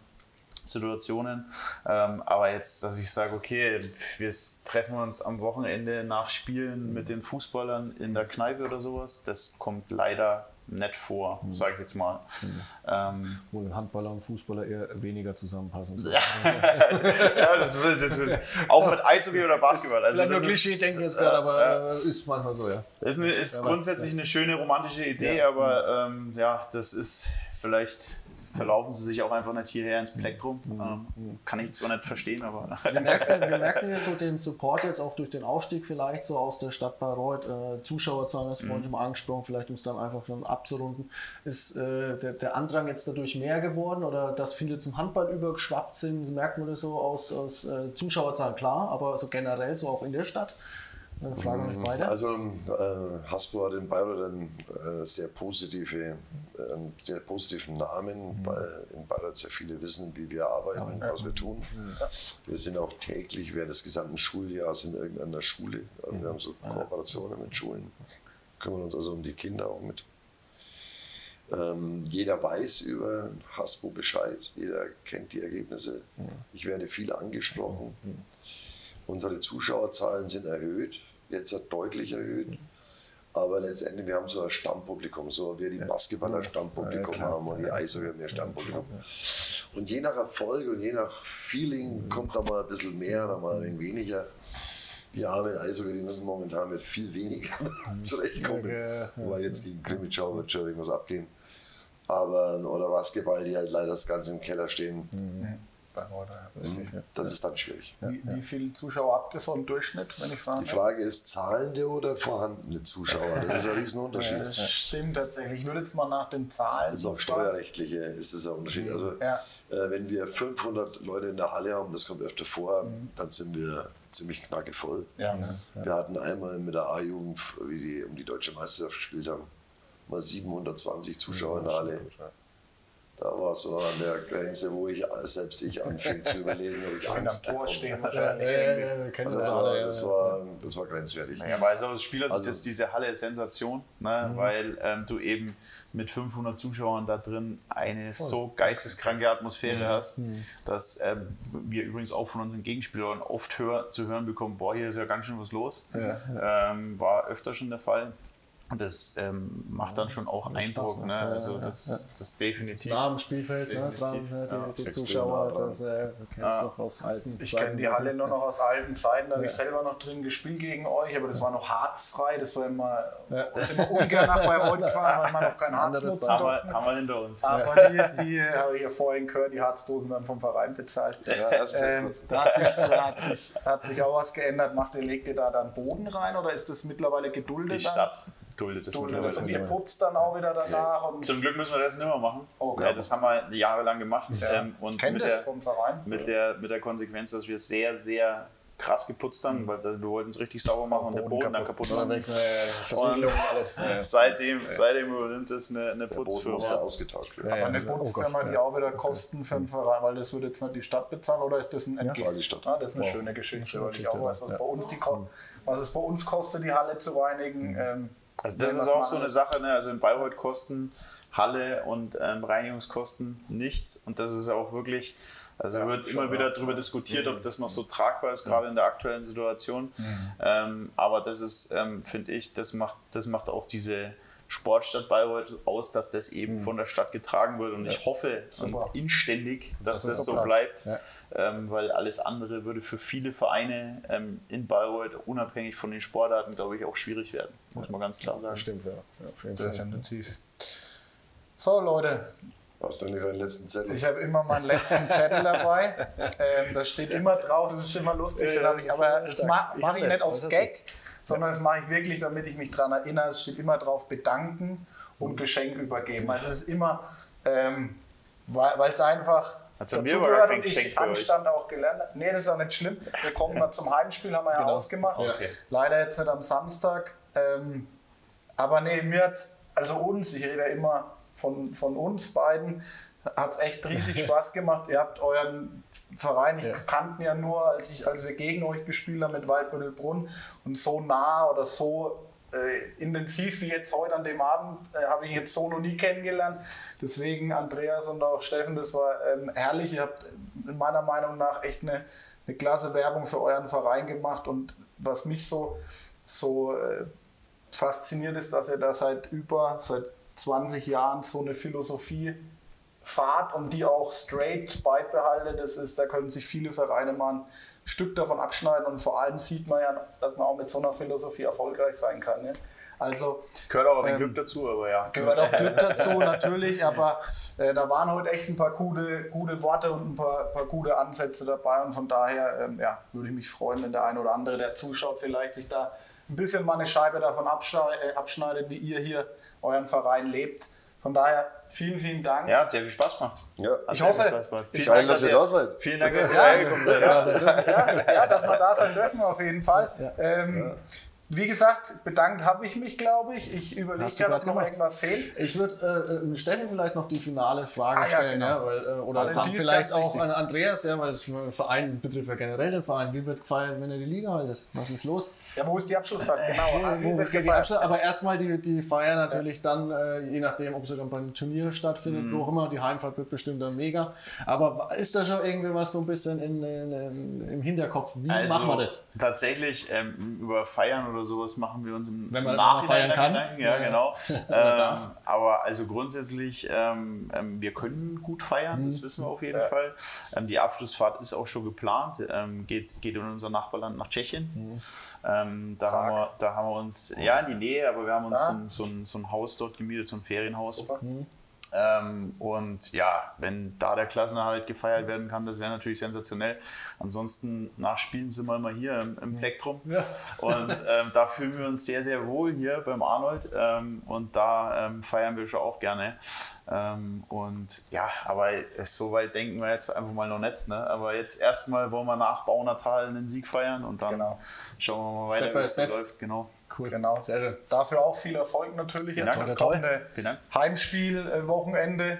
Situationen. Ähm, aber jetzt, dass ich sage, okay, wir treffen uns am Wochenende nach Spielen mit den Fußballern in der Kneipe oder sowas, das kommt leider nicht vor, sage ich jetzt mal. Ähm, Wo Handballer und Fußballer eher weniger zusammenpassen. Ja, das will, das will, auch mit Eishockey oder Basketball. Also Vielleicht nur Klischee denken jetzt gerade, aber äh, ist manchmal so, ja. Ist, eine, ist grundsätzlich eine schöne romantische Idee, aber ähm, ja, das ist vielleicht verlaufen sie sich auch einfach nicht hierher ins Plektrum. Ähm, kann ich zwar nicht verstehen, aber Wir merken, wir merken ja so den Support jetzt auch durch den Aufstieg vielleicht so aus der Stadt Bayreuth. Äh, Zuschauerzahlen, das vorhin schon mal angesprochen, vielleicht um es dann einfach schon abzurunden. Ist äh, der, der Andrang jetzt dadurch mehr geworden oder dass viele zum Handball übergeschwappt sind? Merkt man das so aus, aus äh, Zuschauerzahlen, klar, aber so generell so auch in der Stadt? Äh, Frage an euch beide. Also äh, Hasbro hat in Bayreuth einen äh, sehr, positive, äh, sehr positiven Namen, weil in Bayreuth sehr viele wissen, wie wir arbeiten, was wir tun. Wir sind auch täglich während des gesamten Schuljahres in irgendeiner Schule. Also wir haben so Kooperationen mit Schulen, kümmern uns also um die Kinder auch mit. Ähm, jeder weiß über Hasbro Bescheid, jeder kennt die Ergebnisse. Ich werde viel angesprochen. Unsere Zuschauerzahlen sind erhöht, jetzt hat deutlich erhöht. Aber letztendlich, wir haben so ein Stammpublikum, so wie wir die Basketballer Stammpublikum haben und die Eishockey Stammpublikum. Und je nach Erfolg und je nach Feeling kommt da mal ein bisschen mehr, dann mal ein wenig weniger. Die armen Eishockey, die müssen momentan mit viel weniger zurechtkommen. Ja, Weil jetzt gegen Krimitschau wird schon irgendwas abgehen. Aber, oder Basketball, die halt leider das Ganze im Keller stehen, Ja, richtig. ja. das ist dann schwierig. Wie, wie viele Zuschauer habt ihr so im Durchschnitt, wenn ich frage? Die Frage ist, zahlende oder vorhandene Zuschauer? Das ist ein Riesenunterschied. Das stimmt tatsächlich. Ich würde jetzt mal nach den Zahlen. Das ist auch steuerrechtliche, ist es ein Unterschied. Also, Ja. äh, wenn wir 500 Leute in der Halle haben, das kommt öfter vor, dann sind wir ziemlich knackevoll. Ja, ne? Wir hatten einmal mit der A-Jugend, wie die um die deutsche Meisterschaft gespielt haben, mal 720 Zuschauer in der Halle. Da war so an der Grenze, wo ich selbst ich anfing zu überlegen, ob ich Schön am Angst Tor stehen Ja, wahrscheinlich. ja, ja, kennen Das war, alle. das, ja. war, das war grenzwertig. Ja, weil so aus Spielersicht Also- ist diese Halle Sensation, ne? Mhm. weil ähm, du eben mit 500 Zuschauern da drin eine so geisteskranke Atmosphäre hast, Mhm. dass ähm, wir übrigens auch von unseren Gegenspielern oft hör, zu hören bekommen, boah, hier ist ja ganz schön was los. Ähm, war öfter schon der Fall. Und das ähm, macht dann schon auch Eindruck. Ne? Ja, Also ja, das, das definitiv. Nah am Spielfeld, ne, Definitiv, dran, ne, ja. die, die Zuschauer, das äh, du kennst doch aus alten Ich kenne die Halle nur noch aus alten Zeiten, da habe ich selber noch drin gespielt gegen euch, aber das war noch harzfrei, das war immer, Ja. das ist immer ungern nach Bayreuth gefahren, weil man noch kein Harz nutzen haben, durfte. wir, haben wir hinter uns. Aber die, die habe ich ja vorhin gehört, die Harzdosen dann vom Verein bezahlt. Ähm, da, hat sich, da hat, sich, hat sich auch was geändert. Macht ihr, legt ihr da dann Boden rein oder ist das mittlerweile geduldet? Die dann? Duldet das Duldet das und ihr putzt dann auch wieder danach. Und Zum Glück müssen wir das nicht mehr machen. Okay. Ja, das haben wir jahrelang gemacht. Ähm, und ich kenne das der, vom Verein. mit der, mit der Konsequenz, dass wir sehr, sehr krass geputzt haben, weil wir wollten es richtig sauber machen und der Mhm. Boden dann kaputt. machen. weg, Versiegelung und alles. Ja. Seitdem, seitdem übernimmt es eine, eine Der Putzfirma. musste ausgetauscht werden. Ja, Aber eine ja. Oh Putzfirma, die auch wieder Kosten für den Verein, weil das wird jetzt nicht die Stadt bezahlen oder ist das ein Entgelt? die Stadt. Ah, das ist eine Wow. schöne Geschichte, Schöne weil ich Geschichte, auch weiß, was, ja. bei uns die, was es bei uns kostet, die Halle zu reinigen. Ähm, Also das ist auch so eine Sache, ne? also in Bayreuth kosten Halle und ähm, Reinigungskosten nichts und das ist auch wirklich, also wird schon, immer wieder ja. darüber diskutiert, ob das noch so tragbar ist, gerade in der aktuellen Situation. Ähm, aber das ist, ähm, finde ich, das macht, das macht auch diese Sportstadt Bayreuth aus, dass das eben von der Stadt getragen wird und ich hoffe Super. und inständig, dass das es so bleibt, Ja. ähm, weil alles andere würde für viele Vereine ähm, in Bayreuth, unabhängig von den Sportarten, glaube ich, auch schwierig werden, muss man ganz klar sagen. Stimmt, ja. ja auf jeden Fall. So, Leute, Hast du nicht den letzten Zettel? ich habe immer meinen letzten Zettel dabei. Ähm, da steht immer drauf, das ist immer lustig. Ja, ich, das aber das ma mache ich nicht aus Das Gag, sondern das mache ich wirklich, damit ich mich daran erinnere. Es steht immer drauf bedanken und Geschenk übergeben. Also es ist immer, ähm, weil es einfach aber dazugehört kein und ich. Anstand auch gelernt habe. Nee, das ist auch nicht schlimm. Wir kommen mal zum Heimspiel, haben wir ja Genau. ausgemacht. Okay. Leider jetzt nicht am Samstag. Ähm, aber nee, mir hat also uns, ich rede ja immer von, von uns beiden, hat es echt riesig Spaß gemacht. Ihr habt euren Verein, ich Ja. kannten ja nur, als, ich, als wir gegen euch gespielt haben mit Waldbüttelbrunn und so nah oder so äh, intensiv wie jetzt heute an dem Abend äh, habe ich jetzt so noch nie kennengelernt. Deswegen Andreas und auch Steffen, das war ähm, herrlich. Ihr habt meiner Meinung nach echt eine, eine klasse Werbung für euren Verein gemacht und was mich so, so äh, fasziniert ist, dass ihr da seit über, seit 20 Jahren so eine Philosophie fahrt und die auch straight beibehaltet. Das ist, da können sich viele Vereine mal ein Stück davon abschneiden und vor allem sieht man ja, dass man auch mit so einer Philosophie erfolgreich sein kann. Ne? Also Gehört auch ein Ähm, Glück dazu, aber ja. gehört auch Glück dazu natürlich, aber äh, da waren heute echt ein paar gute, gute Worte und ein paar, paar gute Ansätze dabei und von daher ähm, ja, würde ich mich freuen, wenn der ein oder andere, der zuschaut, vielleicht sich da ein bisschen mal eine Scheibe davon abschneidet, äh, abschneidet wie ihr hier euren Verein lebt. Von daher vielen, vielen Dank. Ja, hat sehr viel Spaß gemacht. Ja. Ich hoffe-. Vielen Dank, dass ihr da seid. Vielen Dank, dass ihr Ja. hergekommen seid. Ja, dass wir da sein dürfen auf jeden Fall. Ähm, Wie gesagt, bedankt habe ich mich, glaube ich. Ich überlege gerade, ob noch gemacht. irgendwas fehlt. Ich würde äh, Steffen vielleicht noch die finale Frage Ah, ja, stellen, genau. ja, weil, äh, oder dann vielleicht auch wichtig. an Andreas, ja, weil das Verein betrifft ja generell den Verein. Wie wird gefeiert, wenn ihr die Liga haltet? Was ist los? Ja, wo ist die Abschlussfahrt? Genau. Wo- Wie wo wird die gefeiert? Abschluss- aber erstmal die, die Feier natürlich dann, äh, je nachdem, ob sie dann beim Turnier stattfindet, Mhm. wo auch immer. Die Heimfahrt wird bestimmt dann mega. Aber ist da schon irgendwie was so ein bisschen in, in, in, im Hinterkopf? Wie Also, machen wir das? Tatsächlich, ähm, über Feiern oder sowas machen wir uns im Wenn man Nachhinein feiern kann. Ja, Ja, ja. genau. ähm, aber also grundsätzlich, ähm, ähm, wir können gut feiern, Mhm. das wissen wir auf jeden Fall. Ähm, die Abschlussfahrt ist auch schon geplant, ähm, geht, geht in unser Nachbarland nach Tschechien. Mhm. Ähm, da, haben wir, da haben wir uns, ja in die Nähe, aber wir haben uns Ah. so, ein, so, ein, so ein Haus dort gemietet, so ein Ferienhaus. Super. Ähm, und ja, wenn da der Klassenerhalt gefeiert werden kann, das wäre natürlich sensationell. Ansonsten nach Spielen sind wir immer hier im, im Plektrum. Und ähm, da fühlen wir uns sehr, sehr wohl hier beim Arnold. Ähm, und da ähm, feiern wir schon auch gerne. Ähm, und ja, aber es, so weit denken wir jetzt einfach mal noch nicht. Ne? Aber jetzt erstmal wollen wir nach Baunatal einen Sieg feiern und dann Genau. schauen wir mal Step weiter, wie es läuft. Genau. Cool. Genau. Sehr schön. Dafür auch viel Erfolg natürlich Vielen jetzt Dank. das kommende. Heimspiel-Wochenende.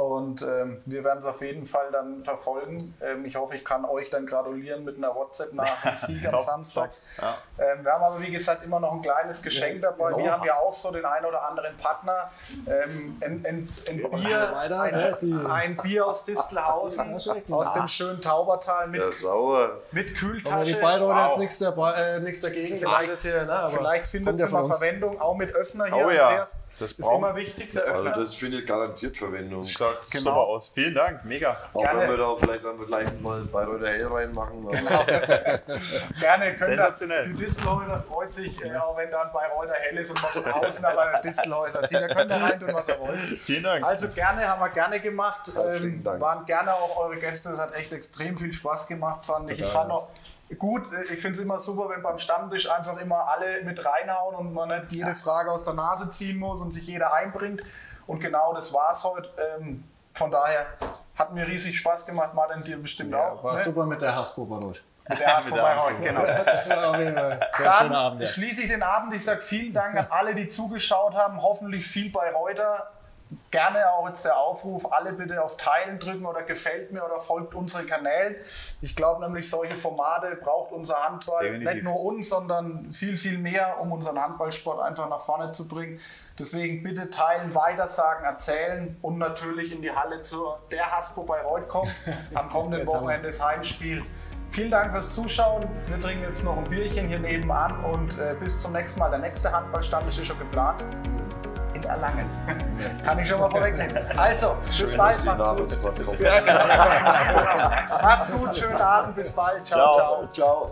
Und ähm, wir werden es auf jeden Fall dann verfolgen. Ähm, ich hoffe, ich kann euch dann gratulieren mit einer WhatsApp nach dem Sieg am Samstag. top, Ähm, wir haben aber, wie gesagt, immer noch ein kleines Geschenk dabei. Wir haben ja auch so den einen oder anderen Partner. Ähm, ein, ein, ein, Bier, ein, ne, ein Bier aus Distelhausen, aus dem schönen Taubertal mit, Ja, mit Aber die Kühltasche. Bayreuther Wow. jetzt nichts, dabei, äh, nichts dagegen. Vielleicht, hier, ne, vielleicht findet ja von mal. Verwendung, auch mit Öffner hier, Oh ja, Andreas. das ist immer wichtig, der Also Öffner. das findet garantiert Verwendung. Schaut Genau. super aus. Vielen Dank, mega. Auch Gerne. wenn wir da vielleicht dann gleich mal Bayreuther Hell reinmachen. Genau. Gerne, könnt Sensationell. ihr. Die Distelhäuser freut sich, äh, auch wenn dann bei Reuter hell ist und man von außen aber der Distelhäuser sieht. Da könnt ihr rein tun, was ihr wollt. Vielen Dank. Also gerne, haben wir gerne gemacht. Ähm, Dank. waren gerne auch eure Gäste. Es hat echt extrem viel Spaß gemacht, fand ich. Ich fand auch gut, äh, ich finde es immer super, wenn beim Stammtisch einfach immer alle mit reinhauen und man nicht jede Frage aus der Nase ziehen muss und sich jeder einbringt. Und genau das war es heute. Ähm, von daher hat mir riesig Spaß gemacht, Martin, dir bestimmt auch. War ne? super mit der Hasbro Barot. Mit der Bayreuth, genau. Auf jeden Fall. Sehr Dann schöner Abend. Ja. schließe ich den Abend. Ich sage vielen Dank an alle, die zugeschaut haben. Hoffentlich viel bei Reuter. Gerne auch jetzt der Aufruf, alle bitte auf Teilen drücken oder gefällt mir oder folgt unseren Kanälen. Ich glaube nämlich, solche Formate braucht unser Handball Definitiv. nicht nur uns, sondern viel, viel mehr, um unseren Handballsport einfach nach vorne zu bringen. Deswegen bitte teilen, weitersagen, erzählen und natürlich in die Halle zur der Hasbro Bayreuth kommen. Am kommenden Wochenende das Heimspiel. Vielen Dank fürs Zuschauen. Wir trinken jetzt noch ein Bierchen hier nebenan und äh, bis zum nächsten Mal. Der nächste Handballstand ist ja schon geplant. Erlangen. Kann ich schon mal vorwegnehmen. Also, bis Schön, bald. dass die Macht's gut. dran kommen. Macht's gut. Schönen Abend. Bis bald. ciao. Ciao. ciao. Ciao.